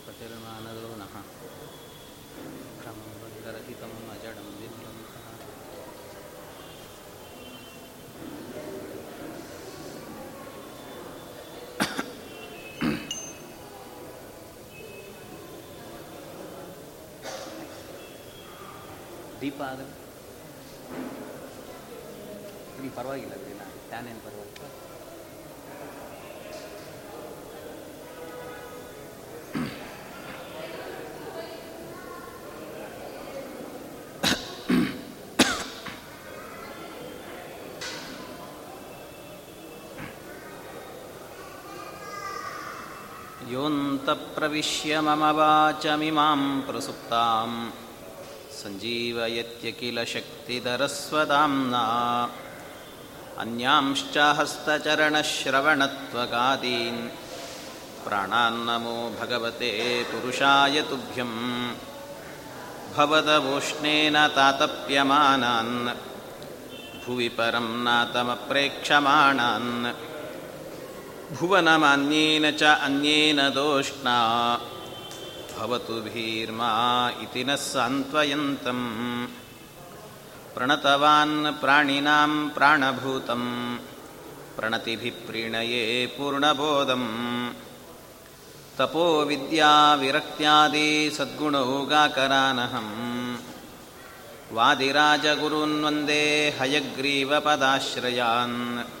पतिर्मानदो नः क्रमबन्धरहितम् अजडं विमलन्तः ದೀಪ ಆಗಲಿ ಇಲ್ಲಿ ಪರವಾಗಿಲ್ಲ ಅದನ್ನ ಫ್ಯಾನ್ ಏನು ಪರವಾಗಿಲ್ಲ योऽन्तप्रविश्य मम वाचमिमां प्रसुप्तां सञ्जीवयत्य किल शक्तिधरस्वदाम्ना अन्यांश्च हस्तचरणश्रवणत्वगादीन्। प्राणान्नमो भगवते पुरुषाय तुभ्यं भवदवोष्णेन तातप्यमानान्। भुवि परं नातमप्रेक्षमाणान् भुवनमान्येन च अन्येन दोष्णा। भवतु भीर्मा इति नः सान्त्वयन्तम्। प्रणतवान् प्राणिनां प्राणभूतं प्रणतिभिः प्रीणये पूर्णबोधम्। तपोविद्याविरक्त्यादि सद्गुणौगाकरानहम् वादिराजगुरून् वन्दे हयग्रीवपदाश्रयान्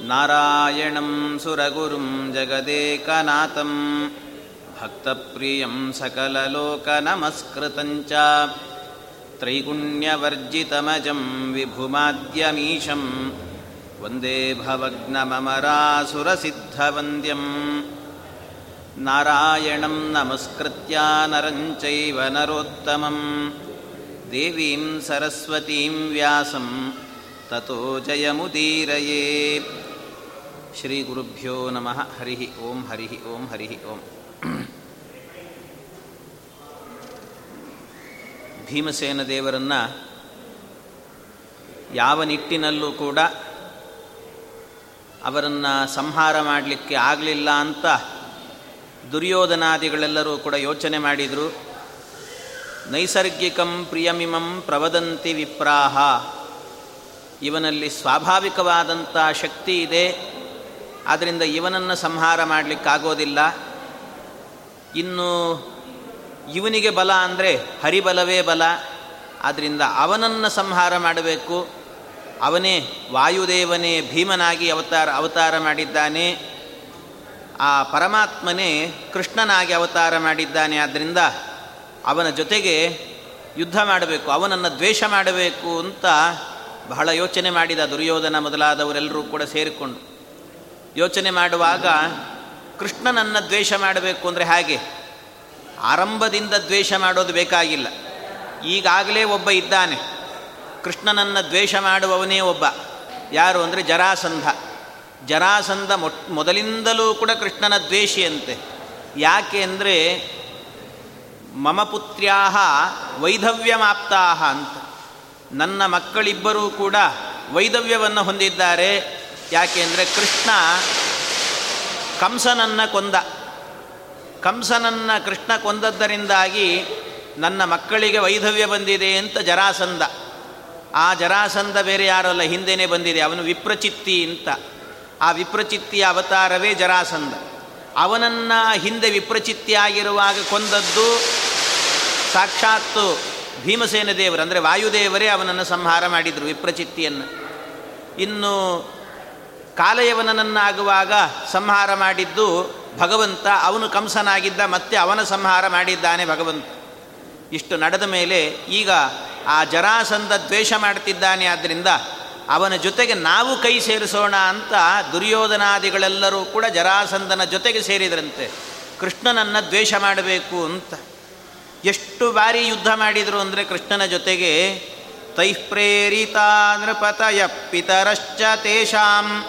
नारायणं सुरगुरुं जगदेकनाथं भक्तप्रियं सकललोकनमस्कृतं च। त्रैगुण्यवर्जितमजं विभुमाद्यमीशं वन्दे भवग्नममरासुरसिद्धवन्द्यं नारायणं नमस्कृत्य नरं चैव नरोत्तमं देवीं सरस्वतीं व्यासं ततो जयमुदीरये ಶ್ರೀಗುರುಭ್ಯೋ ನಮಃ. ಹರಿ ಓಂ ಹರಿ ಓಂ ಹರಿ ಓಂ. ಭೀಮಸೇನ ದೇವರನ್ನು ಯಾವ ನಿಟ್ಟಿನಲ್ಲೂ ಕೂಡ ಅವರನ್ನು ಸಂಹಾರ ಮಾಡಲಿಕ್ಕೆ ಆಗಲಿಲ್ಲ ಅಂತ ದುರ್ಯೋಧನಾದಿಗಳೆಲ್ಲರೂ ಕೂಡ ಯೋಚನೆ ಮಾಡಿದರು. ನೈಸರ್ಗಿಕಂ ಪ್ರಿಯಮಿಮಂ ಪ್ರವದಂತಿ ವಿಪ್ರಾಹ. ಇವನಲ್ಲಿ ಸ್ವಾಭಾವಿಕವಾದಂಥ ಶಕ್ತಿ ಇದೆ. ಆದ್ದರಿಂದ ಇವನನ್ನು ಸಂಹಾರ ಮಾಡಲಿಕ್ಕಾಗೋದಿಲ್ಲ. ಇನ್ನು ಇವನಿಗೆ ಬಲ ಅಂದರೆ ಹರಿಬಲವೇ ಬಲ. ಆದ್ದರಿಂದ ಅವನನ್ನು ಸಂಹಾರ ಮಾಡಬೇಕು. ಅವನೇ ವಾಯುದೇವನೇ ಭೀಮನಾಗಿ ಅವತಾರ ಅವತಾರ ಮಾಡಿದ್ದಾನೆ. ಆ ಪರಮಾತ್ಮನೇ ಕೃಷ್ಣನಾಗಿ ಅವತಾರ ಮಾಡಿದ್ದಾನೆ. ಆದ್ದರಿಂದ ಅವನ ಜೊತೆಗೆ ಯುದ್ಧ ಮಾಡಬೇಕು, ಅವನನ್ನು ದ್ವೇಷ ಮಾಡಬೇಕು ಅಂತ ಬಹಳ ಯೋಚನೆ ಮಾಡಿದ ದುರ್ಯೋಧನ ಮೊದಲಾದವರೆಲ್ಲರೂ ಕೂಡ ಸೇರಿಕೊಂಡು. ಯೋಚನೆ ಮಾಡುವಾಗ ಕೃಷ್ಣನನ್ನು ದ್ವೇಷ ಮಾಡಬೇಕು ಅಂದರೆ ಹಾಗೆ? ಆರಂಭದಿಂದ ದ್ವೇಷ ಮಾಡೋದು ಬೇಕಾಗಿಲ್ಲ. ಈಗಾಗಲೇ ಒಬ್ಬ ಇದ್ದಾನೆ. ಕೃಷ್ಣನನ್ನು ದ್ವೇಷ ಮಾಡುವವನೇ ಒಬ್ಬ. ಯಾರು ಅಂದರೆ ಜರಾಸಂಧ. ಜರಾಸಂಧ ಮೊದಲಿಂದಲೂ ಕೂಡ ಕೃಷ್ಣನ ದ್ವೇಷಿಯಂತೆ. ಯಾಕೆ ಅಂದರೆ ಮಮ ಪುತ್ರ್ಯಾ ವೈಧವ್ಯಮಾಪ್ತಾ ಅಂತ. ನನ್ನ ಮಕ್ಕಳಿಬ್ಬರೂ ಕೂಡ ವೈಧವ್ಯವನ್ನು ಹೊಂದಿದ್ದಾರೆ. ಯಾಕೆಂದರೆ ಕೃಷ್ಣ ಕಂಸನನ್ನು ಕೊಂದ. ಕಂಸನನ್ನು ಕೃಷ್ಣ ಕೊಂದದ್ದರಿಂದಾಗಿ ನನ್ನ ಮಕ್ಕಳಿಗೆ ವೈಧವ್ಯ ಬಂದಿದೆ ಅಂತ ಜರಾಸಂದ ಆ ಜರಾಸಂದ ಬೇರೆ ಯಾರಲ್ಲ ಹಿಂದೆನೇ ಬಂದಿದೆ, ಅವನು ವಿಪ್ರಚಿತ್ತಿ ಅಂತ. ಆ ವಿಪ್ರಚಿತ್ತಿಯ ಅವತಾರವೇ ಜರಾಸಂದ ಅವನನ್ನು ಹಿಂದೆ ವಿಪ್ರಚಿತ್ತಿಯಾಗಿರುವಾಗ ಕೊಂದದ್ದು ಸಾಕ್ಷಾತ್ತು ಭೀಮಸೇನ ದೇವರು, ಅಂದರೆ ವಾಯುದೇವರೇ ಅವನನ್ನು ಸಂಹಾರ ಮಾಡಿದರು ವಿಪ್ರಚಿತ್ತಿಯನ್ನು. ಇನ್ನು ಕಾಲಯವನನ್ನಾಗುವಾಗ ಸಂಹಾರ ಮಾಡಿದ್ದು ಭಗವಂತ, ಅವನು ಕಂಸನಾಗಿದ್ದ ಮತ್ತೆ ಅವನ ಸಂಹಾರ ಮಾಡಿದ್ದಾನೆ ಭಗವಂತ. ಇಷ್ಟು ನಡೆದ ಮೇಲೆ ಈಗ ಆ ಜರಾಸಂಧ ದ್ವೇಷ ಮಾಡ್ತಿದ್ದಾನೆ ಆದ್ದರಿಂದ ಅವನ ಜೊತೆಗೆ ನಾವು ಕೈ ಸೇರಿಸೋಣ ಅಂತ ದುರ್ಯೋಧನಾದಿಗಳೆಲ್ಲರೂ ಕೂಡ ಜರಾಸಂಧನ ಜೊತೆಗೆ ಸೇರಿದ್ರಂತೆ. ಕೃಷ್ಣನನ್ನು ದ್ವೇಷ ಮಾಡಬೇಕು ಅಂತ. ಎಷ್ಟು ಬಾರಿ ಯುದ್ಧ ಮಾಡಿದರು ಅಂದರೆ ಕೃಷ್ಣನ ಜೊತೆಗೆ, ತೈಃಪ್ರೇರಿತ ನೃಪತಯ ಪಿತರಶ್ಚ ತೇಷಾಂ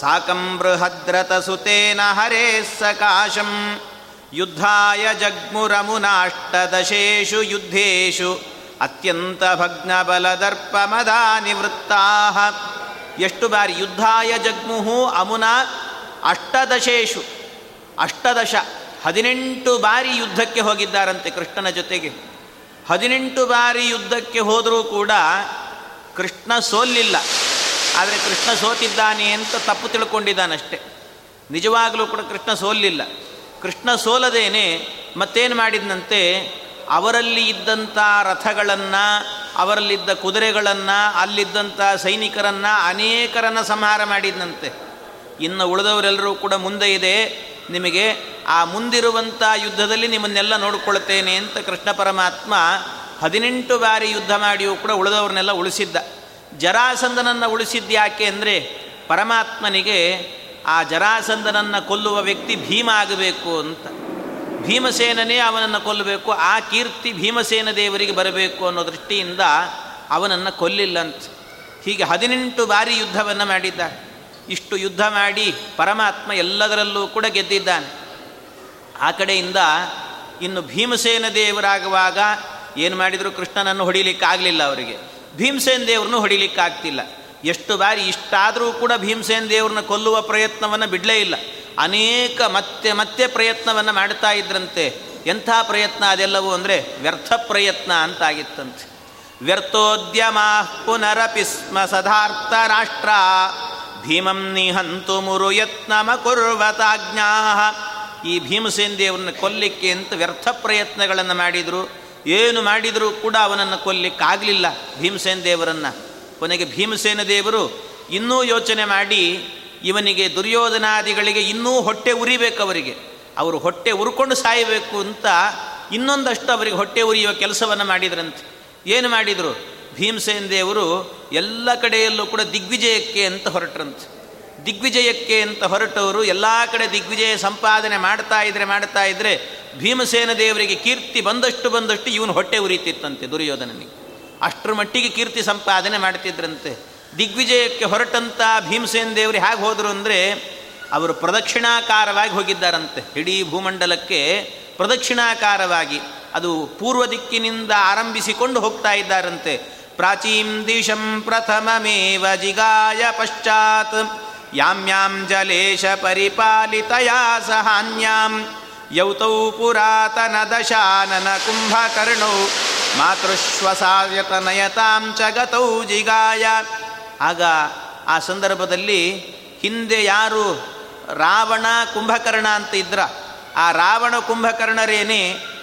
ಸಾಕಂ ಬೃಹದ್ರತ ಸುತೇನ ಹರೇ ಸಕಾಶಂ. ಯುದ್ಧಾಯ ಜಗ್ಮುರಮುನಾಷ್ಟದಶೇಷು ಯುದ್ಧೇಶು. ಅತ್ಯಂತ ಭಗ್ನಬಲದರ್ಪಮದಾ ನಿವೃತ್ತಾ ಎಷ್ಟು ಬಾರಿ ಯುದ್ಧಾಯ ಜಗ್ಮುಹು ಅಮುನ ಅಷ್ಟದಶೇಷು. ಅಷ್ಟದಶ ಹದಿನೆಂಟು ಬಾರಿ ಯುದ್ಧಕ್ಕೆ ಹೋಗಿದ್ದಾರಂತೆ ಕೃಷ್ಣನ ಜೊತೆಗೆ. ಹದಿನೆಂಟು ಬಾರಿ ಯುದ್ಧಕ್ಕೆ ಹೋದರೂ ಕೂಡ ಕೃಷ್ಣ ಸೋಲ್ಲಿಲ್ಲ ಆದರೆ ಕೃಷ್ಣ ಸೋತಿದ್ದಾನೆ ಅಂತ ತಪ್ಪು ತಿಳ್ಕೊಂಡಿದ್ದಾನಷ್ಟೆ. ನಿಜವಾಗಲೂ ಕೂಡ ಕೃಷ್ಣ ಸೋಲಿಲ್ಲ. ಕೃಷ್ಣ ಸೋಲದೇನೆ ಮತ್ತೇನು ಮಾಡಿದಂತೆ ಅವರಲ್ಲಿ ಇದ್ದಂಥ ರಥಗಳನ್ನು, ಅವರಲ್ಲಿದ್ದ ಕುದುರೆಗಳನ್ನು ಅಲ್ಲಿದ್ದಂಥ ಸೈನಿಕರನ್ನು ಅನೇಕರನ್ನು ಸಂಹಾರ ಮಾಡಿದಂತೆ ಇನ್ನು ಉಳಿದವರೆಲ್ಲರೂ ಕೂಡ ಮುಂದೆ ಇದೆ. ನಿಮಗೆ ಆ ಮುಂದಿರುವಂಥ ಯುದ್ಧದಲ್ಲಿ ನಿಮ್ಮನ್ನೆಲ್ಲ ನೋಡಿಕೊಳ್ತೇನೆ ಅಂತ ಕೃಷ್ಣ ಪರಮಾತ್ಮ ಹದಿನೆಂಟು ಬಾರಿ ಯುದ್ಧ ಮಾಡಿಯೂ ಕೂಡ ಉಳಿದವ್ರನ್ನೆಲ್ಲ ಉಳಿಸಿದ್ದ. ಜರಾಸಂದನನ್ನು ಉಳಿಸಿದ್ದು ಯಾಕೆ ಅಂದರೆ ಪರಮಾತ್ಮನಿಗೆ ಆ ಜರಾಸಂದನನ್ನು ಕೊಲ್ಲುವ ವ್ಯಕ್ತಿ ಭೀಮ ಆಗಬೇಕು ಅಂತ. ಭೀಮಸೇನನೇ ಅವನನ್ನು ಕೊಲ್ಲಬೇಕು, ಆ ಕೀರ್ತಿ ಭೀಮಸೇನ ದೇವರಿಗೆ ಬರಬೇಕು ಅನ್ನೋ ದೃಷ್ಟಿಯಿಂದ ಅವನನ್ನು ಕೊಲ್ಲಿಲ್ಲಂತ ಹೀಗೆ ಹದಿನೆಂಟು ಬಾರಿ ಯುದ್ಧವನ್ನು ಮಾಡಿದ್ದ ಇಷ್ಟು ಯುದ್ಧ ಮಾಡಿ ಪರಮಾತ್ಮ ಎಲ್ಲದರಲ್ಲೂ ಕೂಡ ಗೆದ್ದಿದ್ದಾನೆ. ಆ ಕಡೆಯಿಂದ ಇನ್ನು ಭೀಮಸೇನ ದೇವರಾಗುವಾಗ ಏನು ಮಾಡಿದರೂ ಕೃಷ್ಣನನ್ನು ಹೊಡಿಲಿಕ್ಕಾಗಲಿಲ್ಲ ಅವರಿಗೆ. ಭೀಮಸೇನ ದೇವ್ರನ್ನೂ ಹೊಡಿಲಿಕ್ಕಾಗ್ತಿಲ್ಲ. ಎಷ್ಟು ಬಾರಿ ಇಷ್ಟಾದರೂ ಕೂಡ ಭೀಮಸೇನ್ ದೇವ್ರನ್ನ ಕೊಲ್ಲುವ ಪ್ರಯತ್ನವನ್ನು ಬಿಡಲೇ ಇಲ್ಲ. ಅನೇಕ ಮತ್ತೆ ಮತ್ತೆ ಪ್ರಯತ್ನವನ್ನು ಮಾಡ್ತಾ ಇದ್ರಂತೆ. ಎಂಥ ಪ್ರಯತ್ನ ಅದೆಲ್ಲವೂ ಅಂದರೆ ವ್ಯರ್ಥ ಪ್ರಯತ್ನ ಅಂತಾಗಿತ್ತಂತೆ. ವ್ಯರ್ಥೋದ್ಯಮ ಪುನರಪಿ ಸ್ಮ ಸದಾರ್ಥ ರಾಷ್ಟ್ರ. ಭೀಮಂ ನಿಹಂತು ಮುರು ಯತ್ನಮ ಕುರ್ವತಾಜ್ಞಾ ಈ ಭೀಮಸೇನ್ ದೇವ್ರನ್ನ ಕೊಲ್ಲಿಕ್ಕೆ ಅಂತ ವ್ಯರ್ಥ ಪ್ರಯತ್ನಗಳನ್ನು ಮಾಡಿದರು. ಏನು ಮಾಡಿದರೂ ಕೂಡ ಅವನನ್ನು ಕೊಲ್ಲಿಕ್ಕಾಗಲಿಲ್ಲ. ಭೀಮಸೇನ ದೇವರನ್ನು. ಕೊನೆಗೆ ಭೀಮಸೇನ ದೇವರು ಇನ್ನೂ ಯೋಚನೆ ಮಾಡಿ, ಇವನಿಗೆ ದುರ್ಯೋಧನಾದಿಗಳಿಗೆ ಇನ್ನೂ ಹೊಟ್ಟೆ ಉರಿಬೇಕು ಅವರಿಗೆ. ಅವರು ಹೊಟ್ಟೆ ಉರ್ಕೊಂಡು ಸಾಯಬೇಕು ಅಂತ ಇನ್ನೊಂದಷ್ಟು ಅವರಿಗೆ ಹೊಟ್ಟೆ ಉರಿಯುವ ಕೆಲಸವನ್ನು ಮಾಡಿದ್ರಂತೆ. ಏನು ಮಾಡಿದರು? ಭೀಮಸೇನ ದೇವರು ಎಲ್ಲ ಕಡೆಯಲ್ಲೂ ಕೂಡ ದಿಗ್ವಿಜಯಕ್ಕೆ ಅಂತ ಹೊರಟ್ರಂತೆ. ದಿಗ್ವಿಜಯಕ್ಕೆ ಅಂತ ಹೊರಟವರು ಎಲ್ಲ ಕಡೆ ದಿಗ್ವಿಜಯ ಸಂಪಾದನೆ ಮಾಡ್ತಾ ಇದ್ರೆ ಮಾಡ್ತಾ ಇದ್ರೆ ಭೀಮಸೇನ ದೇವರಿಗೆ ಕೀರ್ತಿ ಬಂದಷ್ಟು ಬಂದಷ್ಟು ಇವನು ಹೊಟ್ಟೆ ಉರಿತಿತ್ತಂತೆ ದುರ್ಯೋಧನನಿಗೆ. ಅಷ್ಟರ ಮಟ್ಟಿಗೆ ಕೀರ್ತಿ ಸಂಪಾದನೆ ಮಾಡ್ತಿದ್ರಂತೆ. ದಿಗ್ವಿಜಯಕ್ಕೆ ಹೊರಟಂಥ ಭೀಮಸೇನ ದೇವರು ಹೇಗೆ ಹೋದರು ಅಂದರೆ ಅವರು ಪ್ರದಕ್ಷಿಣಾಕಾರವಾಗಿ ಹೋಗಿದ್ದಾರಂತೆ. ಇಡೀ ಭೂಮಂಡಲಕ್ಕೆ ಪ್ರದಕ್ಷಿಣಾಕಾರವಾಗಿ ಅದು ಪೂರ್ವ ದಿಕ್ಕಿನಿಂದ ಆರಂಭಿಸಿಕೊಂಡು ಹೋಗ್ತಾ ಇದ್ದಾರಂತೆ. ಪ್ರಾಚೀಂ ದಿಶಂ ಪ್ರಥಮಮೇವ ಜಿಗಾಯ ಪಶ್ಚಾತ್ ಯಾಮ್ಯಾಂ ಜಲೇಶ ಪರಿಪಾಲಿತಯ ಸಹಾನ್ಯಾಂ ಯೌತೌ ಪುರಾತನ ದಶಾನನ ಕುಂಭಕರ್ಣೌ ಮಾತೃಶ್ವಸಾಯತನಯತಾಂ ನಯತಾಂ ಗತೌ ಜಿಗಾಯ. ಆಗ ಆ ಸಂದರ್ಭದಲ್ಲಿ ಹಿಂದೆ ಯಾರು ರಾವಣ ಕುಂಭಕರ್ಣ ಅಂತ ಇದ್ರ, ಆ ರಾವಣ ಕುಂಭಕರ್ಣರೇನೇ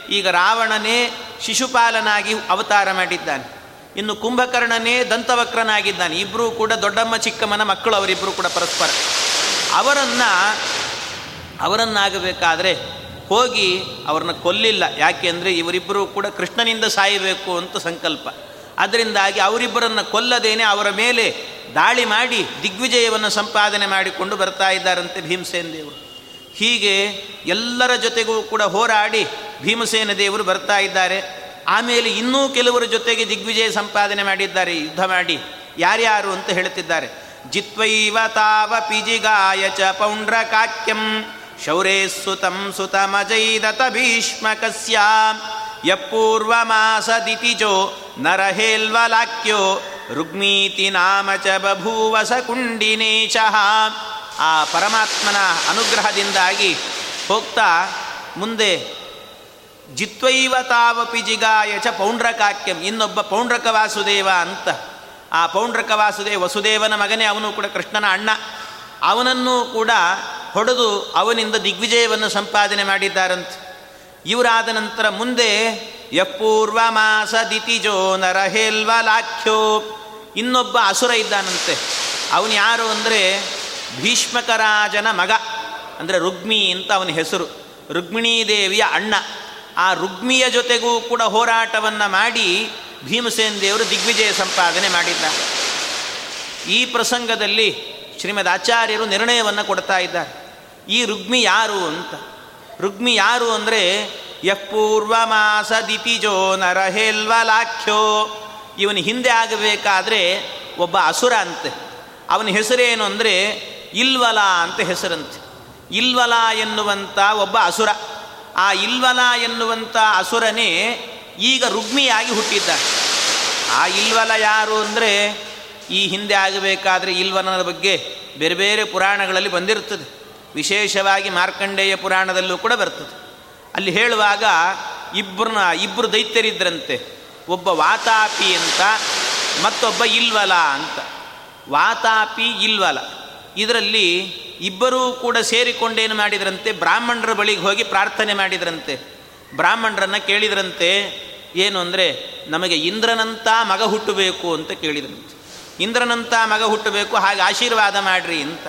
ಈಗ ರಾವಣನೇ ಶಿಶುಪಾಲನಾಗಿ ಅವತಾರ ಮಾಡಿದ್ದಾನೆ. ಇನ್ನು ಕುಂಭಕರ್ಣನೇ ದಂತವಕ್ರನಾಗಿದ್ದಾನೆ. ಇಬ್ಬರೂ ಕೂಡ ದೊಡ್ಡಮ್ಮ, ಚಿಕ್ಕಮ್ಮನ ಮಕ್ಕಳು ಅವರಿಬ್ಬರು ಕೂಡ ಪರಸ್ಪರ. ಅವರನ್ನು, ಅವರನ್ನಾಗಬೇಕಾದ್ರೆ ಹೋಗಿ ಅವ್ರನ್ನ ಕೊಲ್ಲಿಲ್ಲ. ಯಾಕೆ ಅಂದರೆ ಇವರಿಬ್ಬರು ಕೂಡ ಕೃಷ್ಣನಿಂದ ಸಾಯಬೇಕು ಅಂತ ಸಂಕಲ್ಪ. ಅದರಿಂದಾಗಿ ಅವರಿಬ್ಬರನ್ನು ಕೊಲ್ಲದೇನೆ ಅವರ ಮೇಲೆ ದಾಳಿ ಮಾಡಿ ದಿಗ್ವಿಜಯವನ್ನು ಸಂಪಾದನೆ ಮಾಡಿಕೊಂಡು ಬರ್ತಾ ಇದ್ದಾರಂತೆ ಭೀಮಸೇನ ದೇವರು. ಹೀಗೆ ಎಲ್ಲರ ಜೊತೆಗೂ ಕೂಡ ಹೋರಾಡಿ ಭೀಮಸೇನ ದೇವರು ಬರ್ತಾ ಇದ್ದಾರೆ. ಆಮೇಲೆ ಇನ್ನೂ ಕೆಲವರ ಜೊತೆಗೆ ದಿಗ್ವಿಜಯ ಸಂಪಾದನೆ ಮಾಡಿದ್ದಾರೆ, ಯುದ್ಧ ಮಾಡಿ. ಯಾರ್ಯಾರು ಅಂತ ಹೇಳುತ್ತಿದ್ದಾರೆ. ಜಿತ್ವೈವ ತಾವ ಪಿಜಿಗಾಯ ಚ ಪೌಂಡ್ರಕಾಕ್ಯಂ ಶೌರೇ ಸುತಂ ಸುತಮಜೈದತ ಭೀಷ್ಮಕಸ್ಯ ಯಪೂರ್ವಮಾಸದಿತಿಜೋ ನರಹೇಲ್ವಲಾಕ್ಯೋ ರುಗ್ಮೀತಿ ನಾಮ ಚ ಬಭೂವಸ ಕುಂಡಿನೇಶಃ ಆ ಪರಮಾತ್ಮನ ಅನುಗ್ರಹದಿಂದಾಗಿ ಹೋಗ್ತಾ ಮುಂದೆ ಜಿತ್ವೈವ ತಾವಪಿ ಜಿಗಾಯ ಚ ಪೌಂಡ್ರಕಾಕ್ಯಂ. ಇನ್ನೊಬ್ಬ ಪೌಂಡ್ರಕ ವಾಸುದೇವ ಅಂತ. ಆ ಪೌಂಡ್ರಕ ವಾಸುದೇವ ವಸುದೇವನ ಮಗನೇ, ಅವನು ಕೂಡ ಕೃಷ್ಣನ ಅಣ್ಣ. ಅವನನ್ನು ಕೂಡ ಹೊಡೆದು ಅವನಿಂದ ದಿಗ್ವಿಜಯವನ್ನು ಸಂಪಾದನೆ ಮಾಡಿದ್ದಾರಂತೆ. ಇವರಾದ ನಂತರ ಮುಂದೆ ಯಪೂರ್ವ ಮಾಸ ದಿತಿಜೋ ನರಹೇಲ್ವಲಾಖ್ಯೋ. ಇನ್ನೊಬ್ಬ ಅಸುರ ಇದ್ದಾನಂತೆ. ಅವನು ಯಾರು ಅಂದರೆ, ಭೀಷ್ಮಕರಾಜನ ಮಗ. ಅಂದರೆ ರುಗ್ಮಿ ಅಂತ ಅವನ ಹೆಸರು. ರುಕ್ಮಿಣೀ ದೇವಿಯ ಅಣ್ಣ. ಆ ರುಗ್ಮಿಯ ಜೊತೆಗೂ ಕೂಡ ಹೋರಾಟವನ್ನು ಮಾಡಿ ಭೀಮಸೇನ್ ದೇವರು ದಿಗ್ವಿಜಯ ಸಂಪಾದನೆ ಮಾಡಿದ್ದಾರೆ. ಈ ಪ್ರಸಂಗದಲ್ಲಿ ಶ್ರೀಮದ್ ಆಚಾರ್ಯರು ನಿರ್ಣಯವನ್ನು ಕೊಡ್ತಾ ಇದ್ದಾರೆ. ಈ ರುಗ್ಮಿ ಯಾರು ಅಂತ? ರುಗ್ಮಿ ಯಾರು ಅಂದರೆ ಯಪೂರ್ವಮಾಸ ದಿತಿಜೋ ನರಹೇಲ್ವಲಾಖ್ಯೋ ಇವನು ಹಿಂದೆ ಆಗಬೇಕಾದ್ರೆ ಒಬ್ಬ ಅಸುರ ಅಂತೆ. ಅವನ ಹೆಸರೇನು ಅಂದರೆ, ಇಲ್ವಲ ಅಂತ ಹೆಸರಂತೆ. ಇಲ್ವಲ ಎನ್ನುವಂಥ ಒಬ್ಬ ಅಸುರ. ಆ ಇಲ್ವಲ ಎನ್ನುವಂಥ ಅಸುರನೇ ಈಗ ರುಗ್ಮಿಯಾಗಿ ಹುಟ್ಟಿದ್ದ ಆ ಇಲ್ವಲ ಯಾರು ಅಂದರೆ ಈ ಹಿಂದೆ ಆಗಬೇಕಾದ್ರೆ ಇಲ್ವನದ ಬಗ್ಗೆ ಬೇರೆ ಬೇರೆ ಪುರಾಣಗಳಲ್ಲಿ ಬಂದಿರುತ್ತದೆ. ವಿಶೇಷವಾಗಿ ಮಾರ್ಕಂಡೇಯ ಪುರಾಣದಲ್ಲೂ ಕೂಡ ಬರ್ತದೆ. ಅಲ್ಲಿ ಹೇಳುವಾಗ ಇಬ್ಬರನ್ನ ಇಬ್ಬರು ದೈತ್ಯರಿದ್ರಂತೆ. ಒಬ್ಬ ವಾತಾಪಿ ಅಂತ, ಮತ್ತೊಬ್ಬ ಇಲ್ವಲ ಅಂತ. ವಾತಾಪಿ, ಇಲ್ವಲ. ಇದರಲ್ಲಿ ಇಬ್ಬರೂ ಕೂಡ ಸೇರಿಕೊಂಡೇನು ಮಾಡಿದ್ರಂತೆ? ಬ್ರಾಹ್ಮಣರ ಬಳಿಗೆ ಹೋಗಿ ಪ್ರಾರ್ಥನೆ ಮಾಡಿದ್ರಂತೆ. ಬ್ರಾಹ್ಮಣರನ್ನು ಕೇಳಿದ್ರಂತೆ, ಏನು ಅಂದರೆ, ನಮಗೆ ಇಂದ್ರನಂತ ಮಗ ಹುಟ್ಟಬೇಕು ಅಂತ ಕೇಳಿದ್ರಂತೆ. ಇಂದ್ರನಂತ ಮಗ ಹುಟ್ಟಬೇಕು, ಹಾಗೆ ಆಶೀರ್ವಾದ ಮಾಡ್ರಿ ಅಂತ.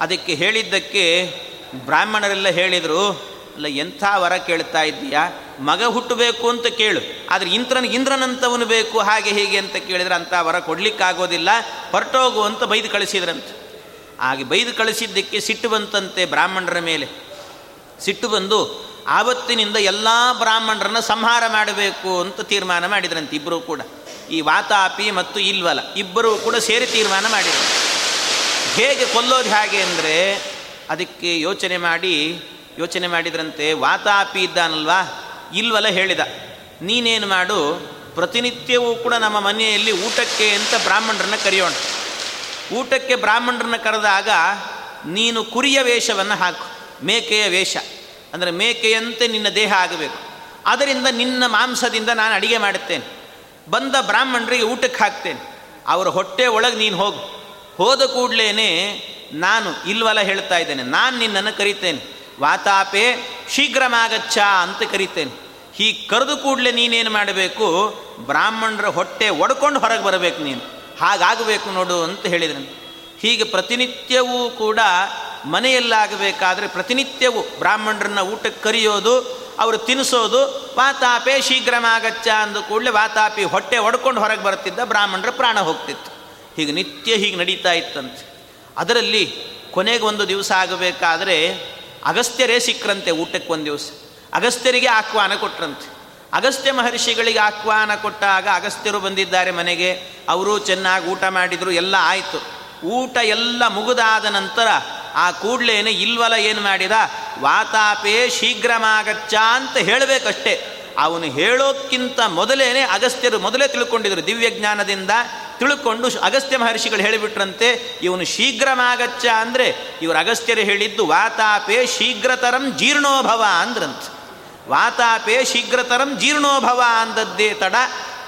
ಅದಕ್ಕೆ ಹೇಳಿದ್ದಕ್ಕೆ ಬ್ರಾಹ್ಮಣರೆಲ್ಲ ಹೇಳಿದರು, ಅಲ್ಲ, ಎಂಥ ವರ ಕೇಳ್ತಾ ಇದ್ದೀಯಾ? ಮಗ ಹುಟ್ಟಬೇಕು ಅಂತ ಕೇಳು. ಆದರೆ ಇಂದ್ರನ, ಇಂದ್ರನಂತವನು ಬೇಕು, ಹಾಗೆ ಹೀಗೆ ಅಂತ ಕೇಳಿದ್ರೆ ಅಂಥ ವರ ಕೊಡಲಿಕ್ಕಾಗೋದಿಲ್ಲ. ಹೊರಟೋಗು ಅಂತ ಬೈದು ಕಳಿಸಿದ್ರಂತೆ. ಹಾಗೆ ಬೈದು ಕಳಿಸಿದ್ದಕ್ಕೆ ಸಿಟ್ಟು ಬಂತಂತೆ ಬ್ರಾಹ್ಮಣರ ಮೇಲೆ. ಸಿಟ್ಟು ಬಂದು ಆವತ್ತಿನಿಂದ ಎಲ್ಲ ಬ್ರಾಹ್ಮಣರನ್ನ ಸಂಹಾರ ಮಾಡಬೇಕು ಅಂತ ತೀರ್ಮಾನ ಮಾಡಿದ್ರಂತೆ ಇಬ್ಬರೂ ಕೂಡ. ಈ ವಾತಾಪಿ ಮತ್ತು ಇಲ್ವಲ ಇಬ್ಬರೂ ಕೂಡ ಸೇರಿ ತೀರ್ಮಾನ ಮಾಡಿದರು. ಹೇಗೆ ಕೊಲ್ಲೋದು ಹೇಗೆ ಅಂದರೆ ಅದಕ್ಕೆ ಯೋಚನೆ ಮಾಡಿ, ಯೋಚನೆ ಮಾಡಿದ್ರಂತೆ, ವಾತಾಪಿ ಇದ್ದಾನಲ್ವಾ? ಇಲ್ವಲ ಹೇಳಿದ, ನೀನೇನು ಮಾಡು, ಪ್ರತಿನಿತ್ಯವೂ ಕೂಡ ನಮ್ಮ ಮನೆಯಲ್ಲಿ ಊಟಕ್ಕೆ ಅಂತ ಬ್ರಾಹ್ಮಣರನ್ನ ಕರೆಯೋಣ. ಊಟಕ್ಕೆ ಬ್ರಾಹ್ಮಣರನ್ನ ಕರೆದಾಗ, ನೀನು ಕುರಿಯ ವೇಷವನ್ನು ಹಾಕು, ಮೇಕೆಯ ವೇಷ. ಅಂದರೆ, ಮೇಕೆಯಂತೆ ನಿನ್ನ ದೇಹ ಆಗಬೇಕು. ಅದರಿಂದ ನಿನ್ನ ಮಾಂಸದಿಂದ ನಾನು ಅಡಿಗೆ ಮಾಡುತ್ತೇನೆ. ಬಂದ ಬ್ರಾಹ್ಮಣರಿಗೆ ಊಟಕ್ಕೆ ಹಾಕ್ತೇನೆ. ಅವರ ಹೊಟ್ಟೆ ಒಳಗೆ ನೀನು ಹೋಗು. ಹೋದ ಕೂಡಲೇ ನಾನು ಇಲ್ವಲ್ಲ ಹೇಳ್ತಾ ಇದ್ದೇನೆ, ನಾನು ನಿನ್ನನ್ನು ಕರಿತೇನೆ. ವಾತಾಪೆ ಶೀಘ್ರಮಾಗಚ್ಚ ಅಂತ ಕರಿತೇನೆ. ಹೀಗೆ ಕರೆದು ಕೂಡಲೇ ನೀನೇನು ಮಾಡಬೇಕು? ಬ್ರಾಹ್ಮಣರ ಹೊಟ್ಟೆ ಒಡ್ಕೊಂಡು ಹೊರಗೆ ಬರಬೇಕು ನೀನು. ಹಾಗಾಗಬೇಕು ನೋಡು ಅಂತ ಹೇಳಿದ್ರು. ಹೀಗೆ ಪ್ರತಿನಿತ್ಯವೂ ಕೂಡ ಮನೆಯಲ್ಲಾಗಬೇಕಾದ್ರೆ ಪ್ರತಿನಿತ್ಯವೂ ಬ್ರಾಹ್ಮಣರನ್ನ ಊಟಕ್ಕೆ ಕರೆಯೋದು, ಅವರು ತಿನ್ನಿಸೋದು ವಾತಾಪೆ ಶೀಘ್ರಮಾಗಚ್ಚ ಅಂದ ಕೂಡಲೇ ವಾತಾಪಿ ಹೊಟ್ಟೆ ಹೊಡ್ಕೊಂಡು ಹೊರಗೆ ಬರ್ತಿದ್ದ ಬ್ರಾಹ್ಮಣರ ಪ್ರಾಣ ಹೋಗ್ತಿತ್ತು. ಹೀಗೆ ನಿತ್ಯ ಹೀಗೆ ನಡೀತಾ ಇತ್ತಂತೆ. ಅದರಲ್ಲಿ ಕೊನೆಗೆ ಒಂದು ದಿವಸ ಆಗಬೇಕಾದ್ರೆ ಅಗಸ್ತ್ಯರೇ ಸಿಕ್ಕರಂತೆ ಊಟಕ್ಕೆ ಒಂದು ದಿವಸ. ಅಗಸ್ತ್ಯರಿಗೆ ಆಹ್ವಾನ ಕೊಟ್ರಂತೆ. ಅಗಸ್ತ್ಯ ಮಹರ್ಷಿಗಳಿಗೆ ಆಹ್ವಾನ ಕೊಟ್ಟಾಗ ಅಗಸ್ತ್ಯರು ಬಂದಿದ್ದಾರೆ ಮನೆಗೆ. ಅವರು ಚೆನ್ನಾಗಿ ಊಟ ಮಾಡಿದರು, ಎಲ್ಲ ಆಯಿತು. ಊಟ ಎಲ್ಲ ಮುಗಿದಾದ ನಂತರ ಆ ಕೂಡ್ಲೇನೆ ಇಲ್ವಲ ಏನು ಮಾಡಿದ? ವಾತಾಪೇ ಶೀಘ್ರಮಾಗಚ್ಚ ಅಂತ ಹೇಳಬೇಕಷ್ಟೇ. ಅವನು ಹೇಳೋಕ್ಕಿಂತ ಮೊದಲೇನೆ ಅಗಸ್ತ್ಯರು ಮೊದಲೇ ತಿಳ್ಕೊಂಡಿದ್ರು. ದಿವ್ಯಜ್ಞಾನದಿಂದ ತಿಳ್ಕೊಂಡು ಅಗಸ್ತ್ಯ ಮಹರ್ಷಿಗಳು ಹೇಳಿಬಿಟ್ರಂತೆ, ಇವನು ಶೀಘ್ರಮಾಗಚ್ಚ ಅಂದರೆ ಇವರು ಅಗಸ್ತ್ಯರು ಹೇಳಿದ್ದು ವಾತಾಪೇ ಶೀಘ್ರತರಂ ಜೀರ್ಣೋಭವ ಅಂದ್ರಂತ. ವಾತಾಪೇ ಶೀಘ್ರತರಂ ಜೀರ್ಣೋಭವ ಅಂದದ್ದೇ ತಡ.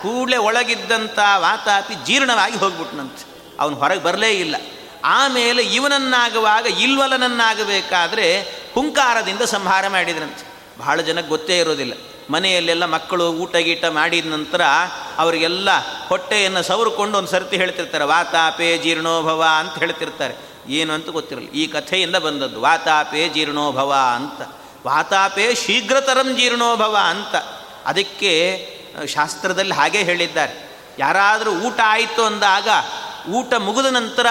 ಕೂಡಲೇ ಒಳಗಿದ್ದಂಥ ವಾತಾಪಿ ಜೀರ್ಣವಾಗಿ ಹೋಗ್ಬಿಟ್ನಂತೆ. ಅವನು ಹೊರಗೆ ಬರಲೇ ಇಲ್ಲ. ಆಮೇಲೆ ಇವನನ್ನಾಗುವಾಗ, ಇಲ್ವಲನನ್ನಾಗಬೇಕಾದ್ರೆ ಹುಂಕಾರದಿಂದ ಸಂಹಾರ ಮಾಡಿದ್ರಂತೆ. ಬಹಳ ಜನಕ್ಕೆ ಗೊತ್ತೇ ಇರೋದಿಲ್ಲ. ಮನೆಯಲ್ಲೆಲ್ಲ ಮಕ್ಕಳು ಊಟ ಗೀಟ ಮಾಡಿದ ನಂತರ ಅವರಿಗೆಲ್ಲ ಹೊಟ್ಟೆಯನ್ನು ಸವರುಕೊಂಡು ಒಂದು ಸರ್ತಿ ಹೇಳ್ತಿರ್ತಾರೆ, ವಾತಾಪೇ ಜೀರ್ಣೋಭವ ಅಂತ ಹೇಳ್ತಿರ್ತಾರೆ. ಏನು ಅಂತ ಗೊತ್ತಿರಲಿಲ್ಲ. ಈ ಕಥೆಯಿಂದ ಬಂದದ್ದು, ವಾತಾಪೇ ಜೀರ್ಣೋಭವ ಅಂತ. ವಾತಾಪೆ ಶೀಘ್ರತರಂ ಜೀರ್ಣೋಭವ ಅಂತ. ಅದಕ್ಕೆ ಶಾಸ್ತ್ರದಲ್ಲಿ ಹಾಗೆ ಹೇಳಿದ್ದಾರೆ. ಯಾರಾದರೂ ಊಟ ಆಯಿತು ಅಂದಾಗ, ಊಟ ಮುಗಿದ ನಂತರ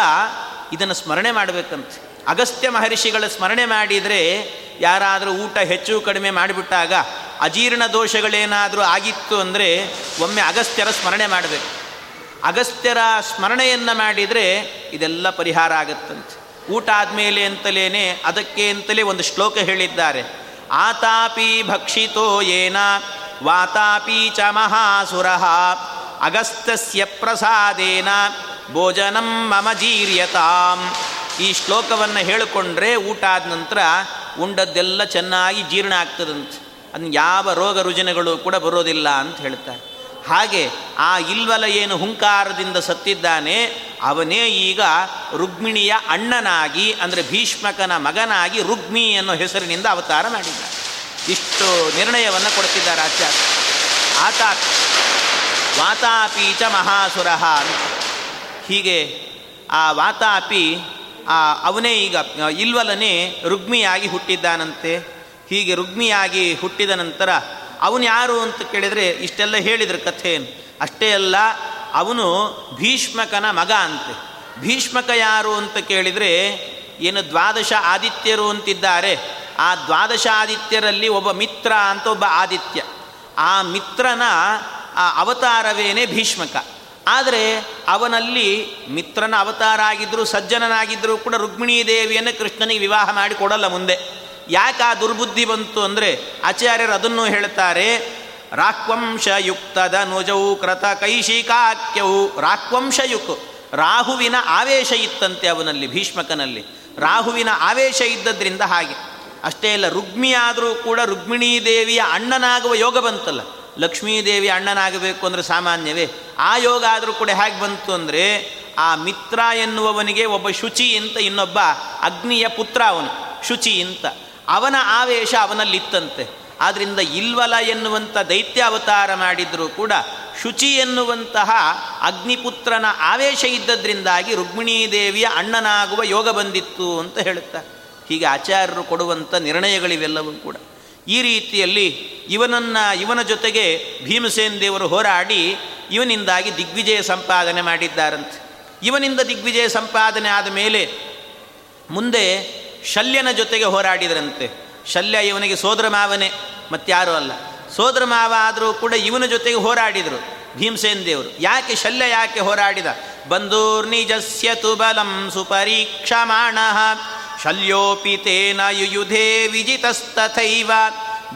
ಇದನ್ನು ಸ್ಮರಣೆ ಮಾಡಬೇಕಂತೆ. ಅಗಸ್ತ್ಯ ಮಹರ್ಷಿಗಳ ಸ್ಮರಣೆ ಮಾಡಿದರೆ, ಯಾರಾದರೂ ಊಟ ಹೆಚ್ಚು ಕಡಿಮೆ ಮಾಡಿಬಿಟ್ಟಾಗ, ಅಜೀರ್ಣ ದೋಷಗಳೇನಾದರೂ ಆಗಿತ್ತು ಅಂದರೆ, ಒಮ್ಮೆ ಅಗಸ್ತ್ಯರ ಸ್ಮರಣೆ ಮಾಡಬೇಕು. ಅಗಸ್ತ್ಯರ ಸ್ಮರಣೆಯನ್ನು ಮಾಡಿದರೆ, ಇದೆಲ್ಲ ಪರಿಹಾರ ಆಗುತ್ತಂತೆ. ಊಟ ಆದಮೇಲೆ ಅಂತಲೇ ಅದಕ್ಕೆ ಅಂತಲೇ ಒಂದು ಶ್ಲೋಕ ಹೇಳಿದ್ದಾರೆ. ಆತಾಪಿ ಭಕ್ಷಿತೋ ಏನ, ವಾತಾಪಿ ಚ ಮಹಾಸುರ, ಅಗಸ್ತ್ಯಸ್ಯ ಪ್ರಸಾದೇನ, ಭೋಜನಂ ಮಮ ಜೀರ್ಯತಾಂ. ಈ ಶ್ಲೋಕವನ್ನು ಹೇಳಿಕೊಂಡ್ರೆ ಊಟ ಆದ ನಂತರ ಉಂಡದ್ದೆಲ್ಲ ಚೆನ್ನಾಗಿ ಜೀರ್ಣ ಆಗ್ತದಂತೆ. ಅದನ್ನ ಯಾವ ರೋಗ ರುಜಿನಗಳು ಕೂಡ ಬರೋದಿಲ್ಲ ಅಂತ ಹೇಳ್ತಾರೆ. ಹಾಗೆ ಆ ಇಲ್ವಲ ಏನು ಹುಂಕಾರದಿಂದ ಸತ್ತಿದ್ದಾನೆ, ಅವನೇ ಈಗ ರುಗ್ಮಿಣಿಯ ಅಣ್ಣನಾಗಿ, ಅಂದರೆ ಭೀಷ್ಮಕನ ಮಗನಾಗಿ ರುಗ್ಮಿ ಅನ್ನೋ ಹೆಸರಿನಿಂದ ಅವತಾರ ಮಾಡಿದ್ದ ಇಷ್ಟು ನಿರ್ಣಯವನ್ನು ಕೊಡ್ತಿದ್ದಾರೆ ಆಚಾರ್ಯ. ಆತ ವಾತಾಪೀಚ ಮಹಾಸುರಹ ಮಹಾಸುರ ಹೀಗೆ ಆ ವಾತಾಪಿ, ಆ ಅವನೇ ಈಗ ಇಲ್ವಲನೇ ರುಗ್ಮಿಯಾಗಿ ಹುಟ್ಟಿದ್ದಾನಂತೆ. ಹೀಗೆ ರುಗ್ಮಿಯಾಗಿ ಹುಟ್ಟಿದ ನಂತರ ಅವನು ಯಾರು ಅಂತ ಕೇಳಿದರೆ ಇಷ್ಟೆಲ್ಲ ಹೇಳಿದ್ರು ಕಥೆಯನ್ನು. ಅಷ್ಟೇ ಅಲ್ಲ, ಅವನು ಭೀಷ್ಮಕನ ಮಗ ಅಂತೆ. ಭೀಷ್ಮಕ ಯಾರು ಅಂತ ಕೇಳಿದರೆ ಏನು ದ್ವಾದಶ ಆದಿತ್ಯರು ಅಂತಿದ್ದಾರೆ. ಆ ದ್ವಾದಶ ಆದಿತ್ಯರಲ್ಲಿ ಒಬ್ಬ ಮಿತ್ರ ಅಂತ ಒಬ್ಬ ಆದಿತ್ಯ. ಆ ಮಿತ್ರನ, ಆ ಅವತಾರವೇನೇ ಭೀಷ್ಮಕ. ಆದರೆ ಅವನಲ್ಲಿ ಮಿತ್ರನ ಅವತಾರ ಆಗಿದ್ದರೂ ಸಜ್ಜನನಾಗಿದ್ದರೂ ಕೂಡ ರುಕ್ಮಿಣೀ ದೇವಿಯನ್ನು ಕೃಷ್ಣನಿಗೆ ವಿವಾಹ ಮಾಡಿ ಕೊಡಲ್ಲ ಮುಂದೆ. ಯಾಕೆ ಆ ದುರ್ಬುದ್ಧಿ ಬಂತು ಅಂದರೆ ಆಚಾರ್ಯರು ಅದನ್ನು ಹೇಳ್ತಾರೆ, ರಾಕ್ವಂಶಯುಕ್ತದ ನುಜವು ಕೃತ ಕೈಶಿಕಾಕ್ಯವು. ರಾಕ್ವಂಶಯುಕ್, ರಾಹುವಿನ ಆವೇಶ ಇತ್ತಂತೆ ಅವನಲ್ಲಿ, ಭೀಷ್ಮಕನಲ್ಲಿ. ರಾಹುವಿನ ಆವೇಶ ಇದ್ದದ್ರಿಂದ ಹಾಗೆ. ಅಷ್ಟೇ ಅಲ್ಲ ರುಗ್ಮಿ ಆದರೂ ಕೂಡ ರುಕ್ಮಿಣೀ ದೇವಿಯ ಅಣ್ಣನಾಗುವ ಯೋಗ ಬಂತಲ್ಲ. ಲಕ್ಷ್ಮೀದೇವಿ ಅಣ್ಣನಾಗಬೇಕು ಅಂದರೆ ಸಾಮಾನ್ಯವೇ. ಆ ಯೋಗ ಆದರೂ ಕೂಡ ಹೇಗೆ ಬಂತು ಅಂದರೆ, ಆ ಮಿತ್ರ ಎನ್ನುವವನಿಗೆ ಒಬ್ಬ ಶುಚಿ ಅಂತ ಇನ್ನೊಬ್ಬ ಅಗ್ನಿಯ ಪುತ್ರ ಅವನು. ಶುಚಿ ಅಂತ. ಅವನ ಆವೇಶ ಅವನಲ್ಲಿತ್ತಂತೆ. ಆದ್ದರಿಂದ ಇಲ್ವಲ ಎನ್ನುವಂಥ ದೈತ್ಯ ಅವತಾರ ಮಾಡಿದರೂ ಕೂಡ ಶುಚಿ ಎನ್ನುವಂತಹ ಅಗ್ನಿಪುತ್ರನ ಆವೇಶ ಇದ್ದದ್ರಿಂದಾಗಿ ರುಕ್ಮಿಣೀ ದೇವಿಯ ಅಣ್ಣನಾಗುವ ಯೋಗ ಬಂದಿತ್ತು ಅಂತ ಹೇಳುತ್ತಾರೆ. ಹೀಗೆ ಆಚಾರ್ಯರು ಕೊಡುವಂಥ ನಿರ್ಣಯಗಳಿವೆಲ್ಲವೂ ಕೂಡ. ಈ ರೀತಿಯಲ್ಲಿ ಇವನನ್ನು, ಇವನ ಜೊತೆಗೆ ಭೀಮಸೇನ್ ದೇವರು ಹೋರಾಡಿ ಇವನಿಂದಾಗಿ ದಿಗ್ವಿಜಯ ಸಂಪಾದನೆ ಮಾಡಿದ್ದಾರಂತೆ. ಇವನಿಂದ ದಿಗ್ವಿಜಯ ಸಂಪಾದನೆ ಆದ ಮೇಲೆ ಮುಂದೆ ಶಲ್ಯನ ಜೊತೆಗೆ ಹೋರಾಡಿದರಂತೆ. ಶಲ್ಯ ಇವನಿಗೆ ಸೋದರ ಮಾವನೇ ಮತ್ತಾರೂ ಅಲ್ಲ. ಸೋದರ ಮಾವ ಆದರೂ ಕೂಡ ಇವನ ಜೊತೆಗೆ ಹೋರಾಡಿದರು ಭೀಮಸೇನ್ ದೇವರು. ಯಾಕೆ ಶಲ್ಯ ಯಾಕೆ ಹೋರಾಡಿದ? ಬಂದೂರ್ನಿಜಸ್ಯ ತುಬಲಂ ಸುಪರೀಕ್ಷಮಾಣ. ಶಲ್ಯೋಪಿ ತೇನ ಯುಯುಧೇ ವಿಜಿತಸ್ತಥೈವ.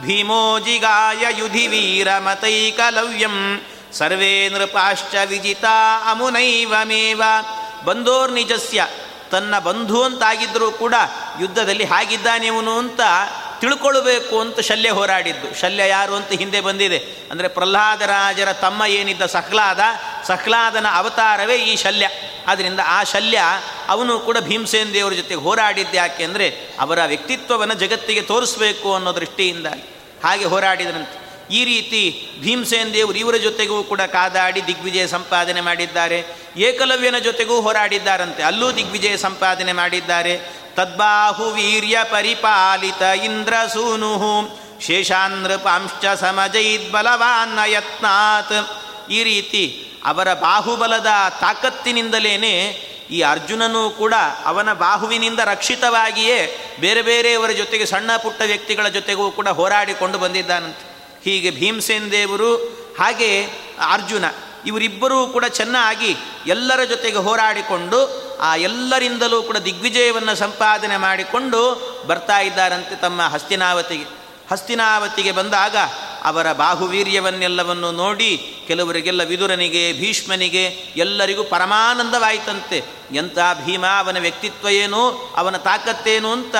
ಭೀಮೋ ಜಿಗಾಯ ಯುಧಿ ವೀರಮತೈಕಲವ್ಯಂ ಸರ್ವೇ ನೃಪಾಶ್ಚ ವಿಜಿತ ಅಮುನೈವಮೇವ. ಬಂಧೋರ್ ನಿಜಸ್ಯ ತನ್ನ ಬಂಧು ಅಂತಾಗಿದ್ದರೂ ಕೂಡ ಯುದ್ಧದಲ್ಲಿ ಹಾಗಿದ್ದಾನೆವನು ಅಂತ ತಿಳ್ಕೊಳ್ಬೇಕು ಅಂತ ಶಲ್ಯ ಹೋರಾಡಿದ್ದು. ಶಲ್ಯ ಯಾರು ಅಂತ ಹಿಂದೆ ಬಂದಿದೆ. ಅಂದರೆ ಪ್ರಹ್ಲಾದರಾಜರ ತಮ್ಮ ಏನಿದ್ದ ಸಹ್ಲಾದ, ಸಹ್ಲಾದನ ಅವತಾರವೇ ಈ ಶಲ್ಯ. ಆದ್ದರಿಂದ ಆ ಶಲ್ಯ ಅವನು ಕೂಡ ಭೀಮಸೇನ್ ದೇವರ ಜೊತೆ ಹೋರಾಡಿದ್ದು ಯಾಕೆ ಅಂದರೆ ಅವರ ವ್ಯಕ್ತಿತ್ವವನ್ನು ಜಗತ್ತಿಗೆ ತೋರಿಸ್ಬೇಕು ಅನ್ನೋ ದೃಷ್ಟಿಯಿಂದ ಹಾಗೆ ಹೋರಾಡಿದ್ರಂತೆ ಈ ರೀತಿ ಭೀಮಸೇನ್ ದೇವರು ಇವರ ಜೊತೆಗೂ ಕೂಡ ಕಾದಾಡಿ ದಿಗ್ವಿಜಯ ಸಂಪಾದನೆ ಮಾಡಿದ್ದಾರೆ. ಏಕಲವ್ಯನ ಜೊತೆಗೂ ಹೋರಾಡಿದ್ದಾರಂತೆ. ಅಲ್ಲೂ ದಿಗ್ವಿಜಯ ಸಂಪಾದನೆ ಮಾಡಿದ್ದಾರೆ. ತದ್ಬಾಹು ವೀರ್ಯ ಪರಿಪಾಲಿತ ಇಂದ್ರಸೂನು ಶೇಷಾನೃಪಾಂಶ್ಚ ಸಮಜೈದ್ ಬಲವಾನ್ನ ಯತ್ನಾತ್ ಈ ರೀತಿ ಅವರ ಬಾಹುಬಲದ ತಾಕತ್ತಿನಿಂದಲೇ ಈ ಅರ್ಜುನನೂ ಕೂಡ ಅವನ ಬಾಹುವಿನಿಂದ ರಕ್ಷಿತವಾಗಿಯೇ ಬೇರೆ ಬೇರೆಯವರ ಜೊತೆಗೆ ಸಣ್ಣ ಪುಟ್ಟ ವ್ಯಕ್ತಿಗಳ ಜೊತೆಗೂ ಕೂಡ ಹೋರಾಡಿಕೊಂಡು ಬಂದಿದ್ದಾನಂತೆ. ಹೀಗೆ ಭೀಮಸೇನ ದೇವರು, ಹಾಗೆ ಅರ್ಜುನ, ಇವರಿಬ್ಬರೂ ಕೂಡ ಚೆನ್ನಾಗಿ ಎಲ್ಲರ ಜೊತೆಗೆ ಹೋರಾಡಿಕೊಂಡು, ಆ ಎಲ್ಲರಿಂದಲೂ ಕೂಡ ದಿಗ್ವಿಜಯವನ್ನು ಸಂಪಾದನೆ ಮಾಡಿಕೊಂಡು ಬರ್ತಾ ಇದ್ದಾರಂತೆ ತಮ್ಮ ಹಸ್ತಿನಾವತಿಗೆ. ಹಸ್ತಿನಾವತಿಗೆ ಬಂದಾಗ ಅವರ ಬಾಹುವೀರ್ಯವನ್ನೆಲ್ಲವನ್ನು ನೋಡಿ ಕೆಲವರಿಗೆಲ್ಲ ವಿದುರನಿಗೆ, ಭೀಷ್ಮನಿಗೆ ಎಲ್ಲರಿಗೂ ಪರಮಾನಂದವಾಯಿತಂತೆ. ಎಂಥ ಭೀಮ, ಅವನ ವ್ಯಕ್ತಿತ್ವ ಏನು, ಅವನ ತಾಕತ್ತೇನು ಅಂತ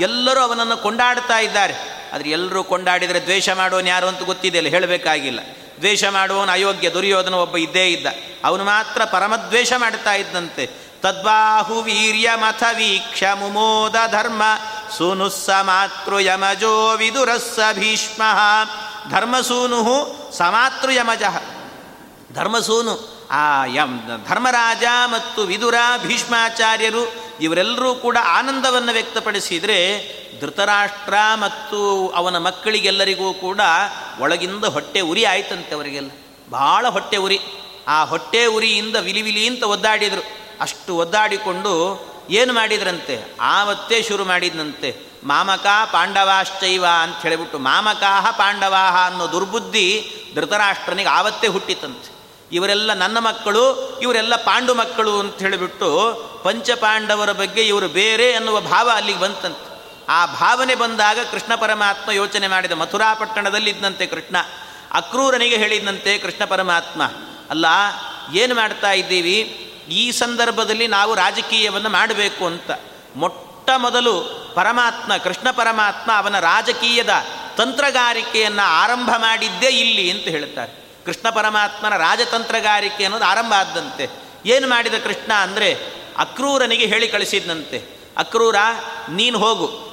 ಎಲ್ಲರೂ ಅವನನ್ನು ಕೊಂಡಾಡ್ತಾ ಇದ್ದಾರೆ. ಆದರೆ ಎಲ್ಲರೂ ಕೊಂಡಾಡಿದರೆ ದ್ವೇಷ ಮಾಡೋನು ಯಾರು ಅಂತ ಗೊತ್ತಿದೆಯಲ್ಲ, ಹೇಳಬೇಕಾಗಿಲ್ಲ. ದ್ವೇಷ ಮಾಡುವವನು ಅಯೋಗ್ಯ, ದುರ್ಯೋಧನ ಒಬ್ಬ ಇದ್ದೇ ಇದ್ದ. ಅವನು ಮಾತ್ರ ಪರಮದ್ವೇಷ ಮಾಡ್ತಾ ಇದ್ದಂತೆ. ತದ್ಬಾಹು ವೀರ್ಯ ಮಥ ವೀಕ್ಷ ಮುಮೋದ ಧರ್ಮ ಸೂನುಸ್ಸ ಮಾತೃ ಯಮಜೋ ವಿದುರಸ್ಸ ಭೀಷ್ಮ. ಧರ್ಮಸೂನು ಸಮಾತೃ ಯಮಜ. ಧರ್ಮಸೂನು ಆ ಯಮ್, ಧರ್ಮರಾಜ ಮತ್ತು ವಿದುರ ಭೀಷ್ಮಾಚಾರ್ಯರು ಇವರೆಲ್ಲರೂ ಕೂಡ ಆನಂದವನ್ನು ವ್ಯಕ್ತಪಡಿಸಿದರೆ ಧೃತರಾಷ್ಟ್ರ ಮತ್ತು ಅವನ ಮಕ್ಕಳಿಗೆಲ್ಲರಿಗೂ ಕೂಡ ಒಳಗಿಂದ ಹೊಟ್ಟೆ ಉರಿ ಆಯ್ತಂತೆ ಅವರಿಗೆಲ್ಲ. ಭಾಳ ಹೊಟ್ಟೆ ಉರಿ. ಆ ಹೊಟ್ಟೆ ಉರಿಯಿಂದ ವಿಲಿ ವಿಲಿ ಅಂತ ಒದ್ದಾಡಿದರು. ಅಷ್ಟು ಒದ್ದಾಡಿಕೊಂಡು ಏನು ಮಾಡಿದ್ರಂತೆ? ಆವತ್ತೇ ಶುರು ಮಾಡಿದ್ನಂತೆ. ಮಾಮಕ ಪಾಂಡವಾಶ್ಚೈವ ಅಂತ ಹೇಳಿಬಿಟ್ಟು ಮಾಮಕಾಹ ಪಾಂಡವಾಹ ಅನ್ನೋ ದುರ್ಬುದ್ಧಿ ಧೃತರಾಷ್ಟ್ರನಿಗೆ ಆವತ್ತೇ ಹುಟ್ಟಿತಂತೆ. ಇವರೆಲ್ಲ ನನ್ನ ಮಕ್ಕಳು, ಇವರೆಲ್ಲ ಪಾಂಡು ಮಕ್ಕಳು ಅಂತ ಹೇಳಿಬಿಟ್ಟು ಪಂಚಪಾಂಡವರ ಬಗ್ಗೆ ಇವರು ಬೇರೆ ಅನ್ನುವ ಭಾವ ಅಲ್ಲಿಗೆ ಬಂತಂತೆ. ಆ ಭಾವನೆ ಬಂದಾಗ ಕೃಷ್ಣ ಪರಮಾತ್ಮ ಯೋಚನೆ ಮಾಡಿದ ಮಥುರಾ ಪಟ್ಟಣದಲ್ಲಿದ್ದಂತೆ ಕೃಷ್ಣ, ಅಕ್ರೂರನಿಗೆ ಹೇಳಿದಂತೆ ಕೃಷ್ಣ ಪರಮಾತ್ಮ, ಅಲ್ಲ, ಏನು ಮಾಡ್ತಾ ಇದ್ದೀವಿ? ಈ ಸಂದರ್ಭದಲ್ಲಿ ನಾವು ರಾಜಕೀಯವನ್ನು ಮಾಡಬೇಕು ಅಂತ. ಮೊಟ್ಟ ಮೊದಲು ಪರಮಾತ್ಮ, ಕೃಷ್ಣ ಪರಮಾತ್ಮ ಅವನ ರಾಜಕೀಯದ ತಂತ್ರಗಾರಿಕೆಯನ್ನು ಆರಂಭ ಮಾಡಿದ್ದೇ ಇಲ್ಲಿ ಅಂತ ಹೇಳ್ತಾರೆ. ಕೃಷ್ಣ ಪರಮಾತ್ಮನ ರಾಜತಂತ್ರಗಾರಿಕೆ ಅನ್ನೋದು ಆರಂಭ ಆದ್ದಂತೆ ಏನು ಮಾಡಿದ ಕೃಷ್ಣ ಅಂದರೆ ಅಕ್ರೂರನಿಗೆ ಹೇಳಿ ಕಳಿಸಿದ್ದಂತೆ ಅಕ್ರೂರ, ನೀನು ಹೋಗು.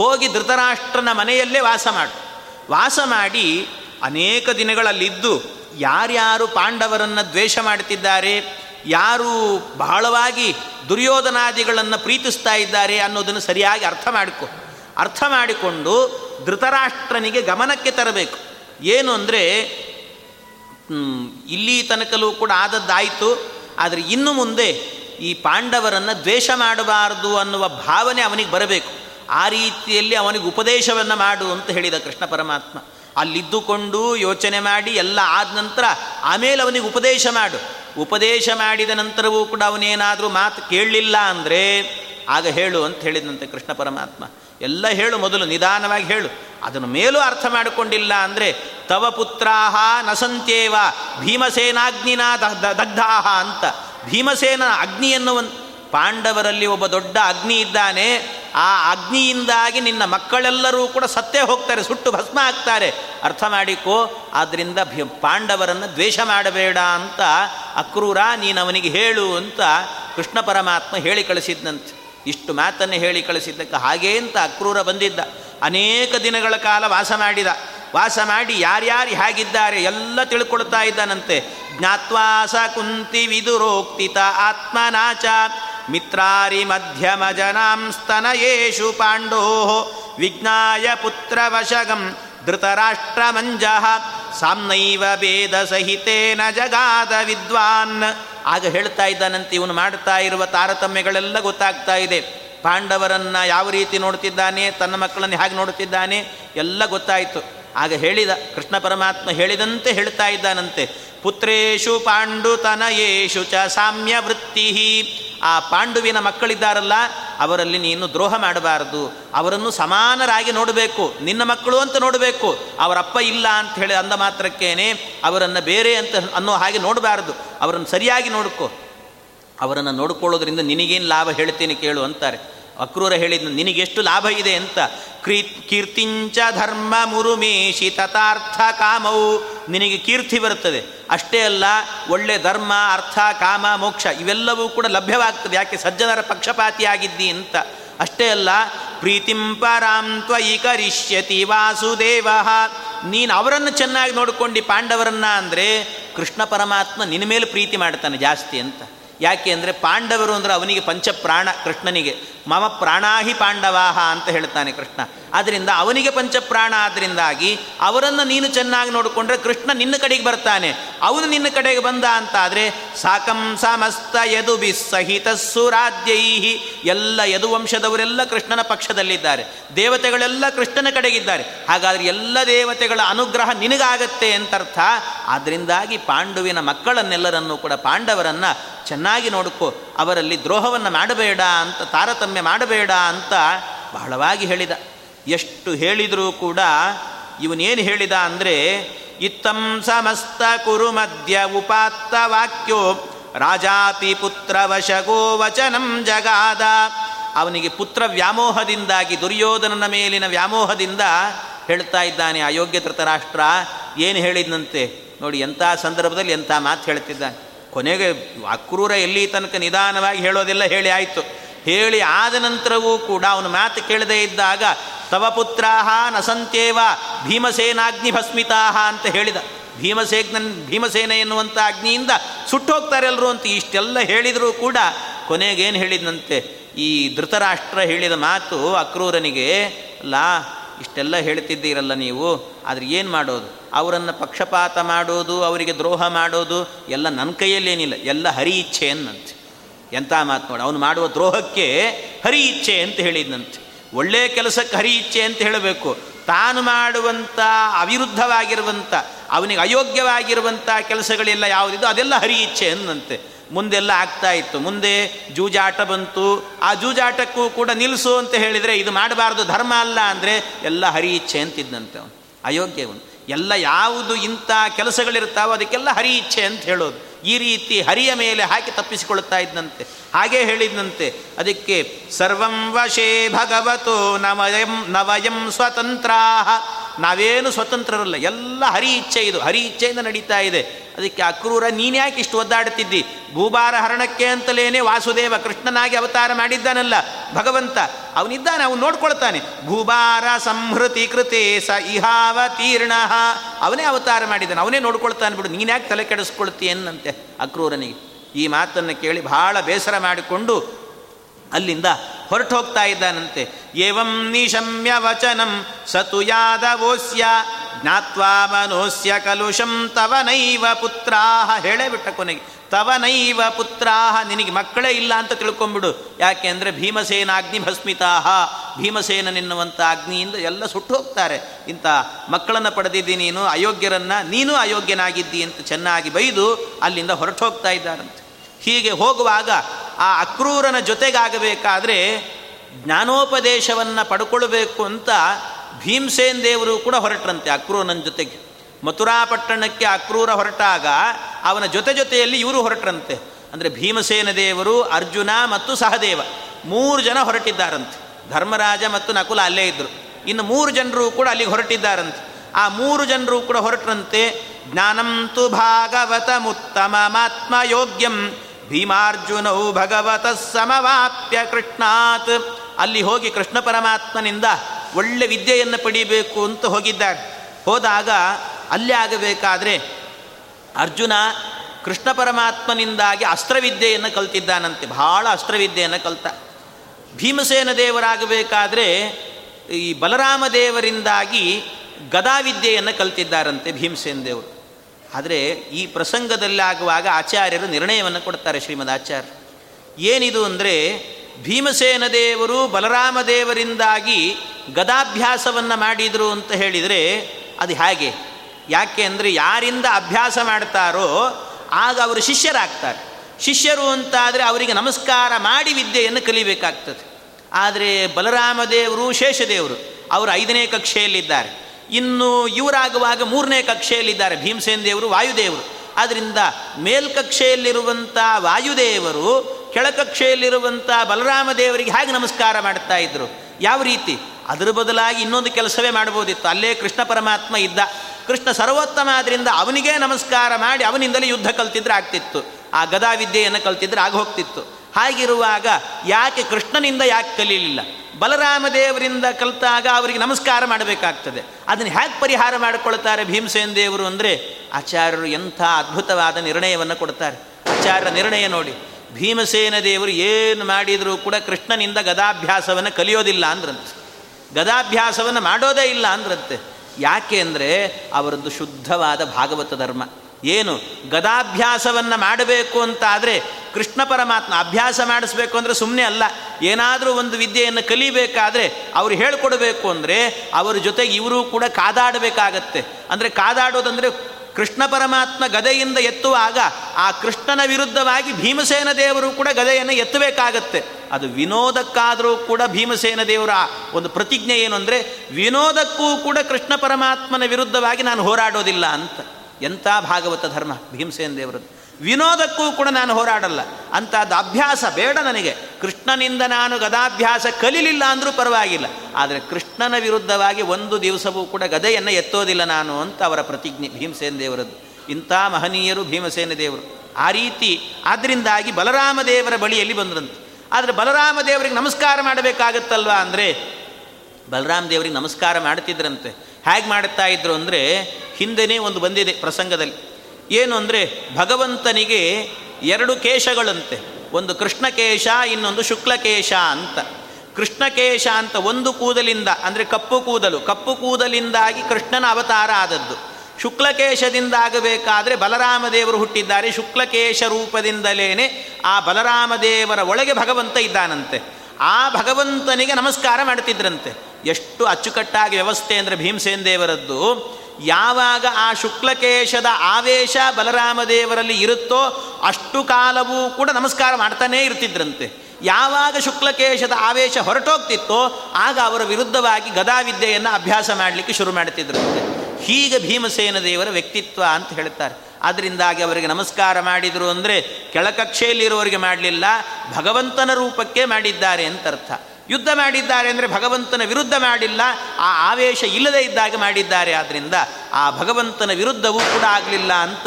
ಹೋಗಿ ಧೃತರಾಷ್ಟ್ರನ ಮನೆಯಲ್ಲೇ ವಾಸ ಮಾಡು. ವಾಸ ಮಾಡಿ ಅನೇಕ ದಿನಗಳಲ್ಲಿದ್ದು ಯಾರ್ಯಾರು ಪಾಂಡವರನ್ನು ದ್ವೇಷ ಮಾಡ್ತಿದ್ದಾರೆ ಯಾರು ಬಹಳವಾಗಿ ದುರ್ಯೋಧನಾದಿಗಳನ್ನು ಪ್ರೀತಿಸ್ತಾ ಇದ್ದಾರೆ ಅನ್ನೋದನ್ನು ಸರಿಯಾಗಿ ಅರ್ಥ ಮಾಡಿಕೊ. ಅರ್ಥ ಮಾಡಿಕೊಂಡು ಧೃತರಾಷ್ಟ್ರನಿಗೆ ಗಮನಕ್ಕೆ ತರಬೇಕು. ಏನು ಅಂದರೆ ಇಲ್ಲಿ ತನಕಲೂ ಕೂಡ ಆದದ್ದಾಯಿತು, ಆದರೆ ಇನ್ನು ಮುಂದೆ ಈ ಪಾಂಡವರನ್ನು ದ್ವೇಷ ಮಾಡಬಾರದು ಅನ್ನುವ ಭಾವನೆ ಅವನಿಗೆ ಬರಬೇಕು. ಆ ರೀತಿಯಲ್ಲಿ ಅವನಿಗೆ ಉಪದೇಶವನ್ನು ಮಾಡು ಅಂತ ಹೇಳಿದ ಕೃಷ್ಣ ಪರಮಾತ್ಮ. ಅಲ್ಲಿದ್ದುಕೊಂಡು ಯೋಚನೆ ಮಾಡಿ ಎಲ್ಲ ಆದ ನಂತರ ಆಮೇಲೆ ಅವನಿಗೆ ಉಪದೇಶ ಮಾಡು. ಉಪದೇಶ ಮಾಡಿದ ನಂತರವೂ ಕೂಡ ಅವನೇನಾದರೂ ಮಾತು ಕೇಳಲಿಲ್ಲ ಅಂದರೆ ಆಗ ಹೇಳು ಅಂತ ಹೇಳಿದಂತೆ ಕೃಷ್ಣ ಪರಮಾತ್ಮ. ಎಲ್ಲ ಹೇಳು ಮೊದಲು, ನಿಧಾನವಾಗಿ ಹೇಳು. ಅದನ್ನು ಮೇಲೂ ಅರ್ಥ ಮಾಡಿಕೊಂಡಿಲ್ಲ ಅಂದರೆ, ತವ ಪುತ್ರಾಹ ನಸಂತ್ಯೇವ ಭೀಮಸೇನಾಗ್ನಿನ ದಗ್ಧಾಹ ಅಂತ. ಭೀಮಸೇನ ಅಗ್ನಿ ಎನ್ನುವಂತ ಪಾಂಡವರಲ್ಲಿ ಒಬ್ಬ ದೊಡ್ಡ ಅಗ್ನಿ ಇದ್ದಾನೆ. ಆ ಅಗ್ನಿಯಿಂದಾಗಿ ನಿನ್ನ ಮಕ್ಕಳೆಲ್ಲರೂ ಕೂಡ ಸತ್ತೇ ಹೋಗ್ತಾರೆ, ಸುಟ್ಟು ಭಸ್ಮ ಆಗ್ತಾರೆ. ಅರ್ಥ ಮಾಡಿಕೋ ಆದ್ದರಿಂದ ಪಾಂಡವರನ್ನು ದ್ವೇಷ ಮಾಡಬೇಡ ಅಂತ ಅಕ್ರೂರ ನೀನು ಅವನಿಗೆ ಹೇಳು ಅಂತ ಕೃಷ್ಣ ಪರಮಾತ್ಮ ಹೇಳಿ ಕಳಿಸಿದ್ನಂತೆ. ಇಷ್ಟು ಮಾತನ್ನು ಹೇಳಿ ಕಳಿಸಿದ್ದಕ್ಕೆ ಹಾಗೇ ಅಂತ ಅಕ್ರೂರ ಬಂದಿದ್ದ. ಅನೇಕ ದಿನಗಳ ಕಾಲ ವಾಸ ಮಾಡಿದ. ವಾಸ ಮಾಡಿ ಯಾರ್ಯಾರು ಹೇಗಿದ್ದಾರೆ ಎಲ್ಲ ತಿಳ್ಕೊಳ್ತಾ ಇದ್ದಾನಂತೆ. ಜ್ಞಾತ್ವಾಸ ಕುಂತಿ ವಿದುರೋಕ್ತಿತ ಆತ್ಮನಾಚ. ಮಿತ್ರಾರಿ ಮಧ್ಯಮ ಜನಾಂ ಸ್ತನಯೇಷು ಪಾಂಡೋ ವಿಜ್ಞಾಯ ಪುತ್ರವಶಗಂ ಧೃತರಾಷ್ಟ್ರಮಂಜ ಸಾಮ್ನೈವ ಭೇದ ಸಹಿತೇನ ಜಗಾದ ವಿದ್ವಾನ್. ಆಗ ಹೇಳ್ತಾ ಇದ್ದಾನಂತೆ ಇವನು ಮಾಡ್ತಾ ಇರುವ ತಾರತಮ್ಯಗಳೆಲ್ಲ ಗೊತ್ತಾಗ್ತಾ ಇದೆ. ಪಾಂಡವರನ್ನು ಯಾವ ರೀತಿ ನೋಡ್ತಿದ್ದಾನೆ, ತನ್ನ ಮಕ್ಕಳನ್ನು ಹೇಗೆ ನೋಡುತ್ತಿದ್ದಾನೆ ಎಲ್ಲ ಗೊತ್ತಾಯಿತು. ಆಗ ಹೇಳಿದ, ಕೃಷ್ಣ ಪರಮಾತ್ಮ ಹೇಳಿದಂತೆ ಹೇಳ್ತಾ ಇದ್ದಾನಂತೆ. ಪುತ್ರೇಶು ಪಾಂಡುತನಯೇಶು ಚ ಸಾಮ್ಯ ವೃತ್ತಿ ಆ ಪಾಂಡುವಿನ ಮಕ್ಕಳಿದ್ದಾರಲ್ಲ, ಅವರಲ್ಲಿ ನೀನು ದ್ರೋಹ ಮಾಡಬಾರದು. ಅವರನ್ನು ಸಮಾನರಾಗಿ ನೋಡಬೇಕು. ನಿನ್ನ ಮಕ್ಕಳು ಅಂತ ನೋಡಬೇಕು. ಅವರಪ್ಪ ಇಲ್ಲ ಅಂತ ಹೇಳಿ ಅಂದ ಮಾತ್ರಕ್ಕೇನೆ ಅವರನ್ನು ಬೇರೆ ಅಂತ ಅನ್ನೋ ಹಾಗೆ ನೋಡಬಾರದು. ಅವರನ್ನು ಸರಿಯಾಗಿ ನೋಡ್ಕೋ. ಅವರನ್ನು ನೋಡ್ಕೊಳ್ಳೋದ್ರಿಂದ ನಿನಗೇನು ಲಾಭ ಹೇಳ್ತೀನಿ ಕೇಳು ಅಂತಾರೆ. ಅಕ್ರೂರ ಹೇಳಿದ್ನು, ನಿನಗೆಷ್ಟು ಲಾಭ ಇದೆ ಅಂತ. ಕ್ರೀ, ಕೀರ್ತಿಂಚ ಧರ್ಮ ಮುರುಮೇಶಿ ತಥಾರ್ಥ ಕಾಮವು ನಿನಗೆ ಕೀರ್ತಿ ಬರುತ್ತದೆ. ಅಷ್ಟೇ ಅಲ್ಲ, ಒಳ್ಳೆ ಧರ್ಮ, ಅರ್ಥ, ಕಾಮ, ಮೋಕ್ಷ, ಇವೆಲ್ಲವೂ ಕೂಡ ಲಭ್ಯವಾಗ್ತದೆ. ಯಾಕೆ ಸಜ್ಜನರ ಪಕ್ಷಪಾತಿಯಾಗಿದ್ದಿ ಅಂತ. ಅಷ್ಟೇ ಅಲ್ಲ, ಪ್ರೀತಿಂ ಪರಾಂ ತ್ವಯಿ ಕರಿಷ್ಯತಿ ವಾಸುದೇವ. ನೀನು ಅವರನ್ನು ಚೆನ್ನಾಗಿ ನೋಡಿಕೊಂಡು ಪಾಂಡವರನ್ನ ಅಂದರೆ ಕೃಷ್ಣ ಪರಮಾತ್ಮ ನಿನ್ನ ಮೇಲೆ ಪ್ರೀತಿ ಮಾಡ್ತಾನೆ ಜಾಸ್ತಿ ಅಂತ. ಯಾಕೆ ಅಂದರೆ ಪಾಂಡವರು ಅಂದರೆ ಅವನಿಗೆ ಪಂಚಪ್ರಾಣ ಕೃಷ್ಣನಿಗೆ. ಮಮ ಪ್ರಾಣಾಹಿ ಪಾಂಡವಾಹ ಅಂತ ಹೇಳ್ತಾನೆ ಕೃಷ್ಣ. ಆದ್ದರಿಂದ ಅವನಿಗೆ ಪಂಚಪ್ರಾಣ ಆದ್ದರಿಂದಾಗಿ ಅವರನ್ನು ನೀನು ಚೆನ್ನಾಗಿ ನೋಡಿಕೊಂಡ್ರೆ ಕೃಷ್ಣ ನಿನ್ನ ಕಡೆಗೆ ಬರ್ತಾನೆ. ಅವನು ನಿನ್ನ ಕಡೆಗೆ ಬಂದ ಅಂತಾದರೆ ಸಾಕಂ ಸಮಸ್ತ ಯದು ಬಿಸ್ಸಹಿತ ಸುರಾಧ್ಯೈಹಿ. ಎಲ್ಲ ಯದುವಂಶದವರೆಲ್ಲ ಕೃಷ್ಣನ ಪಕ್ಷದಲ್ಲಿದ್ದಾರೆ. ದೇವತೆಗಳೆಲ್ಲ ಕೃಷ್ಣನ ಕಡೆಗಿದ್ದಾರೆ. ಹಾಗಾದರೆ ಎಲ್ಲ ದೇವತೆಗಳ ಅನುಗ್ರಹ ನಿನಗಾಗತ್ತೆ ಅಂತರ್ಥ. ಆದ್ದರಿಂದಾಗಿ ಪಾಂಡುವಿನ ಮಕ್ಕಳನ್ನೆಲ್ಲರನ್ನೂ ಕೂಡ ಪಾಂಡವರನ್ನು ಚೆನ್ನಾಗಿ ನೋಡಿಕೊ. ಅವರಲ್ಲಿ ದ್ರೋಹವನ್ನು ಮಾಡಬೇಡ ಅಂತ ತಾರತಮ್ಯ ಮಾಡಬೇಡ ಅಂತ ಬಹಳವಾಗಿ ಹೇಳಿದ. ಎಷ್ಟು ಹೇಳಿದರೂ ಕೂಡ ಇವನೇನು ಹೇಳಿದ ಅಂದರೆ, ಇತ್ತಂ ಸಮಸ್ತ ಕುರು ಮಧ್ಯ ಉಪಾತ್ತ ವಾಕ್ಯೋ, ರಾಜಾಪಿ ಪುತ್ರ ವಶಗೋ ವಚನಂ ಜಗಾದ. ಅವನಿಗೆ ಪುತ್ರ ವ್ಯಾಮೋಹದಿಂದಾಗಿ, ದುರ್ಯೋಧನನ ಮೇಲಿನ ವ್ಯಾಮೋಹದಿಂದ ಹೇಳ್ತಾ ಇದ್ದಾನೆ ಅಯೋಗ್ಯ ಧೃತರಾಷ್ಟ್ರ ಏನು ಹೇಳಿದಂತೆ ನೋಡಿ, ಎಂಥ ಸಂದರ್ಭದಲ್ಲಿ ಎಂಥ ಮಾತು ಹೇಳ್ತಿದ್ದಾನೆ. ಕೊನೆಗೆ ಅಕ್ರೂರ ಎಲ್ಲಿ ತನಕ ನಿಧಾನವಾಗಿ ಹೇಳೋದೆಲ್ಲ ಹೇಳಿ ಆಯಿತು. ಹೇಳಿ ಆದ ನಂತರವೂ ಕೂಡ ಅವನು ಮಾತು ಕೇಳದೇ ಇದ್ದಾಗ, ತವ ಪುತ್ರಾಹ ನಸಂತ್ಯೇವ ಭೀಮಸೇನಾಗ್ನಿ ಭಸ್ಮಿತಾಹ ಅಂತ ಹೇಳಿದ. ಭೀಮಸೇನ ಭೀಮಸೇನ ಎನ್ನುವಂಥ ಅಗ್ನಿಯಿಂದ ಸುಟ್ಟೋಗ್ತಾರೆ ಎಲ್ಲರೂ ಅಂತ ಇಷ್ಟೆಲ್ಲ ಹೇಳಿದರೂ ಕೂಡ ಕೊನೆಗೇನು ಹೇಳಿದಂತೆ ಈ ಧೃತರಾಷ್ಟ್ರ ಹೇಳಿದ ಮಾತು ಅಕ್ರೂರನಿಗೆ ಲಾ ಇಷ್ಟೆಲ್ಲ ಹೇಳ್ತಿದ್ದೀರಲ್ಲ ನೀವು, ಆದರೆ ಏನು ಮಾಡೋದು? ಅವರನ್ನು ಪಕ್ಷಪಾತ ಮಾಡೋದು, ಅವರಿಗೆ ದ್ರೋಹ ಮಾಡೋದು, ಎಲ್ಲ ನನ್ನ ಕೈಯಲ್ಲೇನಿಲ್ಲ, ಎಲ್ಲ ಹರಿ ಇಚ್ಛೆ ಅನ್ನಂತೆ. ಎಂಥ ಮಾತು ನೋಡಿ, ಅವನು ಮಾಡುವ ದ್ರೋಹಕ್ಕೆ ಹರಿ ಇಚ್ಛೆ ಅಂತ ಹೇಳಿದ್ನಂತೆ. ಒಳ್ಳೆಯ ಕೆಲಸಕ್ಕೆ ಹರಿ ಇಚ್ಛೆ ಅಂತ ಹೇಳಬೇಕು. ತಾನು ಮಾಡುವಂಥ ಅವಿರುದ್ಧವಾಗಿರುವಂಥ ಅವನಿಗೆ ಅಯೋಗ್ಯವಾಗಿರುವಂಥ ಕೆಲಸಗಳೆಲ್ಲ ಯಾವುದಿದ್ದು, ಅದೆಲ್ಲ ಹರಿ ಇಚ್ಛೆ ಅಂದಂತೆ ಮುಂದೆಲ್ಲ ಆಗ್ತಾ ಇತ್ತು. ಮುಂದೆ ಜೂಜಾಟ ಬಂತು. ಆ ಜೂಜಾಟಕ್ಕೂ ಕೂಡ ನಿಲ್ಲಿಸು ಅಂತ ಹೇಳಿದರೆ ಇದು ಮಾಡಬಾರ್ದು, ಧರ್ಮ ಅಲ್ಲ ಅಂದರೆ ಎಲ್ಲ ಹರಿ ಇಚ್ಛೆ ಅಂತಿದ್ದಂತೆ ಅವನು. ಅಯೋಗ್ಯವನು. ಎಲ್ಲ ಯಾವುದು ಇಂಥ ಕೆಲಸಗಳಿರ್ತಾವೋ ಅದಕ್ಕೆಲ್ಲ ಹರಿ ಇಚ್ಛೆ ಅಂತ ಹೇಳೋದು. ಈ ರೀತಿ ಹರಿಯ ಮೇಲೆ ಹಾಕಿ ತಪ್ಪಿಸಿಕೊಳ್ಳುತ್ತಾ ಇದ್ದಂತೆ ಹಾಗೆ ಹೇಳಿದಂತೆ ಅದಕ್ಕೆ, ಸರ್ವಂ ವಶೇ ಭಗವತೋ ನವಯಂ ನವಯಂ ಸ್ವತಂತ್ರ ನಾವೇನು ಸ್ವತಂತ್ರರಲ್ಲ, ಎಲ್ಲ ಹರಿ ಇಚ್ಛೆ ಇದು ಹರಿ ಇಚ್ಛೆಯಿಂದ ನಡೀತಾ ಇದೆ. ಅದಕ್ಕೆ ಅಕ್ರೂರ ನೀನ್ಯಾಕೆ ಇಷ್ಟು ಒದ್ದಾಡ್ತಿದ್ದಿ? ಭೂಭಾರ ಹರಣಕ್ಕೆ ಅಂತಲೇನೆ ವಾಸುದೇವ ಕೃಷ್ಣನಾಗಿ ಅವತಾರ ಮಾಡಿದ್ದಾನಲ್ಲ, ಭಗವಂತ, ಅವನಿದ್ದಾನೆ, ಅವನು ನೋಡ್ಕೊಳ್ತಾನೆ. ಭೂಭಾರ ಸಂಹೃತಿ ಕೃತೇ ಸ ಇಹಾವ ತೀರ್ಣ. ಅವನೇ ಅವತಾರ ಮಾಡಿದ್ದಾನೆ, ಅವನೇ ನೋಡ್ಕೊಳ್ತಾನೆ ಬಿಡು ನೀನ್ಯಾಕೆ ತಲೆ ಕೆಡಿಸ್ಕೊಳ್ತೀಯನ್ನಂತೆ ಅಕ್ರೂರನಿಗೆ ಈ ಮಾತನ್ನು ಕೇಳಿ ಬಹಳ ಬೇಸರ ಮಾಡಿಕೊಂಡು ಅಲ್ಲಿಂದ ಹೊರಟು ಹೋಗ್ತಾ ಇದ್ದಾನಂತೆ. ಏವಂ ನಿಶಮ್ಯ ವಚನಂ ಸತು ಯಾದವೋಸ್ಯ ಜ್ಞಾತ್ವಾ ಮನೋಸ್ಯ ಕಲುಷಂ ತವನೈವ ಪುತ್ರಾಹ ಹೇಳೇ ಬಿಟ್ಟ ಕೊನೆಗೆ. ತವನೈವ ಪುತ್ರಾಹ ನಿನಗೆ ಮಕ್ಕಳೇ ಇಲ್ಲ ಅಂತ ತಿಳ್ಕೊಂಬಿಡು. ಯಾಕೆ ಅಂದರೆ ಭೀಮಸೇನಾಗ್ನಿ ಭಸ್ಮಿತಾಹ ಭೀಮಸೇನನೆನ್ನುವಂಥ ಅಗ್ನಿಯಿಂದ ಎಲ್ಲ ಸುಟ್ಟು ಹೋಗ್ತಾರೆ. ಇಂಥ ಮಕ್ಕಳನ್ನು ಪಡೆದಿದ್ದಿ ನೀನು, ಅಯೋಗ್ಯರನ್ನು, ನೀನು ಅಯೋಗ್ಯನಾಗಿದ್ದಿ ಅಂತ ಚೆನ್ನಾಗಿ ಬೈದು ಅಲ್ಲಿಂದ ಹೊರಟು ಹೋಗ್ತಾ ಇದ್ದಾರಂತೆ. ಹೀಗೆ ಹೋಗುವಾಗ ಆ ಅಕ್ರೂರನ ಜೊತೆಗಾಗಬೇಕಾದ್ರೆ ಜ್ಞಾನೋಪದೇಶವನ್ನು ಪಡ್ಕೊಳ್ಬೇಕು ಅಂತ ಭೀಮಸೇನ್ ದೇವರು ಕೂಡ ಹೊರಟ್ರಂತೆ ಅಕ್ರೂರನ ಜೊತೆಗೆ. ಮಥುರಾ ಪಟ್ಟಣಕ್ಕೆ ಅಕ್ರೂರ ಹೊರಟಾಗ ಅವನ ಜೊತೆ ಜೊತೆಯಲ್ಲಿ ಇವರು ಹೊರಟ್ರಂತೆ. ಅಂದರೆ ಭೀಮಸೇನ ದೇವರು, ಅರ್ಜುನ ಮತ್ತು ಸಹದೇವ ಮೂರು ಜನ ಹೊರಟಿದ್ದಾರಂತೆ. ಧರ್ಮರಾಜ ಮತ್ತು ನಕುಲ ಅಲ್ಲೇ ಇದ್ದರು ಇನ್ನು ಮೂರು ಜನರು ಕೂಡ ಅಲ್ಲಿಗೆ ಹೊರಟಿದ್ದಾರಂತೆ. ಆ ಮೂರು ಜನರು ಕೂಡ ಹೊರಟ್ರಂತೆ. ಜ್ಞಾನಂತು ಯೋಗ್ಯಂ ಭೀಮಾರ್ಜುನೌ ಭಗವತ ಸಮವಾಪ್ಯ ಕೃಷ್ಣಾತ್. ಅಲ್ಲಿ ಹೋಗಿ ಕೃಷ್ಣ ಪರಮಾತ್ಮನಿಂದ ಒಳ್ಳೆ ವಿದ್ಯೆಯನ್ನು ಪಡಿಬೇಕು ಅಂತ ಹೋಗಿದ್ದಾರೆ ಹೋದಾಗ ಅಲ್ಲಿ ಆಗಬೇಕಾದ್ರೆ ಅರ್ಜುನ ಕೃಷ್ಣ ಪರಮಾತ್ಮನಿಂದಾಗಿ ಅಸ್ತ್ರವಿದ್ಯೆಯನ್ನು ಕಲ್ತಿದ್ದಾನಂತೆ. ಬಹಳ ಅಸ್ತ್ರವಿದ್ಯೆಯನ್ನು ಕಲ್ತ. ಭೀಮಸೇನ ದೇವರಾಗಬೇಕಾದ್ರೆ ಈ ಬಲರಾಮ ದೇವರಿಂದಾಗಿ ಗದಾವಿದ್ಯೆಯನ್ನು ಕಲ್ತಿದ್ದಾರಂತೆ ಭೀಮಸೇನ ದೇವರು. ಆದರೆ ಈ ಪ್ರಸಂಗದಲ್ಲಾಗುವಾಗ ಆಚಾರ್ಯರು ನಿರ್ಣಯವನ್ನು ಕೊಡ್ತಾರೆ ಶ್ರೀಮದ್ ಆಚಾರ್ಯ. ಏನಿದು ಅಂದರೆ ಭೀಮಸೇನ ದೇವರು ಬಲರಾಮ ದೇವರಿಂದಾಗಿ ಗದಾಭ್ಯಾಸವನ್ನು ಮಾಡಿದರು ಅಂತ ಹೇಳಿದರೆ ಅದು ಹೇಗೆ? ಯಾಕೆ ಅಂದರೆ ಯಾರಿಂದ ಅಭ್ಯಾಸ ಮಾಡ್ತಾರೋ ಆಗ ಅವರು ಶಿಷ್ಯರಾಗ್ತಾರೆ. ಶಿಷ್ಯರು ಅಂತಾದರೆ ಅವರಿಗೆ ನಮಸ್ಕಾರ ಮಾಡಿ ವಿದ್ಯೆಯನ್ನು ಕಲಿಬೇಕಾಗ್ತದೆ. ಆದರೆ ಬಲರಾಮ ದೇವರು ಶೇಷದೇವರು, ಅವರು ಐದನೇ ಕಕ್ಷೆಯಲ್ಲಿದ್ದಾರೆ. ಇನ್ನು ಇವರಾಗುವಾಗ ಮೂರನೇ ಕಕ್ಷೆಯಲ್ಲಿದ್ದಾರೆ ಭೀಮಸೇನ ದೇವರು, ವಾಯುದೇವರು. ಆದ್ದರಿಂದ ಮೇಲ್ಕಕ್ಷೆಯಲ್ಲಿರುವಂಥ ವಾಯುದೇವರು ಕೆಳಕಕ್ಷೆಯಲ್ಲಿರುವಂಥ ಬಲರಾಮ ದೇವರಿಗೆ ಹೇಗೆ ನಮಸ್ಕಾರ ಮಾಡ್ತಾ ಇದ್ರು? ಯಾವ ರೀತಿ? ಅದರ ಬದಲಾಗಿ ಇನ್ನೊಂದು ಕೆಲಸವೇ ಮಾಡ್ಬೋದಿತ್ತು ಅಲ್ಲೇ ಕೃಷ್ಣ ಪರಮಾತ್ಮ ಇದ್ದ. ಕೃಷ್ಣ ಸರ್ವೋತ್ತಮ ಆದ್ದರಿಂದ ಅವನಿಗೇ ನಮಸ್ಕಾರ ಮಾಡಿ ಅವನಿಂದಲೇ ಯುದ್ಧ ಕಲ್ತಿದ್ರೆ ಆಗ್ತಿತ್ತು. ಆ ಗದಾವಿದ್ಯೆಯನ್ನು ಕಲ್ತಿದ್ರೆ ಆಗ ಹೋಗ್ತಿತ್ತು ಹಾಗಿರುವಾಗ ಯಾಕೆ ಕೃಷ್ಣನಿಂದ ಯಾಕೆ ಕಲೀಲಿಲ್ಲ? ಬಲರಾಮ ದೇವರಿಂದ ಕಲಿತಾಗ ಅವರಿಗೆ ನಮಸ್ಕಾರ ಮಾಡಬೇಕಾಗ್ತದೆ. ಅದನ್ನು ಹೇಗೆ ಪರಿಹಾರ ಮಾಡಿಕೊಳ್ತಾರೆ ಭೀಮಸೇನ ದೇವರು ಅಂದರೆ ಆಚಾರ್ಯರು ಎಂಥ ಅದ್ಭುತವಾದ ನಿರ್ಣಯವನ್ನು ಕೊಡ್ತಾರೆ. ಆಚಾರ್ಯರ ನಿರ್ಣಯ ನೋಡಿ, ಭೀಮಸೇನ ದೇವರು ಏನು ಮಾಡಿದರೂ ಕೂಡ ಕೃಷ್ಣನಿಂದ ಗದಾಭ್ಯಾಸವನ್ನು ಕಲಿಯೋದಿಲ್ಲ ಅಂದ್ರಂತೆ. ಗದಾಭ್ಯಾಸವನ್ನು ಮಾಡೋದೇ ಇಲ್ಲ ಅಂದ್ರಂತೆ. ಯಾಕೆ ಅಂದರೆ ಅವರದ್ದು ಶುದ್ಧವಾದ ಭಾಗವತ ಧರ್ಮ. ಏನು ಗದಾಭ್ಯಾಸವನ್ನು ಮಾಡಬೇಕು ಅಂತ ಆದರೆ ಕೃಷ್ಣ ಪರಮಾತ್ಮ ಅಭ್ಯಾಸ ಮಾಡಿಸ್ಬೇಕು ಅಂದರೆ ಸುಮ್ಮನೆ ಅಲ್ಲ. ಏನಾದರೂ ಒಂದು ವಿದ್ಯೆಯನ್ನು ಕಲಿಬೇಕಾದ್ರೆ ಅವರು ಹೇಳ್ಕೊಡಬೇಕು ಅಂದರೆ ಅವರ ಜೊತೆಗೆ ಇವರು ಕೂಡ ಕಾದಾಡಬೇಕಾಗತ್ತೆ. ಅಂದರೆ ಕಾದಾಡೋದಂದರೆ ಕೃಷ್ಣ ಪರಮಾತ್ಮ ಗದೆಯಿಂದ ಎತ್ತುವಾಗ ಆ ಕೃಷ್ಣನ ವಿರುದ್ಧವಾಗಿ ಭೀಮಸೇನ ದೇವರು ಕೂಡ ಗದೆಯನ್ನು ಎತ್ತಬೇಕಾಗತ್ತೆ. ಅದು ವಿನೋದಕ್ಕಾದರೂ ಕೂಡ ಭೀಮಸೇನ ದೇವರ ಒಂದು ಪ್ರತಿಜ್ಞೆ ಏನು ಅಂದರೆ ವಿನೋದಕ್ಕೂ ಕೂಡ ಕೃಷ್ಣ ಪರಮಾತ್ಮನ ವಿರುದ್ಧವಾಗಿ ನಾನು ಹೋರಾಡೋದಿಲ್ಲ ಅಂತ. ಎಂಥ ಭಾಗವತ ಧರ್ಮ? ಭೀಮಸೇನ ದೇವರದ್ದು. ವಿನೋದಕ್ಕೂ ಕೂಡ ನಾನು ಹೋರಾಡಲ್ಲ. ಅಂಥದ್ದು ಅಭ್ಯಾಸ ಬೇಡ ನನಗೆ. ಕೃಷ್ಣನಿಂದ ನಾನು ಗದಾಭ್ಯಾಸ ಕಲಿಲಿಲ್ಲ ಅಂದರೂ ಪರವಾಗಿಲ್ಲ. ಆದರೆ ಕೃಷ್ಣನ ವಿರುದ್ಧವಾಗಿ ಒಂದು ದಿವಸವೂ ಕೂಡ ಗದೆಯನ್ನು ಎತ್ತೋದಿಲ್ಲ ನಾನು ಅಂತ ಅವರ ಪ್ರತಿಜ್ಞೆ ಭೀಮಸೇನ ದೇವರದ್ದು. ಇಂಥ ಮಹನೀಯರು ಭೀಮಸೇನ ದೇವರು. ಆ ರೀತಿ ಆದ್ದರಿಂದಾಗಿ ಬಲರಾಮ ದೇವರ ಬಳಿಯಲ್ಲಿ ಬಂದ್ರಂತೆ. ಆದರೆ ಬಲರಾಮ ದೇವರಿಗೆ ನಮಸ್ಕಾರ ಮಾಡಬೇಕಾಗತ್ತಲ್ವಾ? ಅಂದರೆ ಬಲರಾಮ ದೇವರಿಗೆ ನಮಸ್ಕಾರ ಮಾಡ್ತಿದ್ರಂತೆ. ಹೇಗೆ ಮಾಡುತ್ತಾ ಇದ್ರು ಅಂದರೆ ಹಿಂದೆನೇ ಒಂದು ಬಂದಿದೆ ಪ್ರಸಂಗದಲ್ಲಿ. ಏನು ಅಂದರೆ ಭಗವಂತನಿಗೆ ಎರಡು ಕೇಶಗಳಂತೆ. ಒಂದು ಕೃಷ್ಣಕೇಶ, ಇನ್ನೊಂದು ಶುಕ್ಲಕೇಶ ಅಂತ. ಕೃಷ್ಣಕೇಶ ಅಂತ ಒಂದು ಕೂದಲಿಂದ, ಅಂದರೆ ಕಪ್ಪು ಕೂದಲು, ಕಪ್ಪು ಕೂದಲಿಂದಾಗಿ ಕೃಷ್ಣನ ಅವತಾರ ಆದದ್ದು. ಶುಕ್ಲಕೇಶದಿಂದ ಆಗಬೇಕಾದರೆ ಬಲರಾಮ ದೇವರು ಹುಟ್ಟಿದ್ದಾರೆ. ಶುಕ್ಲಕೇಶ ರೂಪದಿಂದಲೇ ಆ ಬಲರಾಮ ದೇವರ ಒಳಗೆ ಭಗವಂತ ಇದ್ದಾನಂತೆ. ಆ ಭಗವಂತನಿಗೆ ನಮಸ್ಕಾರ ಮಾಡ್ತಿದ್ರಂತೆ ಎಷ್ಟು ಅಚ್ಚುಕಟ್ಟಾಗಿ ವ್ಯವಸ್ಥೆ ಅಂದರೆ ಭೀಮಸೇನ ದೇವರದ್ದು, ಯಾವಾಗ ಆ ಶುಕ್ಲಕೇಶದ ಆವೇಶ ಬಲರಾಮ ದೇವರಲ್ಲಿ ಇರುತ್ತೋ ಅಷ್ಟು ಕಾಲವೂ ಕೂಡ ನಮಸ್ಕಾರ ಮಾಡ್ತಾನೇ ಇರ್ತಿದ್ರಂತೆ. ಯಾವಾಗ ಶುಕ್ಲಕೇಶದ ಆವೇಶ ಹೊರಟೋಗ್ತಿತ್ತೋ, ಆಗ ಅವರ ವಿರುದ್ಧವಾಗಿ ಗದಾವಿದ್ಯೆಯನ್ನು ಅಭ್ಯಾಸ ಮಾಡಲಿಕ್ಕೆ ಶುರು ಮಾಡ್ತಿದ್ರಂತೆ. ಹೀಗೆ ಭೀಮಸೇನ ದೇವರ ವ್ಯಕ್ತಿತ್ವ ಅಂತ ಹೇಳ್ತಾರೆ. ಅದರಿಂದಾಗಿ ಅವರಿಗೆ ನಮಸ್ಕಾರ ಮಾಡಿದರು ಅಂದರೆ ಕೆಳಕಕ್ಷೆಯಲ್ಲಿರುವವರಿಗೆ ಮಾಡಲಿಲ್ಲ, ಭಗವಂತನ ರೂಪಕ್ಕೆ ಮಾಡಿದ್ದಾರೆ ಅಂತ ಅರ್ಥ. ಯುದ್ಧ ಮಾಡಿದ್ದಾರೆ ಅಂದರೆ ಭಗವಂತನ ವಿರುದ್ಧ ಮಾಡಿಲ್ಲ, ಆ ಆವೇಶ ಇಲ್ಲದೇ ಇದ್ದಾಗ ಮಾಡಿದ್ದಾರೆ. ಆದ್ದರಿಂದ ಆ ಭಗವಂತನ ವಿರುದ್ಧವೂ ಕೂಡ ಆಗಲಿಲ್ಲ ಅಂತ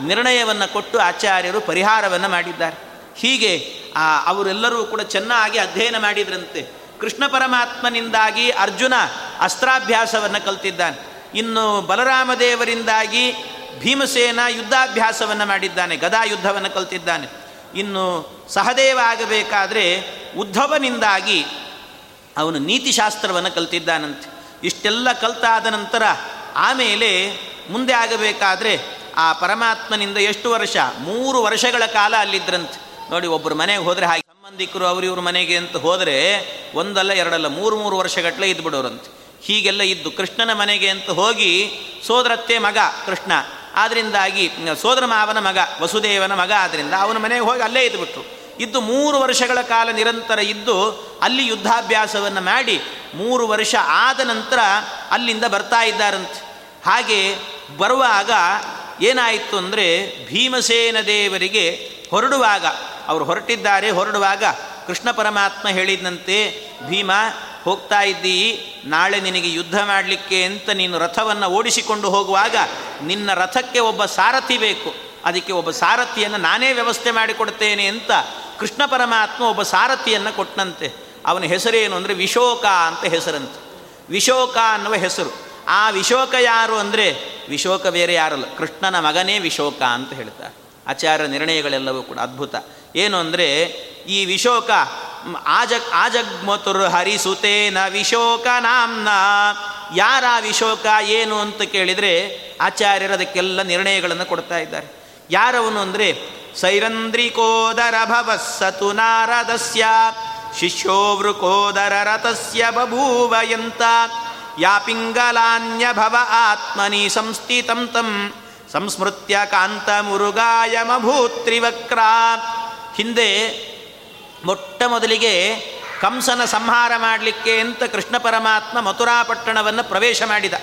ನಿರ್ಣಯವನ್ನು ಕೊಟ್ಟು ಆಚಾರ್ಯರು ಪರಿಹಾರವನ್ನು ಮಾಡಿದ್ದಾರೆ. ಹೀಗೆ, ಆ, ಅವರೆಲ್ಲರೂ ಕೂಡ ಚೆನ್ನಾಗಿ ಅಧ್ಯಯನ ಮಾಡಿದ್ರಂತೆ. ಕೃಷ್ಣ ಪರಮಾತ್ಮನಿಂದಾಗಿ ಅರ್ಜುನ ಅಸ್ತ್ರಾಭ್ಯಾಸವನ್ನು ಕಲ್ತಿದ್ದಾನೆ. ಇನ್ನು ಬಲರಾಮ ದೇವರಿಂದಾಗಿ ಭೀಮಸೇನ ಯುದ್ಧಾಭ್ಯಾಸವನ್ನು ಮಾಡಿದ್ದಾನೆ, ಗದಾ ಯುದ್ಧವನ್ನು ಕಲ್ತಿದ್ದಾನೆ. ಇನ್ನು ಸಹದೇವ ಆಗಬೇಕಾದ್ರೆ ಉದ್ಧವನಿಂದಾಗಿ ಅವನು ನೀತಿಶಾಸ್ತ್ರವನ್ನು ಕಲ್ತಿದ್ದಾನಂತೆ. ಇಷ್ಟೆಲ್ಲ ಕಲ್ತಾದ ನಂತರ ಆಮೇಲೆ ಮುಂದೆ ಆಗಬೇಕಾದ್ರೆ ಆ ಪರಮಾತ್ಮನಿಂದ ಎಷ್ಟು ವರ್ಷ? ಮೂರು ವರ್ಷಗಳ ಕಾಲ ಅಲ್ಲಿದ್ರಂತೆ. ನೋಡಿ ಒಬ್ಬರು ಮನೆಗೆ ಹೋದರೆ ಹಾಗೆ ಸಂಬಂಧಿಕರು ಅವರಿವ್ರ ಮನೆಗೆ ಅಂತ ಹೋದರೆ ಒಂದಲ್ಲ ಎರಡಲ್ಲ ಮೂರು ಮೂರು ವರ್ಷಗಟ್ಟಲೆ ಇದ್ಬಿಡೋರಂತೆ ಹೀಗೆಲ್ಲ ಇದ್ದು ಕೃಷ್ಣನ ಮನೆಗೆ ಅಂತ ಹೋಗಿ ಸೋದರತ್ತೆ ಮಗ ಕೃಷ್ಣ. ಆದ್ದರಿಂದಾಗಿ ಸೋದರ ಮಾವನ ಮಗ, ವಸುದೇವನ ಮಗ ಆದ್ದರಿಂದ ಅವನ ಮನೆಗೆ ಹೋಗಿ ಅಲ್ಲೇ ಇದ್ಬಿಟ್ರು. ಇದ್ದು ಮೂರು ವರ್ಷಗಳ ಕಾಲ ನಿರಂತರ ಇದ್ದು ಅಲ್ಲಿ ಯುದ್ಧಾಭ್ಯಾಸವನ್ನು ಮಾಡಿ ಮೂರು ವರ್ಷ ಆದ ನಂತರ ಅಲ್ಲಿಂದ ಬರ್ತಾ ಇದ್ದಾರಂತೆ. ಹಾಗೆ ಬರುವಾಗ ಏನಾಯಿತು ಅಂದರೆ ಭೀಮಸೇನ ದೇವರಿಗೆ ಹೊರಡುವಾಗ, ಅವರು ಹೊರಟಿದ್ದಾರೆ, ಹೊರಡುವಾಗ ಕೃಷ್ಣ ಪರಮಾತ್ಮ ಹೇಳಿದಂತೆ ಭೀಮ ಹೋಗ್ತಾ ಇದ್ದೀ, ನಾಳೆ ನಿನಗೆ ಯುದ್ಧ ಮಾಡಲಿಕ್ಕೆ ಅಂತ ನೀನು ರಥವನ್ನು ಓಡಿಸಿಕೊಂಡು ಹೋಗುವಾಗ ನಿನ್ನ ರಥಕ್ಕೆ ಒಬ್ಬ ಸಾರಥಿ ಬೇಕು. ಅದಕ್ಕೆ ಒಬ್ಬ ಸಾರಥಿಯನ್ನು ನಾನೇ ವ್ಯವಸ್ಥೆ ಮಾಡಿಕೊಡ್ತೇನೆ ಅಂತ ಕೃಷ್ಣ ಪರಮಾತ್ಮ ಒಬ್ಬ ಸಾರಥಿಯನ್ನು ಕೊಟ್ಟನಂತೆ ಅವನ ಹೆಸರೇನು ಅಂದರೆ ವಿಶೋಕ ಅಂತ ಹೆಸರಂತೆ. ವಿಶೋಕ ಅನ್ನುವ ಹೆಸರು. ಆ ವಿಶೋಕ ಯಾರು ಅಂದರೆ ವಿಶೋಕ ಬೇರೆ ಯಾರಲ್ಲ, ಕೃಷ್ಣನ ಮಗನೇ ವಿಶೋಕ ಅಂತ ಹೇಳ್ತಾರೆ. ಆಚಾರ್ಯ ನಿರ್ಣಯಗಳೆಲ್ಲವೂ ಕೂಡ ಅದ್ಭುತ. ಏನು ಅಂದರೆ ಈ ವಿಶೋಕ ಆಜ ಆಜಗ್ಮತುರ್ ಹರಿಸುತೇನ ವಿಶೋಕ ನಾಮ್ನ. ಯಾರ ವಿಶೋಕ, ಏನು ಅಂತ ಕೇಳಿದರೆ ಆಚಾರ್ಯರು ಅದಕ್ಕೆಲ್ಲ ನಿರ್ಣಯಗಳನ್ನು ಕೊಡ್ತಾ ಇದ್ದಾರೆ. ಯಾರವನು ಅಂದರೆ ಸೈರಂದ್ರಿಕೋದರ ಭವಸ್ಸತು ನಾರದಸ್ಯ ಶಿಷ್ಯೋವೃಕೋದರ ರಥಸ್ಯ ಬಭೂವಯಂತ ಯಾಪಿಂಗಲಾನ್ಯಭವ ಭವ ಆತ್ಮನಿ ಸಂಸ್ಥಿತಂ ತಂ ಸಂಸ್ಮೃತ್ಯ ಕಾಂತ ಮುರುಗಾಯಮಭೂತ್ರಿವಕ್ರ ಹಿಂದೆ ಮೊಟ್ಟ ಮೊದಲಿಗೆ ಕಂಸನ ಸಂಹಾರ ಮಾಡಲಿಕ್ಕೆ ಅಂತ ಕೃಷ್ಣ ಪರಮಾತ್ಮ ಮಥುರಾಪಟ್ಟಣವನ್ನು ಪ್ರವೇಶ ಮಾಡಿದ.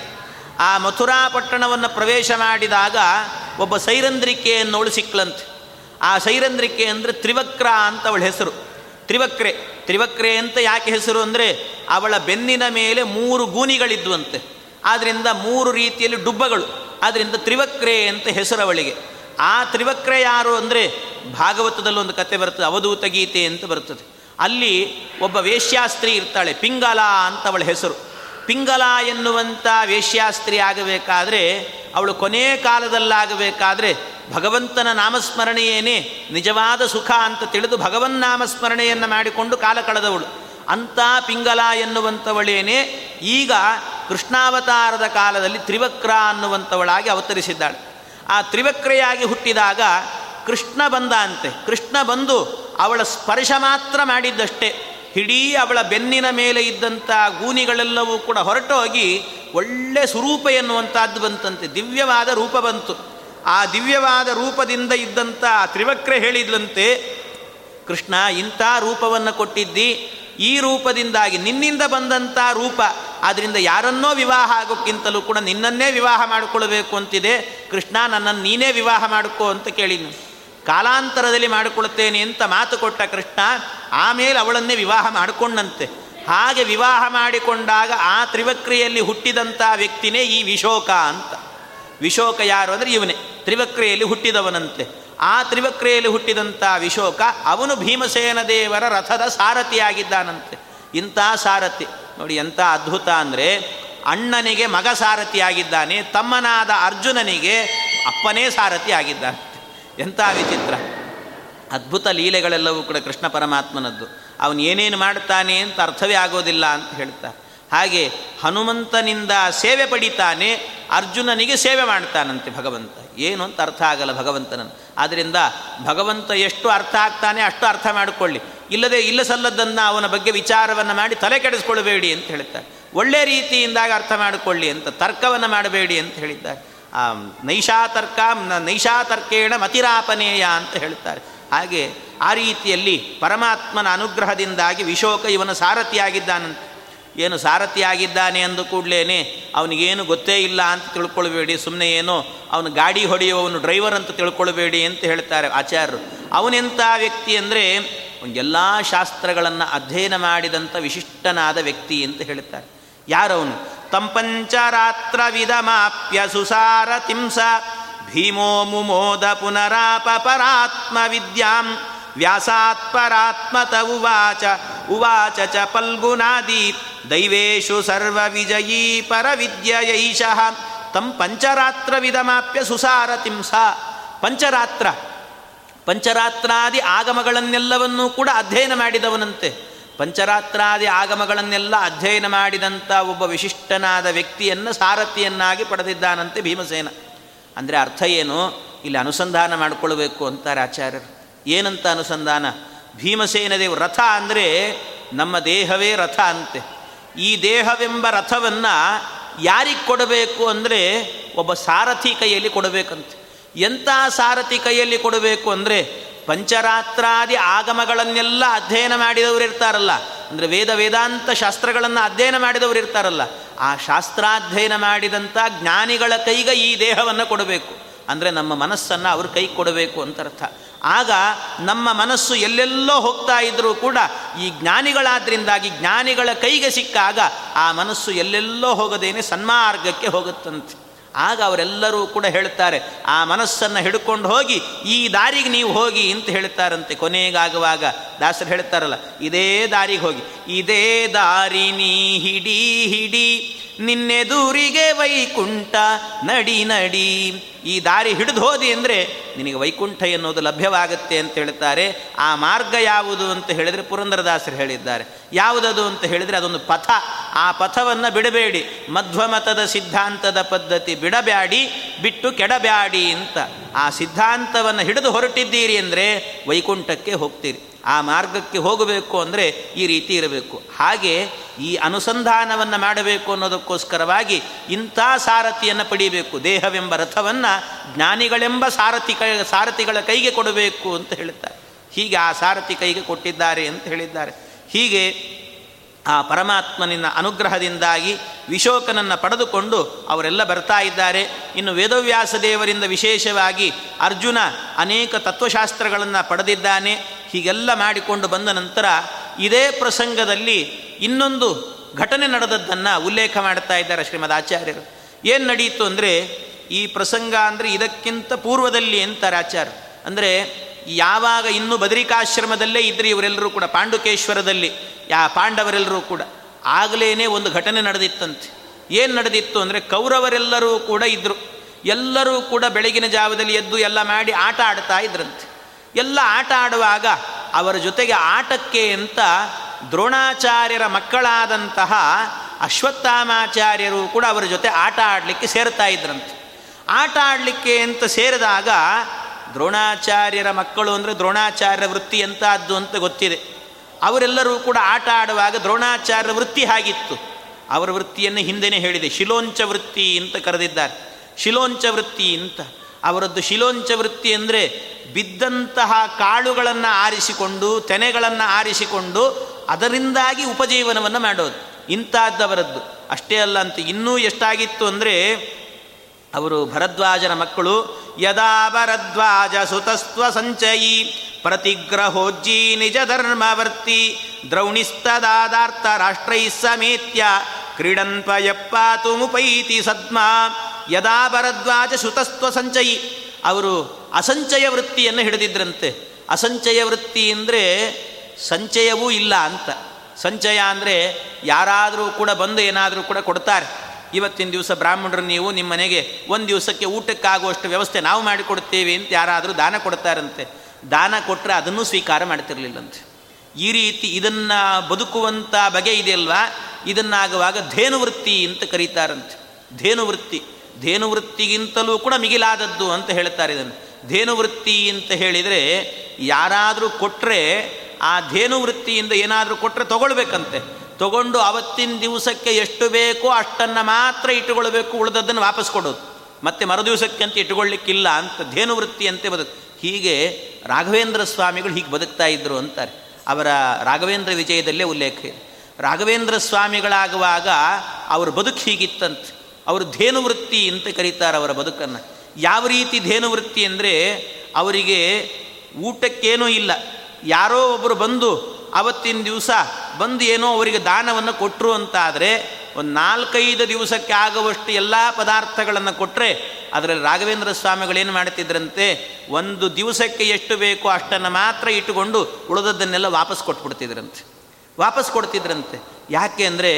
ಆ ಮಥುರಾಪಟ್ಟಣವನ್ನು ಪ್ರವೇಶ ಮಾಡಿದಾಗ ಒಬ್ಬ ಸೈರಂದ್ರಿಕೆಯನ್ನು ಸಿಕ್ಲಂತೆ ಆ ಸೈರಂದ್ರಿಕೆ ಅಂದರೆ ತ್ರಿವಕ್ರ ಅಂತ ಅವಳ ಹೆಸರು. ತ್ರಿವಕ್ರೆ ತ್ರಿವಕ್ರೆ ಅಂತ ಯಾಕೆ ಹೆಸರು ಅಂದರೆ ಅವಳ ಬೆನ್ನಿನ ಮೇಲೆ ಮೂರು ಗೂನಿಗಳಿದ್ವಂತೆ ಆದ್ದರಿಂದ ಮೂರು ರೀತಿಯಲ್ಲಿ ಡುಬ್ಬಗಳು. ಆದ್ದರಿಂದ ತ್ರಿವಕ್ರೆ ಅಂತ ಹೆಸರು ಅವಳಿಗೆ. ಆ ತ್ರಿವಕ್ರೆ ಯಾರು ಅಂದರೆ ಭಾಗವತದಲ್ಲಿ ಒಂದು ಕತೆ ಬರ್ತದೆ, ಅವಧೂತ ಗೀತೆ ಅಂತ ಬರ್ತದೆ. ಅಲ್ಲಿ ಒಬ್ಬ ವೇಶ್ಯಾಸ್ತ್ರೀ ಇರ್ತಾಳೆ, ಪಿಂಗಲ ಅಂತ ಅವಳ ಹೆಸರು. ಪಿಂಗಲ ಎನ್ನುವಂಥ ವೇಶ್ಯಾಸ್ತ್ರೀ ಆಗಬೇಕಾದ್ರೆ, ಅವಳು ಕೊನೆ ಕಾಲದಲ್ಲಾಗಬೇಕಾದ್ರೆ ಭಗವಂತನ ನಾಮಸ್ಮರಣೆಯೇನೇ ನಿಜವಾದ ಸುಖ ಅಂತ ತಿಳಿದು ಭಗವನ್ ನಾಮಸ್ಮರಣೆಯನ್ನು ಮಾಡಿಕೊಂಡು ಕಾಲ ಕಳೆದವಳು. ಅಂಥ ಪಿಂಗಲ ಎನ್ನುವಂಥವಳೇನೇ ಈಗ ಕೃಷ್ಣಾವತಾರದ ಕಾಲದಲ್ಲಿ ತ್ರಿವಕ್ರ ಅನ್ನುವಂಥವಳಾಗಿ ಅವತರಿಸಿದ್ದಾಳೆ. ಆ ತ್ರಿವಕ್ರೆಯಾಗಿ ಹುಟ್ಟಿದಾಗ ಕೃಷ್ಣ ಬಂದ ಅಂತೆ. ಕೃಷ್ಣ ಬಂದು ಅವಳ ಸ್ಪರ್ಶ ಮಾತ್ರ ಮಾಡಿದ್ದಷ್ಟೇ. ಇಡೀ ಅವಳ ಬೆನ್ನಿನ ಮೇಲೆ ಇದ್ದಂಥ ಗೂನಿಗಳೆಲ್ಲವೂ ಕೂಡ ಹೊರಟೋಗಿ ಒಳ್ಳೆ ಸ್ವರೂಪ ಎನ್ನುವಂಥದ್ದು ಬಂತಂತೆ. ದಿವ್ಯವಾದ ರೂಪ ಬಂತು. ಆ ದಿವ್ಯವಾದ ರೂಪದಿಂದ ಇದ್ದಂಥ ತ್ರಿವಕ್ರೆ ಹೇಳಿದ್ಲಂತೆ, ಕೃಷ್ಣ, ಇಂಥ ರೂಪವನ್ನು ಕೊಟ್ಟಿದ್ದಿ, ಈ ರೂಪದಿಂದಾಗಿ ನಿನ್ನಿಂದ ಬಂದಂಥ ರೂಪ ಆದ್ದರಿಂದ ಯಾರನ್ನೋ ವಿವಾಹ ಆಗೋಕ್ಕಿಂತಲೂ ಕೂಡ ನಿನ್ನನ್ನೇ ವಿವಾಹ ಮಾಡಿಕೊಳ್ಬೇಕು ಅಂತಿದೆ. ಕೃಷ್ಣ, ನನ್ನನ್ನು ನೀನೇ ವಿವಾಹ ಮಾಡಿಕೋ ಅಂತ ಕೇಳಿದ್ನು. ಕಾಲಾಂತರದಲ್ಲಿ ಮಾಡಿಕೊಳ್ತೇನೆ ಅಂತ ಮಾತು ಕೊಟ್ಟ ಕೃಷ್ಣ, ಆಮೇಲೆ ಅವಳನ್ನೇ ವಿವಾಹ ಮಾಡಿಕೊಂಡಂತೆ. ಹಾಗೆ ವಿವಾಹ ಮಾಡಿಕೊಂಡಾಗ ಆ ತ್ರಿವಕ್ರಿಯಲ್ಲಿ ಹುಟ್ಟಿದಂಥ ವ್ಯಕ್ತಿನೇ ಈ ವಿಶೋಕ ಅಂತ. ವಿಶೋಕ ಯಾರು ಅಂದರೆ ಇವನೇ, ತ್ರಿವಕ್ರೆಯಲ್ಲಿ ಹುಟ್ಟಿದವನಂತೆ. ಆ ತ್ರಿವಕ್ರೆಯಲ್ಲಿ ಹುಟ್ಟಿದಂಥ ವಿಶೋಕ ಅವನು ಭೀಮಸೇನ ದೇವರ ರಥದ ಸಾರಥಿಯಾಗಿದ್ದಾನಂತೆ. ಇಂಥ ಸಾರಥಿ, ನೋಡಿ ಎಂಥ ಅದ್ಭುತ ಅಂದರೆ ಅಣ್ಣನಿಗೆ ಮಗ ಸಾರಥಿಯಾಗಿದ್ದಾನೆ, ತಮ್ಮನಾದ ಅರ್ಜುನನಿಗೆ ಅಪ್ಪನೇ ಸಾರಥಿ ಆಗಿದ್ದಾನೆ ಎಂಥ ವಿಚಿತ್ರ. ಅದ್ಭುತ ಲೀಲೆಗಳೆಲ್ಲವೂ ಕೂಡ ಕೃಷ್ಣ ಪರಮಾತ್ಮನದ್ದು. ಅವನು ಏನೇನು ಮಾಡ್ತಾನೆ ಅಂತ ಅರ್ಥವೇ ಆಗೋದಿಲ್ಲ ಅಂತ ಹೇಳ್ತಾರೆ. ಹಾಗೆ ಹನುಮಂತನಿಂದ ಸೇವೆ ಪಡಿತಾನೆ, ಅರ್ಜುನನಿಗೆ ಸೇವೆ ಮಾಡ್ತಾನಂತೆ ಭಗವಂತ. ಏನು ಅಂತ ಅರ್ಥ ಆಗಲ್ಲ ಭಗವಂತನನ್ನು. ಆದ್ದರಿಂದ ಭಗವಂತ ಎಷ್ಟು ಅರ್ಥ ಆಗ್ತಾನೆ ಅಷ್ಟು ಅರ್ಥ ಮಾಡಿಕೊಳ್ಳಿ. ಇಲ್ಲದೆ ಇಲ್ಲ ಸಲ್ಲದ್ದನ್ನು ಅವನ ಬಗ್ಗೆ ವಿಚಾರವನ್ನು ಮಾಡಿ ತಲೆ ಕೆಡಿಸ್ಕೊಳ್ಬೇಡಿ ಅಂತ ಹೇಳ್ತಾರೆ. ಒಳ್ಳೆ ರೀತಿಯಿಂದಾಗಿ ಅರ್ಥ ಮಾಡಿಕೊಳ್ಳಿ ಅಂತ, ತರ್ಕವನ್ನು ಮಾಡಬೇಡಿ ಅಂತ ಹೇಳಿದ್ದಾರೆ. ಆ ನೈಷಾತರ್ಕ ನೈಷಾತರ್ಕೇಣ ಮತಿರಾಪನೇಯ ಅಂತ ಹೇಳ್ತಾರೆ. ಹಾಗೆ ಆ ರೀತಿಯಲ್ಲಿ ಪರಮಾತ್ಮನ ಅನುಗ್ರಹದಿಂದಾಗಿ ವಿಶೋಕ ಇವನ ಸಾರಥಿಯಾಗಿದ್ದಾನಂತೆ. ಏನು ಸಾರಥಿಯಾಗಿದ್ದಾನೆ ಅಂದು ಕೂಡಲೇ ಅವನಿಗೇನು ಗೊತ್ತೇ ಇಲ್ಲ ಅಂತ ತಿಳ್ಕೊಳ್ಬೇಡಿ ಸುಮ್ಮನೆ ಏನು ಅವನು ಗಾಡಿ ಹೊಡೆಯುವವನು ಡ್ರೈವರ್ ಅಂತ ತಿಳ್ಕೊಳ್ಬೇಡಿ ಅಂತ ಹೇಳ್ತಾರೆ ಆಚಾರ್ಯರು. ಅವನೆಂಥ ವ್ಯಕ್ತಿ ಅಂದರೆ ಎಲ್ಲ ಶಾಸ್ತ್ರಗಳನ್ನು ಅಧ್ಯಯನ ಮಾಡಿದಂಥ ವಿಶಿಷ್ಟನಾದ ವ್ಯಕ್ತಿ ಅಂತ ಹೇಳ್ತಾರೆ. ಯಾರವನು? ತಂಪಂಚರಾತ್ರ ವಿಧಮಾಪ್ಯ ಸುಸಾರ ತಿಂಸ ಭೀಮೋ ಮುಮೋದ ಪುನರಾಪ ಪರಾತ್ಮ ವಿದ್ಯಾಂ ವ್ಯಾಸಾತ್ ಪರಾತ್ಮತ ಉವಾಚ ಉವಾಚ ಚ ಪಲ್ಗುನಾದಿ ದೈವೇಶು ಸರ್ವ ವಿಜಯೀ ಪರವಿದ್ಯಯೈಷಃ. ತಂ ಪಂಚರಾತ್ರ ವಿಧಮಾಪ್ಯ ಸುಸಾರ ತಿಂಸ ಪಂಚರಾತ್ರ, ಪಂಚರಾತ್ರಾದಿ ಆಗಮಗಳನ್ನೆಲ್ಲವನ್ನೂ ಕೂಡ ಅಧ್ಯಯನ ಮಾಡಿದವನಂತೆ. ಪಂಚರಾತ್ರಾದಿ ಆಗಮಗಳನ್ನೆಲ್ಲ ಅಧ್ಯಯನ ಮಾಡಿದಂಥ ಒಬ್ಬ ವಿಶಿಷ್ಟನಾದ ವ್ಯಕ್ತಿಯನ್ನು ಸಾರಥಿಯನ್ನಾಗಿ ಪಡೆದಿದ್ದಾನಂತೆ ಭೀಮಸೇನ. ಅಂದರೆ ಅರ್ಥ ಏನು? ಇಲ್ಲಿ ಅನುಸಂಧಾನ ಮಾಡಿಕೊಳ್ಬೇಕು ಅಂತಾರೆ ಆಚಾರ್ಯರು. ಏನಂತ ಅನುಸಂಧಾನ? ಭೀಮಸೇನ ದೇವ್. ರಥ ಅಂದರೆ ನಮ್ಮ ದೇಹವೇ ರಥ ಅಂತೆ. ಈ ದೇಹವೆಂಬ ರಥವನ್ನು ಯಾರಿಗೆ ಕೊಡಬೇಕು ಅಂದರೆ ಒಬ್ಬ ಸಾರಥಿ ಕೈಯಲ್ಲಿ ಕೊಡಬೇಕಂತೆ. ಎಂಥ ಸಾರಥಿ ಕೈಯಲ್ಲಿ ಕೊಡಬೇಕು ಅಂದರೆ ಪಂಚರಾತ್ರಾದಿ ಆಗಮಗಳನ್ನೆಲ್ಲ ಅಧ್ಯಯನ ಮಾಡಿದವರು ಇರ್ತಾರಲ್ಲ. ಅಂದರೆ ವೇದ ವೇದಾಂತ ಶಾಸ್ತ್ರಗಳನ್ನು ಅಧ್ಯಯನ ಮಾಡಿದವರು ಇರ್ತಾರಲ್ಲ. ಆ ಶಾಸ್ತ್ರಾಧ್ಯಯನ ಮಾಡಿದಂಥ ಜ್ಞಾನಿಗಳ ಕೈಗೆ ಈ ದೇಹವನ್ನು ಕೊಡಬೇಕು. ಅಂದರೆ ನಮ್ಮ ಮನಸ್ಸನ್ನು ಅವ್ರ ಕೈಗೆ ಕೊಡಬೇಕು ಅಂತ ಅರ್ಥ. ಆಗ ನಮ್ಮ ಮನಸ್ಸು ಎಲ್ಲೆಲ್ಲೋ ಹೋಗ್ತಾ ಇದ್ದರೂ ಕೂಡ ಈ ಜ್ಞಾನಿಗಳಾದ್ರಿಂದಾಗಿ ಜ್ಞಾನಿಗಳ ಕೈಗೆ ಸಿಕ್ಕಾಗ ಆ ಮನಸ್ಸು ಎಲ್ಲೆಲ್ಲೋ ಹೋಗದೇನೆ ಸನ್ಮಾರ್ಗಕ್ಕೆ ಹೋಗುತ್ತಂತೆ. ಆಗ ಅವರೆಲ್ಲರೂ ಕೂಡ ಹೇಳ್ತಾರೆ, ಆ ಮನಸ್ಸನ್ನು ಹಿಡ್ಕೊಂಡು ಹೋಗಿ, ಈ ದಾರಿಗೆ ನೀವು ಹೋಗಿ ಅಂತ ಹೇಳ್ತಾರಂತೆ. ಕೊನೆಗಾಗುವಾಗ ದಾಸರು ಹೇಳ್ತಾರಲ್ಲ, ಇದೇ ದಾರಿಗೆ ಹೋಗಿ, ಇದೇ ದಾರಿ ನೀ ಹಿಡಿ ಹಿಡಿ ನಿನ್ನೆದೂರಿಗೆ ವೈಕುಂಠ ನಡಿ ನಡಿ. ಈ ದಾರಿ ಹಿಡಿದು ಹೋದಿ ಅಂದರೆ ನಿನಗೆ ವೈಕುಂಠ ಎನ್ನುವುದು ಲಭ್ಯವಾಗುತ್ತೆ ಅಂತ ಹೇಳ್ತಾರೆ. ಆ ಮಾರ್ಗ ಯಾವುದು ಅಂತ ಹೇಳಿದರೆ ಪುರಂದರದಾಸರು ಹೇಳಿದ್ದಾರೆ. ಯಾವುದದು ಅಂತ ಹೇಳಿದರೆ ಅದೊಂದು ಪಥ. ಆ ಪಥವನ್ನು ಬಿಡಬೇಡಿ. ಮಧ್ವಮತದ ಸಿದ್ಧಾಂತದ ಪದ್ಧತಿ ಬಿಡಬ್ಯಾಡಿ, ಬಿಟ್ಟು ಕೆಡಬ್ಯಾಡಿ ಅಂತ. ಆ ಸಿದ್ಧಾಂತವನ್ನು ಹಿಡಿದು ಹೊರಟಿದ್ದೀರಿ ಅಂದರೆ ವೈಕುಂಠಕ್ಕೆ ಹೋಗ್ತೀರಿ. ಆ ಮಾರ್ಗಕ್ಕೆ ಹೋಗಬೇಕು ಅಂದರೆ ಈ ರೀತಿ ಇರಬೇಕು. ಹಾಗೆ ಈ ಅನುಸಂಧಾನವನ್ನು ಮಾಡಬೇಕು ಅನ್ನೋದಕ್ಕೋಸ್ಕರವಾಗಿ ಇಂಥ ಸಾರಥಿಯನ್ನು ಪಡೀಬೇಕು. ದೇಹವೆಂಬ ರಥವನ್ನು ಜ್ಞಾನಿಗಳೆಂಬ ಸಾರಥಿ ಕೈ, ಸಾರಥಿಗಳ ಕೈಗೆ ಕೊಡಬೇಕು ಅಂತ ಹೇಳುತ್ತಾರೆ ಹೀಗೆ ಆ ಸಾರಥಿ ಕೈಗೆ ಕೊಟ್ಟಿದ್ದಾರೆ ಅಂತ ಹೇಳಿದ್ದಾರೆ. ಹೀಗೆ ಆ ಪರಮಾತ್ಮನಿನ ಅನುಗ್ರಹದಿಂದಾಗಿ ವಿಶೋಕನನ್ನು ಪಡೆದುಕೊಂಡು ಅವರೆಲ್ಲ ಬರ್ತಾ ಇದ್ದಾರೆ. ಇನ್ನು ವೇದವ್ಯಾಸ ದೇವರಿಂದ ವಿಶೇಷವಾಗಿ ಅರ್ಜುನ ಅನೇಕ ತತ್ವಶಾಸ್ತ್ರಗಳನ್ನು ಪಡೆದಿದ್ದಾನೆ. ಹೀಗೆಲ್ಲ ಮಾಡಿಕೊಂಡು ಬಂದ ನಂತರ ಇದೇ ಪ್ರಸಂಗದಲ್ಲಿ ಇನ್ನೊಂದು ಘಟನೆ ನಡೆದದ್ದನ್ನು ಉಲ್ಲೇಖ ಮಾಡ್ತಾ ಇದ್ದಾರೆ ಶ್ರೀಮದ್ ಆಚಾರ್ಯರು. ಏನು ನಡೀತು ಅಂದರೆ ಈ ಪ್ರಸಂಗ ಅಂದರೆ ಇದಕ್ಕಿಂತ ಪೂರ್ವದಲ್ಲಿ ಅಂತಾರೆ ಆಚಾರ್ಯ ಅಂದರೆ ಯಾವಾಗ ಇನ್ನೂ ಬದರಿಕಾಶ್ರಮದಲ್ಲೇ ಇದ್ರಿ ಇವರೆಲ್ಲರೂ ಕೂಡ, ಪಾಂಡುಕೇಶ್ವರದಲ್ಲಿ, ಯಾ ಪಾಂಡವರೆಲ್ಲರೂ ಕೂಡ ಆಗಲೇ ಒಂದು ಘಟನೆ ನಡೆದಿತ್ತಂತೆ. ಏನು ನಡೆದಿತ್ತು ಅಂದರೆ ಕೌರವರೆಲ್ಲರೂ ಕೂಡ ಇದ್ದರು ಎಲ್ಲರೂ ಕೂಡ ಬೆಳಗಿನ ಜಾವದಲ್ಲಿ ಎದ್ದು ಎಲ್ಲ ಮಾಡಿ ಆಟ ಆಡ್ತಾ ಇದ್ರಂತೆ. ಎಲ್ಲ ಆಟ ಆಡುವಾಗ ಅವರ ಜೊತೆಗೆ ಆಟಕ್ಕೆ ಅಂತ ದ್ರೋಣಾಚಾರ್ಯರ ಮಕ್ಕಳಾದಂತಹ ಅಶ್ವತ್ಥಾಮಾಚಾರ್ಯರು ಕೂಡ ಅವರ ಜೊತೆ ಆಟ ಆಡಲಿಕ್ಕೆ ಸೇರ್ತಾ ಇದ್ರಂತೆ. ಆಟ ಆಡಲಿಕ್ಕೆ ಅಂತ ಸೇರಿದಾಗ ದ್ರೋಣಾಚಾರ್ಯರ ಮಕ್ಕಳು ಅಂದರೆ ದ್ರೋಣಾಚಾರ್ಯ ವೃತ್ತಿ ಎಂತಹದ್ದು ಅಂತ ಗೊತ್ತಿದೆ. ಅವರೆಲ್ಲರೂ ಕೂಡ ಆಟ ಆಡುವಾಗ ದ್ರೋಣಾಚಾರ್ಯ ವೃತ್ತಿ ಹಾಗಿತ್ತು. ಅವರ ವೃತ್ತಿಯನ್ನು ಹಿಂದೆನೇ ಹೇಳಿದೆ. ಶಿಲೋಂಚ ವೃತ್ತಿ ಅಂತ ಕರೆದಿದ್ದಾರೆ. ಶಿಲೋಂಚ ವೃತ್ತಿ ಅಂತ. ಅವರದ್ದು ಶಿಲೋಂಚ ವೃತ್ತಿ ಅಂದರೆ ಬಿದ್ದಂತಹ ಕಾಳುಗಳನ್ನು ಆರಿಸಿಕೊಂಡು, ತೆನೆಗಳನ್ನು ಆರಿಸಿಕೊಂಡು ಅದರಿಂದಾಗಿ ಉಪಜೀವನವನ್ನು ಮಾಡೋದು. ಇಂಥದ್ದವರದ್ದು. ಅಷ್ಟೇ ಅಲ್ಲ ಅಂತ. ಇನ್ನೂ ಎಷ್ಟಾಗಿತ್ತು ಅಂದರೆ ಅವರು ಭರದ್ವಾಜನ ಮಕ್ಕಳು, ಯದಾ ಭರದ್ವಾಜ ಸುತಸ್ತ್ವ ಸಂಚಯಿ, ಪ್ರತಿಗ್ರಹೋಜ್ಜಿ ನಿಜ ಧರ್ಮವರ್ತಿ, ದ್ರೌಣಿಸ್ತದಾದಾರ್ಥ ರಾಷ್ಟ್ರೈ ಸಮೇತ್ಯ ಕ್ರೀಡನ್ಪಯಪ್ಪಾತು ಮುಪೈತಿ ಸದ್ಮಾ, ಯದಾ ಭರದ್ವಾಜ ಸುತಸ್ತ್ವ ಸಂಚಯಿ. ಅವರು ಅಸಂಚಯ ವೃತ್ತಿಯನ್ನು ಹಿಡಿದಿದ್ರಂತೆ. ಅಸಂಚಯ ವೃತ್ತಿ ಅಂದರೆ ಸಂಚಯವೂ ಇಲ್ಲ ಅಂತ. ಸಂಚಯ ಅಂದರೆ ಯಾರಾದರೂ ಕೂಡ ಬಂದು ಏನಾದರೂ ಕೂಡ ಕೊಡ್ತಾರೆ. ಇವತ್ತಿನ ದಿವಸ ಬ್ರಾಹ್ಮಣರು ನೀವು ನಿಮ್ಮ ಮನೆಗೆ ಒಂದು ದಿವಸಕ್ಕೆ ಊಟಕ್ಕಾಗುವಷ್ಟು ವ್ಯವಸ್ಥೆ ನಾವು ಮಾಡಿಕೊಡ್ತೇವೆ ಅಂತ ಯಾರಾದರೂ ದಾನ ಕೊಡ್ತಾರಂತೆ, ದಾನ ಕೊಟ್ಟರೆ ಅದನ್ನು ಸ್ವೀಕಾರ ಮಾಡ್ತಿರಲಿಲ್ಲಂತೆ. ಈ ರೀತಿ ಇದನ್ನು ಬದುಕುವಂಥ ಬಗೆ ಇದೆಯಲ್ವಾ ಇದನ್ನಾಗುವಾಗ ಧೇನುವೃತ್ತಿ ಅಂತ ಕರೀತಾರಂತೆ. ಧೇನುವೃತ್ತಿ, ಧೇನುವೃತ್ತಿಗಿಂತಲೂ ಕೂಡ ಮಿಗಿಲಾದದ್ದು ಅಂತ ಹೇಳ್ತಾರೆ ಇದನ್ನು. ಧೇನುವೃತ್ತಿ ಅಂತ ಹೇಳಿದರೆ ಯಾರಾದರೂ ಕೊಟ್ಟರೆ ಆ ಧೇನುವೃತ್ತಿಯಿಂದ ಏನಾದರೂ ಕೊಟ್ಟರೆ ತಗೊಳ್ಬೇಕಂತೆ. ತಗೊಂಡು ಅವತ್ತಿನ ದಿವಸಕ್ಕೆ ಎಷ್ಟು ಬೇಕೋ ಅಷ್ಟನ್ನು ಮಾತ್ರ ಇಟ್ಟುಕೊಳ್ಬೇಕು ಉಳಿದದ್ದನ್ನು ವಾಪಸ್ ಕೊಡೋದು. ಮತ್ತೆ ಮರುದಿವಸಕ್ಕೆ ಅಂತ ಇಟ್ಟುಕೊಳ್ಳಿಕ್ಕಿಲ್ಲ ಅಂತ ಧೇನುವೃತ್ತಿ ಅಂತೆ ಬದುಕು. ಹೀಗೆ ರಾಘವೇಂದ್ರ ಸ್ವಾಮಿಗಳು ಹೀಗೆ ಬದುಕ್ತಾ ಇದ್ದರು ಅಂತಾರೆ. ಅವರ ರಾಘವೇಂದ್ರ ವಿಜಯದಲ್ಲೇ ಉಲ್ಲೇಖ ಇದೆ. ರಾಘವೇಂದ್ರ ಸ್ವಾಮಿಗಳಾಗುವಾಗ ಅವ್ರ ಬದುಕು ಹೀಗಿತ್ತಂತೆ. ಅವರು ಧೇನುವೃತ್ತಿ ಅಂತ ಕರೀತಾರೆ ಅವರ ಬದುಕನ್ನು. ಯಾವ ರೀತಿ ಧೇನುವೃತ್ತಿ ಅಂದರೆ ಅವರಿಗೆ ಊಟಕ್ಕೇನೂ ಇಲ್ಲ. ಯಾರೋ ಒಬ್ಬರು ಬಂದು ಅವತ್ತಿನ ದಿವಸ ಬಂದು ಏನೋ ಅವರಿಗೆ ದಾನವನ್ನು ಕೊಟ್ಟರು ಅಂತಾದರೆ ಒಂದು ನಾಲ್ಕೈದು ದಿವಸಕ್ಕೆ ಆಗುವಷ್ಟು ಎಲ್ಲ ಪದಾರ್ಥಗಳನ್ನು ಕೊಟ್ಟರೆ ಅದರಲ್ಲಿ ರಾಘವೇಂದ್ರ ಸ್ವಾಮಿಗಳೇನು ಮಾಡ್ತಿದ್ರಂತೆ, ಒಂದು ದಿವಸಕ್ಕೆ ಎಷ್ಟು ಬೇಕೋ ಅಷ್ಟನ್ನು ಮಾತ್ರ ಇಟ್ಟುಕೊಂಡು ಉಳಿದದ್ದನ್ನೆಲ್ಲ ವಾಪಸ್ ಕೊಟ್ಬಿಡ್ತಿದ್ರಂತೆ. ವಾಪಸ್ ಕೊಡ್ತಿದ್ರಂತೆ. ಯಾಕೆ ಅಂದರೆ,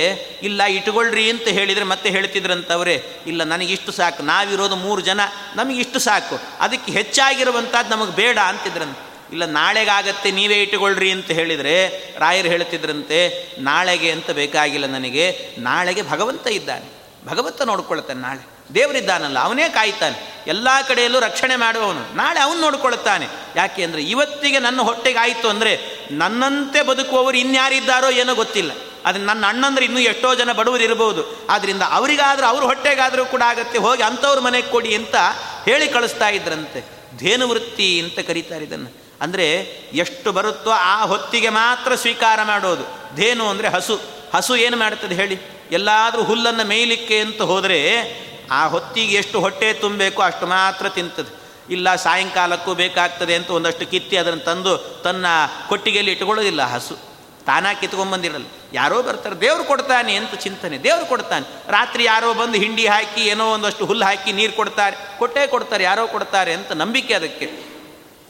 ಇಲ್ಲ ಇಟ್ಕೊಳ್ರಿ ಅಂತ ಹೇಳಿದರೆ ಮತ್ತೆ ಹೇಳ್ತಿದ್ರಂತವರೇ, ಇಲ್ಲ ನನಗಿಷ್ಟು ಸಾಕು, ನಾವಿರೋದು ಮೂರು ಜನ ನಮಗಿಷ್ಟು ಸಾಕು, ಅದಕ್ಕೆ ಹೆಚ್ಚಾಗಿರುವಂಥದ್ದು ನಮಗೆ ಬೇಡ ಅಂತಿದ್ರಂತೆ. ಇಲ್ಲ, ನಾಳೆಗಾಗತ್ತೆ, ನೀವೇ ಇಟ್ಟುಕೊಳ್ಳ್ರಿ ಅಂತ ಹೇಳಿದರೆ, ರಾಯರು ಹೇಳ್ತಿದ್ರಂತೆ ನಾಳೆಗೆ ಅಂತ ಬೇಕಾಗಿಲ್ಲ ನನಗೆ, ನಾಳೆಗೆ ಭಗವಂತ ಇದ್ದಾನೆ. ಭಗವಂತ ನೋಡ್ಕೊಳ್ತಾನೆ ನಾಳೆ. ದೇವರಿದ್ದಾನಲ್ಲ, ಅವನೇ ಕಾಯ್ತಾನೆ. ಎಲ್ಲ ಕಡೆಯಲ್ಲೂ ರಕ್ಷಣೆ ಮಾಡುವವನು. ನಾಳೆ ಅವನು ನೋಡ್ಕೊಳ್ತಾನೆ. ಯಾಕೆ ಅಂದರೆ, ಇವತ್ತಿಗೆ ನನ್ನ ಹೊಟ್ಟೆಗೆ ಆಯಿತು ಅಂದರೆ, ನನ್ನಂತೆ ಬದುಕುವವರು ಇನ್ಯಾರಿದ್ದಾರೋ ಏನೋ ಗೊತ್ತಿಲ್ಲ. ಅದು ನನ್ನ ಅಣ್ಣಂದ್ರೆ ಇನ್ನೂ ಎಷ್ಟೋ ಜನ ಬಡವರು ಇರಬಹುದು ಆದ್ದರಿಂದ ಅವರಿಗಾದರೂ, ಅವ್ರ ಹೊಟ್ಟೆಗಾದರೂ ಕೂಡ ಆಗತ್ತೆ, ಹೋಗಿ ಅಂಥವ್ರ ಮನೆಗೆ ಕೊಡಿ ಅಂತ ಹೇಳಿ ಕಳಿಸ್ತಾ ಇದ್ರಂತೆ. ಧೇನುವೃತ್ತಿ ಅಂತ ಕರೀತಾರೆ ಇದನ್ನು. ಅಂದರೆ ಎಷ್ಟು ಬರುತ್ತೋ ಆ ಹೊತ್ತಿಗೆ ಮಾತ್ರ ಸ್ವೀಕಾರ ಮಾಡೋದು. ಧೇನು ಅಂದರೆ ಹಸು. ಹಸು ಏನು ಮಾಡ್ತದೆ ಹೇಳಿ? ಎಲ್ಲಾದರೂ ಹುಲ್ಲನ್ನು ಮೇಯ್ಲಿಕ್ಕೆ ಅಂತ ಹೋದರೆ ಆ ಹೊತ್ತಿಗೆ ಎಷ್ಟು ಹೊಟ್ಟೆ ತುಂಬಬೇಕೋ ಅಷ್ಟು ಮಾತ್ರ ತಿಂತದೆ. ಇಲ್ಲ ಸಾಯಂಕಾಲಕ್ಕೂ ಬೇಕಾಗ್ತದೆ ಅಂತ ಒಂದಷ್ಟು ಕಿತ್ತಿ ಅದನ್ನು ತಂದು ತನ್ನ ಕೊಟ್ಟಿಗೆಯಲ್ಲಿ ಇಟ್ಕೊಳ್ಳೋದಿಲ್ಲ ಹಸು. ತಾನಾ ಕಿತ್ಕೊಂಡ್ಬಂದಿರಲ್ಲ ಯಾರೋ ಬರ್ತಾರೆ, ದೇವ್ರು ಕೊಡ್ತಾನೆ ಅಂತ ಚಿಂತನೆ, ದೇವ್ರು ಕೊಡ್ತಾನೆ. ರಾತ್ರಿ ಯಾರೋ ಬಂದು ಹಿಂಡಿ ಹಾಕಿ ಏನೋ ಒಂದಷ್ಟು ಹುಲ್ಲು ಹಾಕಿ ನೀರು ಕೊಡ್ತಾರೆ, ಕೊಟ್ಟೇ ಕೊಡ್ತಾರೆ, ಯಾರೋ ಕೊಡ್ತಾರೆ ಅಂತ ನಂಬಿಕೆ ಅದಕ್ಕೆ.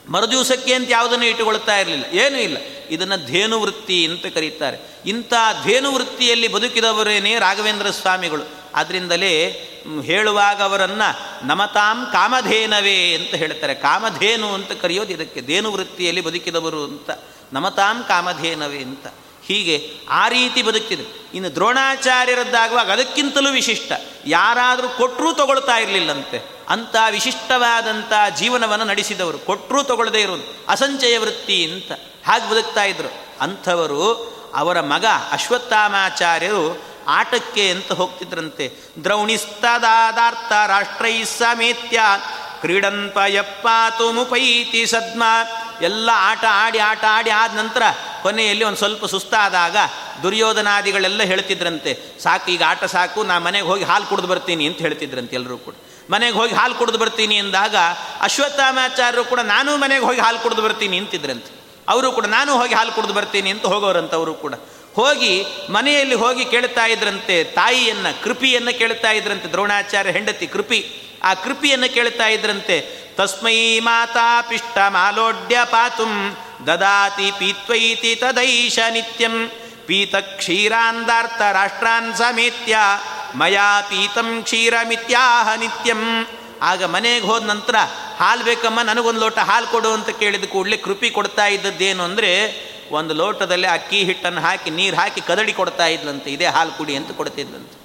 ಮರುದಿವಸಕ್ಕೆ ಅಂತ ಯಾವುದನ್ನು ಇಟ್ಟುಕೊಳ್ತಾ ಇರಲಿಲ್ಲ. ಏನೂ ಇಲ್ಲ. ಇದನ್ನು ಧೇನುವೃತ್ತಿ ಅಂತ ಕರೀತಾರೆ. ಇಂಥ ಧೇನುವೃತ್ತಿಯಲ್ಲಿ ಬದುಕಿದವರೇನೇ ರಾಘವೇಂದ್ರ ಸ್ವಾಮಿಗಳು. ಆದ್ದರಿಂದಲೇ ಹೇಳುವಾಗ ಅವರನ್ನು ನಮತಾಂ ಕಾಮಧೇನವೇ ಅಂತ ಹೇಳ್ತಾರೆ. ಕಾಮಧೇನು ಅಂತ ಕರೆಯೋದು ಇದಕ್ಕೆ. ಧೇನುವೃತ್ತಿಯಲ್ಲಿ ಬದುಕಿದವರು ಅಂತ. ನಮತಾಂ ಕಾಮಧೇನವೇ ಅಂತ. ಹೀಗೆ ಆ ರೀತಿ ಬದುಕಿದೆ ಇನ್ನು ದ್ರೋಣಾಚಾರ್ಯರದ್ದಾಗುವಾಗ ಅದಕ್ಕಿಂತಲೂ ವಿಶಿಷ್ಟ. ಯಾರಾದರೂ ಕೊಟ್ಟರೂ ತಗೊಳ್ತಾ ಇರಲಿಲ್ಲಂತೆ. ಅಂಥ ವಿಶಿಷ್ಟವಾದಂಥ ಜೀವನವನ್ನು ನಡೆಸಿದವರು. ಕೊಟ್ಟರೂ ತಗೊಳ್ಳದೇ ಇರೋದು. ಅಸಂಚಯ ವೃತ್ತಿ ಅಂತ. ಹಾಗೆ ಬದುಕ್ತಾ ಇದ್ರು. ಅಂಥವರು ಅವರ ಮಗ ಅಶ್ವತ್ಥಾಮಾಚಾರ್ಯರು ಆಟಕ್ಕೆ ಅಂತ ಹೋಗ್ತಿದ್ರಂತೆ. ದ್ರೌಣಿಸ್ತದಾದಾರ್ಥ ರಾಷ್ಟ್ರೈ ಸಮೇತ್ಯ ಕ್ರೀಡಂತ ಯಪ್ಪಾತು ಮುಪೈತಿ ಸದ್ಮ. ಎಲ್ಲ ಆಟ ಆಡಿ ಆಟ ಆಡಿ ಆದ ನಂತರ ಕೊನೆಯಲ್ಲಿ ಒಂದು ಸ್ವಲ್ಪ ಸುಸ್ತಾದಾಗ ದುರ್ಯೋಧನಾದಿಗಳೆಲ್ಲ ಹೇಳ್ತಿದ್ರಂತೆ. ಸಾಕು, ಈಗ ಆಟ ಸಾಕು, ನಾ ಮನೆಗೆ ಹೋಗಿ ಹಾಲು ಕುಡಿದು ಬರ್ತೀನಿ ಅಂತ ಹೇಳ್ತಿದ್ರಂತೆ ಎಲ್ಲರೂ ಕೂಡ. ಮನೆಗೆ ಹೋಗಿ ಹಾಲು ಕುಡಿದು ಬರ್ತೀನಿ ಅಂದಾಗ ಅಶ್ವತ್ಥಾಮಾಚಾರ್ಯರು ಕೂಡ ನಾನು ಮನೆಗೆ ಹೋಗಿ ಹಾಲು ಕುಡಿದು ಬರ್ತೀನಿ ಅಂತಿದ್ರಂತೆ. ಅವರು ಕೂಡ ನಾನು ಹೋಗಿ ಹಾಲು ಕುಡಿದು ಬರ್ತೀನಿ ಅಂತ ಹೋಗೋರಂತ ಅವರು ಕೂಡ. ಹೋಗಿ ಮನೆಯಲ್ಲಿ ಹೋಗಿ ಕೇಳ್ತಾ ಇದ್ರಂತೆ ತಾಯಿಯನ್ನು, ಕೃಪಿಯನ್ನು ಕೇಳ್ತಾ ಇದ್ರಂತೆ ದ್ರೋಣಾಚಾರ್ಯ ಹೆಂಡತಿ ಕೃಪಿ. ಆ ಕೃಪಿಯನ್ನು ಕೇಳ್ತಾ ಇದ್ರಂತೆ, ತಸ್ಮೈ ಮಾತಾ ಪಿಷ್ಟ ಮಾಲೋಡ್ಯ ಪಾತುಂ ದದಾತಿ ಪೀತ್ವೈತಿ ತದೈಶ ನಿತ್ಯಂ ಪೀತ ಕ್ಷೀರಾಂದಾರ್ಥ ರಾಷ್ಟ್ರಾನ್ ಸಮೇತ್ಯ ಮಯಾ ಪೀತಂ ಕ್ಷೀರಮಿತ್ಯಾಹ ನಿತ್ಯಂ. ಆಗ ಮನೆಗೆ ಹೋದ ನಂತರ ಹಾಲು ಬೇಕಮ್ಮ, ನನಗೊಂದು ಲೋಟ ಹಾಲು ಕೊಡು ಅಂತ ಕೇಳಿದ ಕೂಡಲೇ ಕೃಪಿ ಕೊಡ್ತಾ ಇದ್ದದ್ದೇನು ಅಂದರೆ ಒಂದು ಲೋಟದಲ್ಲಿ ಅಕ್ಕಿ ಹಿಟ್ಟನ್ನು ಹಾಕಿ, ನೀರು ಹಾಕಿ ಕದಡಿ ಕೊಡ್ತಾ ಇದ್ಲಂತೆ, ಇದೇ ಹಾಲು ಕುಡಿ ಅಂತ ಕೊಡ್ತಿದ್ದಂತೆ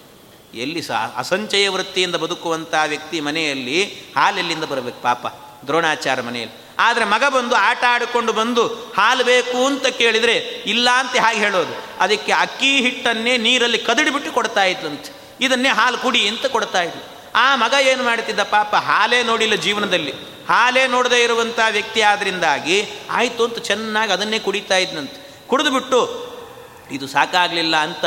ಎಲ್ಲಿ ಸಹ ಅಸಂಚಯ ವೃತ್ತಿಯಿಂದ ಬದುಕುವಂಥ ವ್ಯಕ್ತಿ ಮನೆಯಲ್ಲಿ ಹಾಲೆಲ್ಲಿಂದ ಬರಬೇಕು ಪಾಪ ದ್ರೋಣಾಚಾರ ಮನೆಯಲ್ಲಿ. ಆದರೆ ಮಗ ಬಂದು ಆಟ ಆಡಿಕೊಂಡು ಬಂದು ಹಾಲು ಬೇಕು ಅಂತ ಕೇಳಿದರೆ ಇಲ್ಲ ಅಂತ ಹಾಗೆ ಹೇಳೋದು? ಅದಕ್ಕೆ ಅಕ್ಕಿ ಹಿಟ್ಟನ್ನೇ ನೀರಲ್ಲಿ ಕದಡಿಬಿಟ್ಟು ಕೊಡ್ತಾ ಇದ್ಲಂತೆ. ಇದನ್ನೇ ಹಾಲು ಕುಡಿ ಅಂತ ಕೊಡ್ತಾ ಇದ್ಲು. ಆ ಮಗ ಏನು ಮಾಡ್ತಿದ್ದ ಪಾಪ, ಹಾಲೇ ನೋಡಿಲ್ಲ ಜೀವನದಲ್ಲಿ. ಹಾಲೇ ನೋಡದೆ ಇರುವಂಥ ವ್ಯಕ್ತಿ ಆದ್ರಿಂದಾಗಿ ಆಯಿತು ಅಂತ ಚೆನ್ನಾಗಿ ಅದನ್ನೇ ಕುಡಿತಾ ಇದ್ನಂತೆ. ಕುಡಿದುಬಿಟ್ಟು ಇದು ಸಾಕಾಗಲಿಲ್ಲ ಅಂತ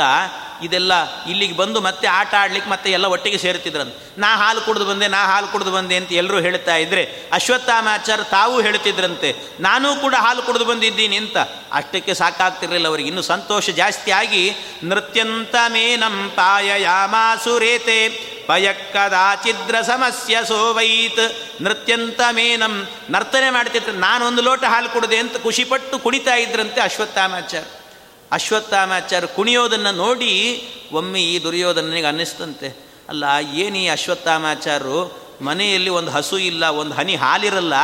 ಇದೆಲ್ಲ ಇಲ್ಲಿಗೆ ಬಂದು ಮತ್ತೆ ಆಟ ಆಡ್ಲಿಕ್ಕೆ ಮತ್ತೆ ಎಲ್ಲ ಒಟ್ಟಿಗೆ ಸೇರ್ತಿದ್ರಂತ ನಾ ಹಾಲು ಕುಡಿದು ಬಂದೆ, ನಾ ಹಾಲು ಕುಡಿದು ಬಂದೆ ಅಂತ ಎಲ್ಲರೂ ಹೇಳ್ತಾ ಇದ್ರೆ ಅಶ್ವತ್ಥಾಮಾಚಾರ ತಾವು ಹೇಳ್ತಿದ್ರಂತೆ. ನಾನೂ ಕೂಡ ಹಾಲು ಕುಡಿದು ಬಂದಿದ್ದೀನಿ ಅಂತ. ಅಷ್ಟಕ್ಕೆ ಸಾಕಾಗ್ತಿರಲಿಲ್ಲ ಅವರಿಗೆ. ಇನ್ನೂ ಸಂತೋಷ ಜಾಸ್ತಿ ಆಗಿ ನೃತ್ಯಂತ ಮೇನಂ ಪಾಯಯಾಮಾಸುರೇತೆ ಪಯಕ್ಕದಾಚಿದ್ರ ಸಮಸ್ಯ ಸೋವೈತ್ ನೃತ್ಯಂತ ಮೇನಂ ನರ್ತನೆ ಮಾಡ್ತಿದ್ರು. ನಾನೊಂದು ಲೋಟ ಹಾಲು ಕುಡಿದೆ ಅಂತ ಖುಷಿಪಟ್ಟು ಕುಣಿತಾ ಇದ್ರಂತೆ ಅಶ್ವತ್ಥಾಮಾಚಾರ ಅಶ್ವತ್ಥಾಮಾಚಾರ್ಯ ಕುಣಿಯೋದನ್ನು ನೋಡಿ ಒಮ್ಮೆ ಈ ದುರ್ಯೋಧನನಿಗೆ ಅನ್ನಿಸ್ತಂತೆ. ಅಲ್ಲ, ಏನು ಈ ಅಶ್ವತ್ಥಾಮಾಚಾರ್ಯರು ಮನೆಯಲ್ಲಿ ಒಂದು ಹಸು ಇಲ್ಲ, ಒಂದು ಹನಿ ಹಾಲಿರಲ್ಲ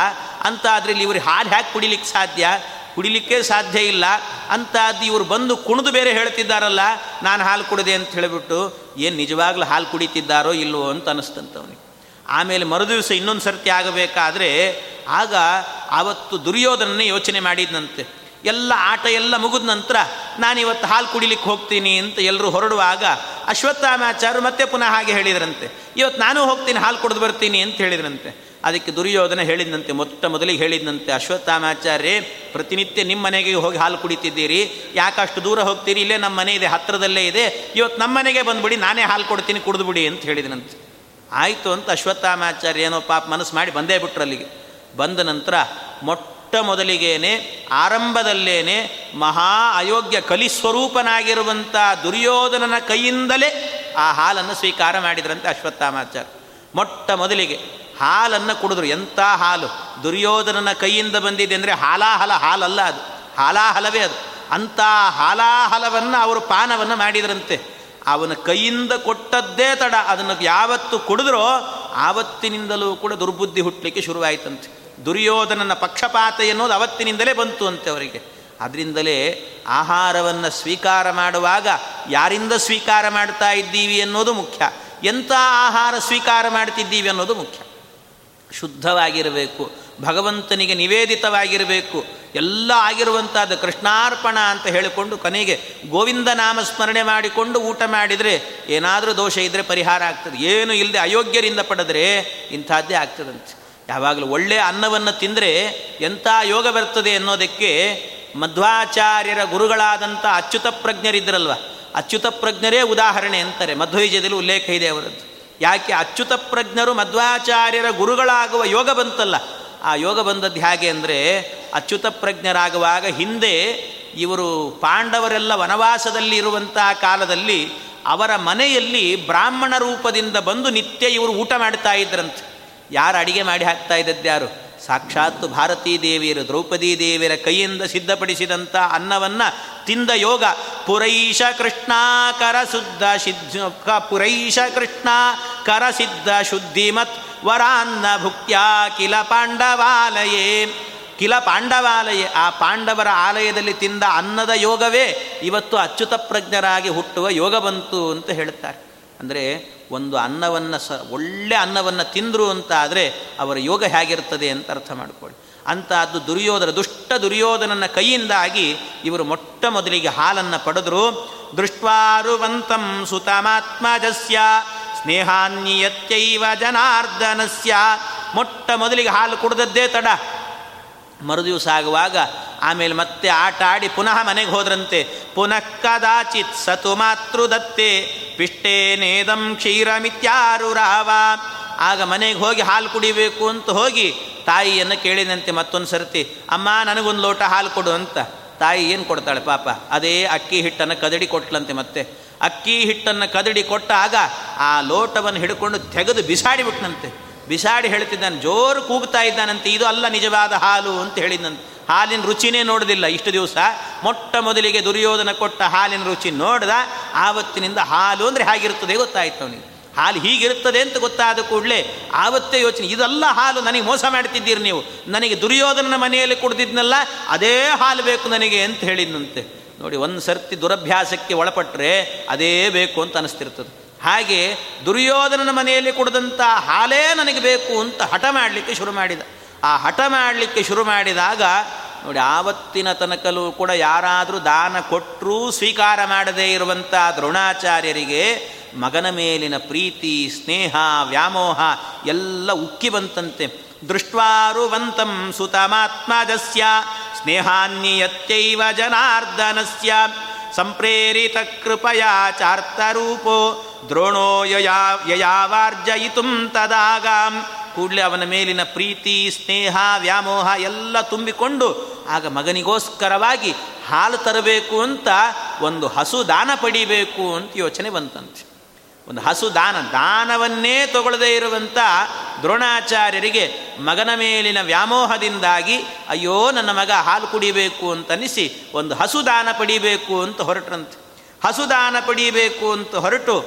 ಅಂತ ಇಲ್ಲಿ ಇವ್ರಿಗೆ ಹಾಲು ಹ್ಯಾಕ್ ಕುಡಿಲಿಕ್ಕೆ ಸಾಧ್ಯ? ಕುಡಿಲಿಕ್ಕೆ ಸಾಧ್ಯ ಇಲ್ಲ. ಅಂತಾದ್ದು ಇವರು ಬಂದು ಕುಣಿದು ಬೇರೆ ಹೇಳ್ತಿದ್ದಾರಲ್ಲ, ನಾನು ಹಾಲು ಕುಡಿದೆ ಅಂತ ಹೇಳಿಬಿಟ್ಟು ಏನು ನಿಜವಾಗ್ಲೂ ಹಾಲು ಕುಡಿತಿದ್ದಾರೋ ಇಲ್ಲವೋ ಅಂತ ಅವನಿಗೆ. ಆಮೇಲೆ ಮರುದಿವಸ ಇನ್ನೊಂದು ಸರ್ತಿ ಆಗಬೇಕಾದ್ರೆ ಆಗ ಆವತ್ತು ದುರ್ಯೋಧನನ್ನೇ ಯೋಚನೆ ಮಾಡಿದ್ನಂತೆ. ಎಲ್ಲ ಆಟ ಎಲ್ಲ ಮುಗಿದ ನಂತರ ನಾನಿವತ್ತು ಹಾಲು ಕುಡಿಲಿಕ್ಕೆ ಹೋಗ್ತೀನಿ ಅಂತ ಎಲ್ಲರೂ ಹೊರಡುವಾಗ ಅಶ್ವತ್ಥಾಮಾಚಾರ್ಯರು ಮತ್ತೆ ಪುನಃ ಹಾಗೆ ಹೇಳಿದ್ರಂತೆ. ಇವತ್ತು ನಾನು ಹೋಗ್ತೀನಿ, ಹಾಲು ಕುಡಿದು ಬರ್ತೀನಿ ಅಂತ ಹೇಳಿದ್ರಂತೆ. ಅದಕ್ಕೆ ದುರ್ಯೋಧನ ಹೇಳಿದಂತೆ ಮೊಟ್ಟ ಮೊದಲಿಗೆ ಹೇಳಿದಂತೆ ಅಶ್ವತ್ಥಾಮಾಚಾರ್ಯ ಪ್ರತಿನಿತ್ಯ ನಿಮ್ಮ ಮನೆಗೆ ಹೋಗಿ ಹಾಲು ಕುಡಿತಿದ್ದೀರಿ. ಯಾಕಷ್ಟು ದೂರ ಹೋಗ್ತೀರಿ? ಇಲ್ಲೇ ನಮ್ಮ ಮನೆ ಇದೆ ಹತ್ತಿರದಲ್ಲೇ ಇದೆ. ಇವತ್ತು ನಮ್ಮ ಮನೆಗೆ ಬಂದುಬಿಡಿ, ನಾನೇ ಹಾಲು ಕೊಡ್ತೀನಿ ಕುಡಿದ್ಬಿಡಿ ಅಂತ ಹೇಳಿದನಂತೆ. ಆಯಿತು ಅಂತ ಅಶ್ವತ್ಥಾಮಾಚಾರ್ಯ ಏನೋ ಪಾಪ ಮನಸ್ಸು ಮಾಡಿ ಬಂದೇ ಬಿಟ್ರು ಅಲ್ಲಿಗೆ. ಬಂದ ನಂತರ ಮೊಟ್ಟ ಮೊದಲಿಗೇನೆ, ಆರಂಭದಲ್ಲೇನೆ ಮಹಾ ಅಯೋಗ್ಯ ಕಲಿಸ್ವರೂಪನಾಗಿರುವಂಥ ದುರ್ಯೋಧನನ ಕೈಯಿಂದಲೇ ಆ ಹಾಲನ್ನು ಸ್ವೀಕಾರ ಮಾಡಿದ್ರಂತೆ ಅಶ್ವತ್ಥಾಮಾಚಾರ್ಯ. ಮೊಟ್ಟ ಮೊದಲಿಗೆ ಹಾಲನ್ನು ಕುಡಿದ್ರು. ಎಂಥ ಹಾಲು? ದುರ್ಯೋಧನನ ಕೈಯಿಂದ ಬಂದಿದೆ ಅಂದರೆ ಹಾಲಾಹಲ, ಹಾಲಲ್ಲ ಅದು. ಹಾಲಾಹಲವೇ ಅದು. ಅಂಥ ಹಾಲಾಹಲವನ್ನು ಅವರು ಪಾನವನ್ನು ಮಾಡಿದ್ರಂತೆ. ಅವನ ಕೈಯಿಂದ ಕೊಟ್ಟದ್ದೇ ತಡ. ಅದನ್ನು ಯಾವತ್ತು ಕುಡಿದ್ರೋ, ಆವತ್ತಿನಿಂದಲೂ ಕೂಡ ದುರ್ಬುದ್ಧಿ ಹುಟ್ಟಲಿಕ್ಕೆ ಶುರುವಾಯಿತಂತೆ. ದುರ್ಯೋಧನನ ಪಕ್ಷಪಾತ ಎನ್ನುವುದು ಅವತ್ತಿನಿಂದಲೇ ಬಂತು ಅಂತೆ ಅವರಿಗೆ. ಅದರಿಂದಲೇ ಆಹಾರವನ್ನು ಸ್ವೀಕಾರ ಮಾಡುವಾಗ ಯಾರಿಂದ ಸ್ವೀಕಾರ ಮಾಡ್ತಾ ಇದ್ದೀವಿ ಅನ್ನೋದು ಮುಖ್ಯ. ಎಂಥ ಆಹಾರ ಸ್ವೀಕಾರ ಮಾಡ್ತಿದ್ದೀವಿ ಅನ್ನೋದು ಮುಖ್ಯ. ಶುದ್ಧವಾಗಿರಬೇಕು, ಭಗವಂತನಿಗೆ ನಿವೇದಿತವಾಗಿರಬೇಕು, ಎಲ್ಲ ಆಗಿರುವಂಥದ್ದು ಕೃಷ್ಣಾರ್ಪಣ ಅಂತ ಹೇಳಿಕೊಂಡು ಕೊನೆಗೆ ಗೋವಿಂದ ನಾಮ ಸ್ಮರಣೆ ಮಾಡಿಕೊಂಡು ಊಟ ಮಾಡಿದರೆ ಏನಾದರೂ ದೋಷ ಇದ್ದರೆ ಪರಿಹಾರ ಆಗ್ತದೆ. ಏನು ಇಲ್ಲದೆ ಅಯೋಗ್ಯರಿಂದ ಪಡೆದರೆ ಇಂಥದ್ದೇ ಆಗ್ತದಂತೆ. ಯಾವಾಗಲೂ ಒಳ್ಳೆಯ ಅನ್ನವನ್ನು ತಿಂದರೆ ಎಂಥ ಯೋಗ ಬರ್ತದೆ ಅನ್ನೋದಕ್ಕೆ ಮಧ್ವಾಚಾರ್ಯರ ಗುರುಗಳಾದಂಥ ಅಚ್ಯುತ ಪ್ರಜ್ಞರಿದ್ದರಲ್ವ ಅಚ್ಯುತ ಪ್ರಜ್ಞರೇ ಉದಾಹರಣೆ ಅಂತಾರೆ. ಮಧ್ವೈಜದಲ್ಲಿ ಉಲ್ಲೇಖ ಇದೆ ಅವರದ್ದು. ಯಾಕೆ? ಅಚ್ಯುತ ಪ್ರಜ್ಞರು ಮಧ್ವಾಚಾರ್ಯರ ಗುರುಗಳಾಗುವ ಯೋಗ ಬಂತಲ್ಲ. ಆ ಯೋಗ ಬಂದದ್ದು ಹೇಗೆ ಅಂದರೆ, ಅಚ್ಯುತ ಪ್ರಜ್ಞರಾಗುವಾಗ ಹಿಂದೆ ಇವರು ಪಾಂಡವರೆಲ್ಲ ವನವಾಸದಲ್ಲಿ ಇರುವಂತಹ ಕಾಲದಲ್ಲಿ ಅವರ ಮನೆಯಲ್ಲಿ ಬ್ರಾಹ್ಮಣ ರೂಪದಿಂದ ಬಂದು ನಿತ್ಯ ಇವರು ಊಟ ಮಾಡ್ತಾ ಇದ್ರಂತೆ. ಯಾರು ಅಡಿಗೆ ಮಾಡಿ ಹಾಕ್ತಾ ಇದ್ದದ್ದು ಯಾರು? ಸಾಕ್ಷಾತ್ತು ಭಾರತೀ ದೇವಿಯರು, ದ್ರೌಪದಿ ದೇವಿಯರ ಕೈಯಿಂದ ಸಿದ್ಧಪಡಿಸಿದಂಥ ಅನ್ನವನ್ನು ತಿಂದ ಯೋಗ. ಪುರೈಷ ಕೃಷ್ಣ ಕರ ಶುದ್ಧ ಸಿದ್ಧ ಪುರೈಷ ಕೃಷ್ಣ ಕರ ಸಿದ್ಧ ಶುದ್ಧಿಮತ್ ವರಾನ್ನ ಭುಕ್ತ್ಯ ಕಿಲ ಪಾಂಡವಾಲಯೇ. ಕಿಲ ಪಾಂಡವಾಲಯ, ಆ ಪಾಂಡವರ ಆಲಯದಲ್ಲಿ ತಿಂದ ಅನ್ನದ ಯೋಗವೇ ಇವತ್ತು ಅಚ್ಯುತ ಪ್ರಜ್ಞರಾಗಿ ಹುಟ್ಟುವ ಯೋಗ ಬಂತು ಅಂತ ಹೇಳುತ್ತಾರೆ ಅಂದರೆ ಒಂದು ಅನ್ನವನ್ನು ಸ, ಒಳ್ಳೆ ಅನ್ನವನ್ನು ತಿಂದರು ಅಂತ ಆದರೆ ಅವರ ಯೋಗ ಹೇಗಿರ್ತದೆ ಅಂತ ಅರ್ಥ ಮಾಡಿಕೊಳ್ಳಿ. ಅದು ದುರ್ಯೋಧನ, ದುಷ್ಟ ದುರ್ಯೋಧನನ ಕೈಯಿಂದಾಗಿ ಇವರು ಮೊಟ್ಟ ಮೊದಲಿಗೆ ಹಾಲನ್ನು ಪಡೆದರು. ದೃಷ್ಟ್ವಾರುವಂತಂ ಸುತಮಾತ್ಮಜಸ್ಯ ಸ್ನೇಹಾನ್ಯತ್ಯೈವ ಜನಾರ್ದನಸ್ಯ. ಮೊಟ್ಟ ಮೊದಲಿಗೆ ಹಾಲು ಕುಡ್ದದ್ದೇ ತಡ. ಮರುದಿವಸ ಆಗುವಾಗ ಆಮೇಲೆ ಮತ್ತೆ ಆಟ ಆಡಿ ಪುನಃ ಮನೆಗೆ ಹೋದ್ರಂತೆ. ಪುನಃ ಕದಾಚಿತ್ ಸತು ಮಾತೃದತ್ತೆ. ಪಿಷ್ಟೇನೇದಂ ಕ್ಷೀರಮಿತ್ಯಾರುರಾವ ಆಗ ಮನೆಗೆ ಹೋಗಿ ಹಾಲು ಕುಡಿಬೇಕು ಅಂತ ಹೋಗಿ ತಾಯಿಯನ್ನು ಕೇಳಿದಂತೆ ಮತ್ತೊಂದು ಸರ್ತಿ, ಅಮ್ಮ, ನನಗೊಂದು ಲೋಟ ಹಾಲು ಕೊಡು ಅಂತ. ತಾಯಿ ಏನು ಕೊಡ್ತಾಳೆ ಪಾಪ? ಅದೇ ಅಕ್ಕಿ ಹಿಟ್ಟನ್ನು ಕದಡಿ ಕೊಟ್ಲಂತೆ ಮತ್ತೆ. ಅಕ್ಕಿ ಹಿಟ್ಟನ್ನು ಕದಡಿ ಕೊಟ್ಟಾಗ ಆ ಲೋಟವನ್ನು ಹಿಡ್ಕೊಂಡು ತೆಗೆದು ಬಿಸಾಡಿಬಿಟ್ನಂತೆ ಬಿಸಾಡಿ ಹೇಳ್ತಿದ್ದಾನೆ, ಜೋರು ಕೂಗ್ತಾ ಇದ್ದಾನಂತೆ, ಇದು ಅಲ್ಲ ನಿಜವಾದ ಹಾಲು ಅಂತ ಹೇಳಿದ್ನಂತೆ. ಹಾಲಿನ ರುಚಿನೇ ನೋಡೋದಿಲ್ಲ. ಇಷ್ಟು ದಿವಸ ಮೊಟ್ಟ ಮೊದಲಿಗೆ ದುರ್ಯೋಧನ ಕೊಟ್ಟ ಹಾಲಿನ ರುಚಿ ನೋಡಿದ, ಆವತ್ತಿನಿಂದ ಹಾಲು ಅಂದರೆ ಹೇಗಿರ್ತದೆ ಗೊತ್ತಾಯ್ತು ಅವನಿಗೆ. ಹಾಲು ಹೀಗಿರುತ್ತದೆ ಅಂತ ಗೊತ್ತಾದ ಕೂಡಲೇ ಆವತ್ತೇ ಯೋಚನೆ, ಇದೆಲ್ಲ ಹಾಲು ನನಗೆ ಮೋಸ ಮಾಡ್ತಿದ್ದೀರಿ ನೀವು. ನನಗೆ ದುರ್ಯೋಧನನ ಮನೆಯಲ್ಲಿ ಕುಡ್ದಿದ್ನಲ್ಲ, ಅದೇ ಹಾಲು ಬೇಕು ನನಗೆ ಅಂತ ಹೇಳಿದ್ನಂತೆ. ನೋಡಿ ಒಂದು ಸರ್ತಿ ದುರಭ್ಯಾಸಕ್ಕೆ ಒಳಪಟ್ಟರೆ ಅದೇ ಬೇಕು ಅಂತ ಅನಿಸ್ತಿರ್ತದೆ. ಹಾಗೆ ದುರ್ಯೋಧನನ ಮನೆಯಲ್ಲಿ ಕುಡಿದಂಥ ಹಾಲೇ ನನಗೆ ಬೇಕು ಅಂತ ಹಠ ಮಾಡಲಿಕ್ಕೆ ಶುರು ಮಾಡಿದ. ಆ ಹಠ ಮಾಡಲಿಕ್ಕೆ ಶುರು ಮಾಡಿದಾಗ ನೋಡಿ ಆವತ್ತಿನ ತನಕಲೂ ಕೂಡ ಯಾರಾದರೂ ದಾನ ಕೊಟ್ಟರೂ ಸ್ವೀಕಾರ ಮಾಡದೇ ಇರುವಂಥ ದ್ರೋಣಾಚಾರ್ಯರಿಗೆ ಮಗನ ಮೇಲಿನ ಪ್ರೀತಿ, ಸ್ನೇಹ, ವ್ಯಾಮೋಹ ಎಲ್ಲ ಉಕ್ಕಿ ಬಂತಂತೆ. ದೃಷ್ಟ್ವಾರುವಂತಂ ಸುತಮಾತ್ಮಜಸ್ಯ ಸ್ನೇಹಾನ್ಯತ್ಯೈವ ಜನಾರ್ದನಸ್ಯ. ಸಂಪ್ರೇರಿತ ಕೃಪಯಾ ಚಾರ್ತರೂಪೋ ದ್ರೋಣೋ ಯಯಾ ಯಯಾವಾರ್ಜಯಿತು ತದಾಗಾಂ. ಕೂಡಲೇ ಅವನ ಮೇಲಿನ ಪ್ರೀತಿ, ಸ್ನೇಹ, ವ್ಯಾಮೋಹ ಎಲ್ಲ ತುಂಬಿಕೊಂಡು ಆಗ ಮಗನಿಗೋಸ್ಕರವಾಗಿ ಹಾಲು ತರಬೇಕು ಅಂತ ಒಂದು ಹಸು ದಾನ ಪಡಿಬೇಕು ಅಂತ ಯೋಚನೆ ಬಂತಂತೆ. ಒಂದು ಹಸು ದಾನ, ದಾನವನ್ನೇ ತಗೊಳ್ಳದೇ ಇರುವಂಥ ದ್ರೋಣಾಚಾರ್ಯರಿಗೆ ಮಗನ ಮೇಲಿನ ವ್ಯಾಮೋಹದಿಂದಾಗಿ, ಅಯ್ಯೋ, ನನ್ನ ಮಗ ಹಾಲು ಕುಡಿಬೇಕು ಅಂತನಿಸಿ ಒಂದು ಹಸು ದಾನ ಪಡಿಬೇಕು ಅಂತ ಹೊರಟ್ರಂತೆ. ಹಸು ದಾನ ಪಡಿಬೇಕು ಅಂತ ಹೊರಟು,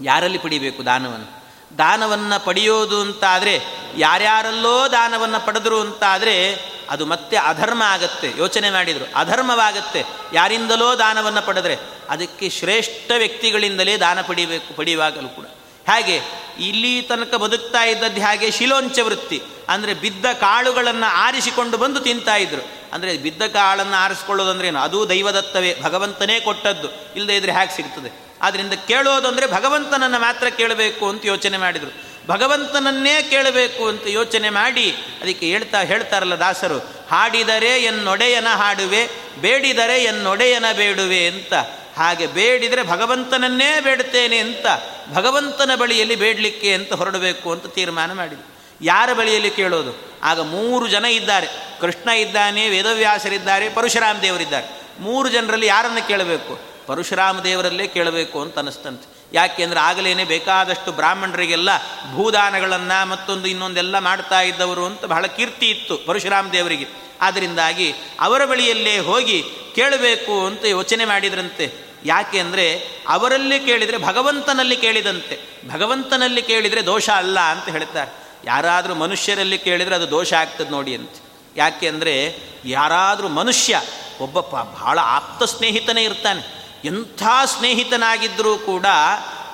ಯಾರಲ್ಲಿ ಪಡಿಬೇಕು ದಾನವನ್ನು? ದಾನವನ್ನು ಪಡೆಯೋದು ಅಂತಾದರೆ ಯಾರ್ಯಾರಲ್ಲೋ ದಾನವನ್ನು ಪಡೆದರು ಅಂತಾದರೆ ಅದು ಮತ್ತೆ ಅಧರ್ಮ ಆಗತ್ತೆ. ಯೋಚನೆ ಮಾಡಿದರು. ಅಧರ್ಮವಾಗತ್ತೆ. ಯಾರಿಂದಲೋ ದಾನವನ್ನು ಪಡೆದರೆ ಅದಕ್ಕೆ ಶ್ರೇಷ್ಠ ವ್ಯಕ್ತಿಗಳಿಂದಲೇ ದಾನ ಪಡಿಬೇಕು, ಪಡೆಯುವಾಗಲೂ ಕೂಡ. ಹಾಗೆ ಇಲ್ಲಿ ತನಕ ಬದುಕ್ತಾ ಇದ್ದದ್ದು ಹಾಗೆ ಶಿಲೋಂಚ ವೃತ್ತಿ. ಅಂದರೆ ಬಿದ್ದ ಕಾಳುಗಳನ್ನು ಆರಿಸಿಕೊಂಡು ಬಂದು ತಿಂತಾ ಇದ್ರು. ಅಂದರೆ ಬಿದ್ದ ಕಾಳನ್ನು ಆರಿಸ್ಕೊಳ್ಳೋದಂದ್ರೇನು ಅದು ದೈವದತ್ತವೇ. ಭಗವಂತನೇ ಕೊಟ್ಟದ್ದು. ಇಲ್ಲದೇ ಇದ್ರೆ ಹೇಗೆ ಸಿಗ್ತದೆ? ಆದ್ದರಿಂದ ಕೇಳೋದಂದರೆ ಭಗವಂತನನ್ನು ಮಾತ್ರ ಕೇಳಬೇಕು ಅಂತ ಯೋಚನೆ ಮಾಡಿದರು. ಭಗವಂತನನ್ನೇ ಕೇಳಬೇಕು ಅಂತ ಯೋಚನೆ ಮಾಡಿ ಅದಕ್ಕೆ ಹೇಳ್ತಾ ಹೇಳ್ತಾರಲ್ಲ ದಾಸರು, ಹಾಡಿದರೆ ಎನ್ನೊಡೆಯನ ಹಾಡುವೆ, ಬೇಡಿದರೆ ಎನ್ನೊಡೆಯನ ಬೇಡುವೆ ಅಂತ. ಹಾಗೆ ಬೇಡಿದರೆ ಭಗವಂತನನ್ನೇ ಬೇಡುತ್ತೇನೆ ಅಂತ, ಭಗವಂತನ ಬಳಿಯಲ್ಲಿ ಬೇಡಲಿಕ್ಕೆ ಅಂತ ಹೊರಡಬೇಕು ಅಂತ ತೀರ್ಮಾನ ಮಾಡಿದರು. ಯಾರ ಬಳಿಯಲ್ಲಿ ಕೇಳೋದು? ಆಗ ಮೂರು ಜನ ಇದ್ದಾರೆ. ಕೃಷ್ಣ ಇದ್ದಾನೆ, ವೇದವ್ಯಾಸರಿದ್ದಾರೆ, ಪರಶುರಾಮ ದೇವರಿದ್ದಾರೆ. ಮೂರು ಜನರಲ್ಲಿ ಯಾರನ್ನು ಕೇಳಬೇಕು? ಪರಶುರಾಮ ದೇವರಲ್ಲೇ ಕೇಳಬೇಕು ಅಂತ ಅನಿಸ್ತಂತೆ ಯಾಕೆಂದರೆ ಆಗಲೇ ಬೇಕಾದಷ್ಟು ಬ್ರಾಹ್ಮಣರಿಗೆಲ್ಲ ಭೂದಾನಗಳನ್ನು ಮತ್ತೊಂದು ಇನ್ನೊಂದೆಲ್ಲ ಮಾಡ್ತಾ ಇದ್ದವರು ಅಂತ ಬಹಳ ಕೀರ್ತಿ ಇತ್ತು ಪರಶುರಾಮ ದೇವರಿಗೆ ಆದ್ದರಿಂದಾಗಿ ಅವರ ಬಳಿಯಲ್ಲೇ ಹೋಗಿ ಕೇಳಬೇಕು ಅಂತ ಯೋಚನೆ ಮಾಡಿದ್ರಂತೆ. ಯಾಕೆ ಅಂದರೆ ಅವರಲ್ಲಿ ಕೇಳಿದರೆ ಭಗವಂತನಲ್ಲಿ ಕೇಳಿದಂತೆ. ಭಗವಂತನಲ್ಲಿ ಕೇಳಿದರೆ ದೋಷ ಅಲ್ಲ ಅಂತ ಹೇಳ್ತಾರೆ. ಯಾರಾದರೂ ಮನುಷ್ಯರಲ್ಲಿ ಕೇಳಿದರೆ ಅದು ದೋಷ ಆಗ್ತದೆ ನೋಡಿ ಅಂತ. ಯಾಕೆ ಅಂದರೆ ಯಾರಾದರೂ ಮನುಷ್ಯ ಒಬ್ಬ ಬಹಳ ಆಪ್ತ ಸ್ನೇಹಿತನೇ ಇರ್ತಾನೆ. ಎಂಥ ಸ್ನೇಹಿತನಾಗಿದ್ದರೂ ಕೂಡ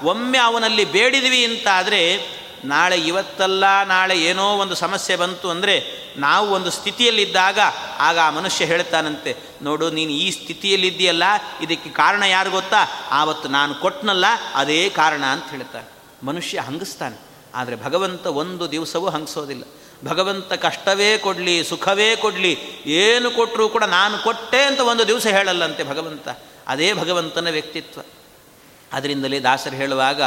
ಒಮ್ಮೆ ಅವನಲ್ಲಿ ಬೇಡಿದ್ವಿ ಅಂತಾದರೆ ನಾಳೆ ಇವತ್ತಲ್ಲ, ನಾಳೆ ಏನೋ ಒಂದು ಸಮಸ್ಯೆ ಬಂತು ಅಂದರೆ ನಾವು ಒಂದು ಸ್ಥಿತಿಯಲ್ಲಿದ್ದಾಗ ಆಗ ಆ ಮನುಷ್ಯ ಹೇಳ್ತಾನಂತೆ, ನೋಡು, ನೀನು ಈ ಸ್ಥಿತಿಯಲ್ಲಿದ್ದೀಯಲ್ಲ, ಇದಕ್ಕೆ ಕಾರಣ ಯಾರು ಗೊತ್ತಾ? ಆವತ್ತು ನಾನು ಕೊಟ್ಟನಲ್ಲ ಅದೇ ಕಾರಣ ಅಂತ ಹೇಳ್ತಾನೆ. ಮನುಷ್ಯ ಹಂಗಿಸ್ತಾನೆ. ಆದರೆ ಭಗವಂತ ಒಂದು ದಿವಸವೂ ಹಂಗಿಸೋದಿಲ್ಲ. ಭಗವಂತ ಕಷ್ಟವೇ ಕೊಡಲಿ, ಸುಖವೇ ಕೊಡಲಿ, ಏನು ಕೊಟ್ಟರೂ ಕೂಡ ನಾನು ಕೊಟ್ಟೆ ಅಂತ ಒಂದು ದಿವಸ ಹೇಳಲ್ಲಂತೆ ಭಗವಂತ. ಅದೇ ಭಗವಂತನ ವ್ಯಕ್ತಿತ್ವ. ಅದರಿಂದಲೇ ದಾಸರು ಹೇಳುವಾಗ,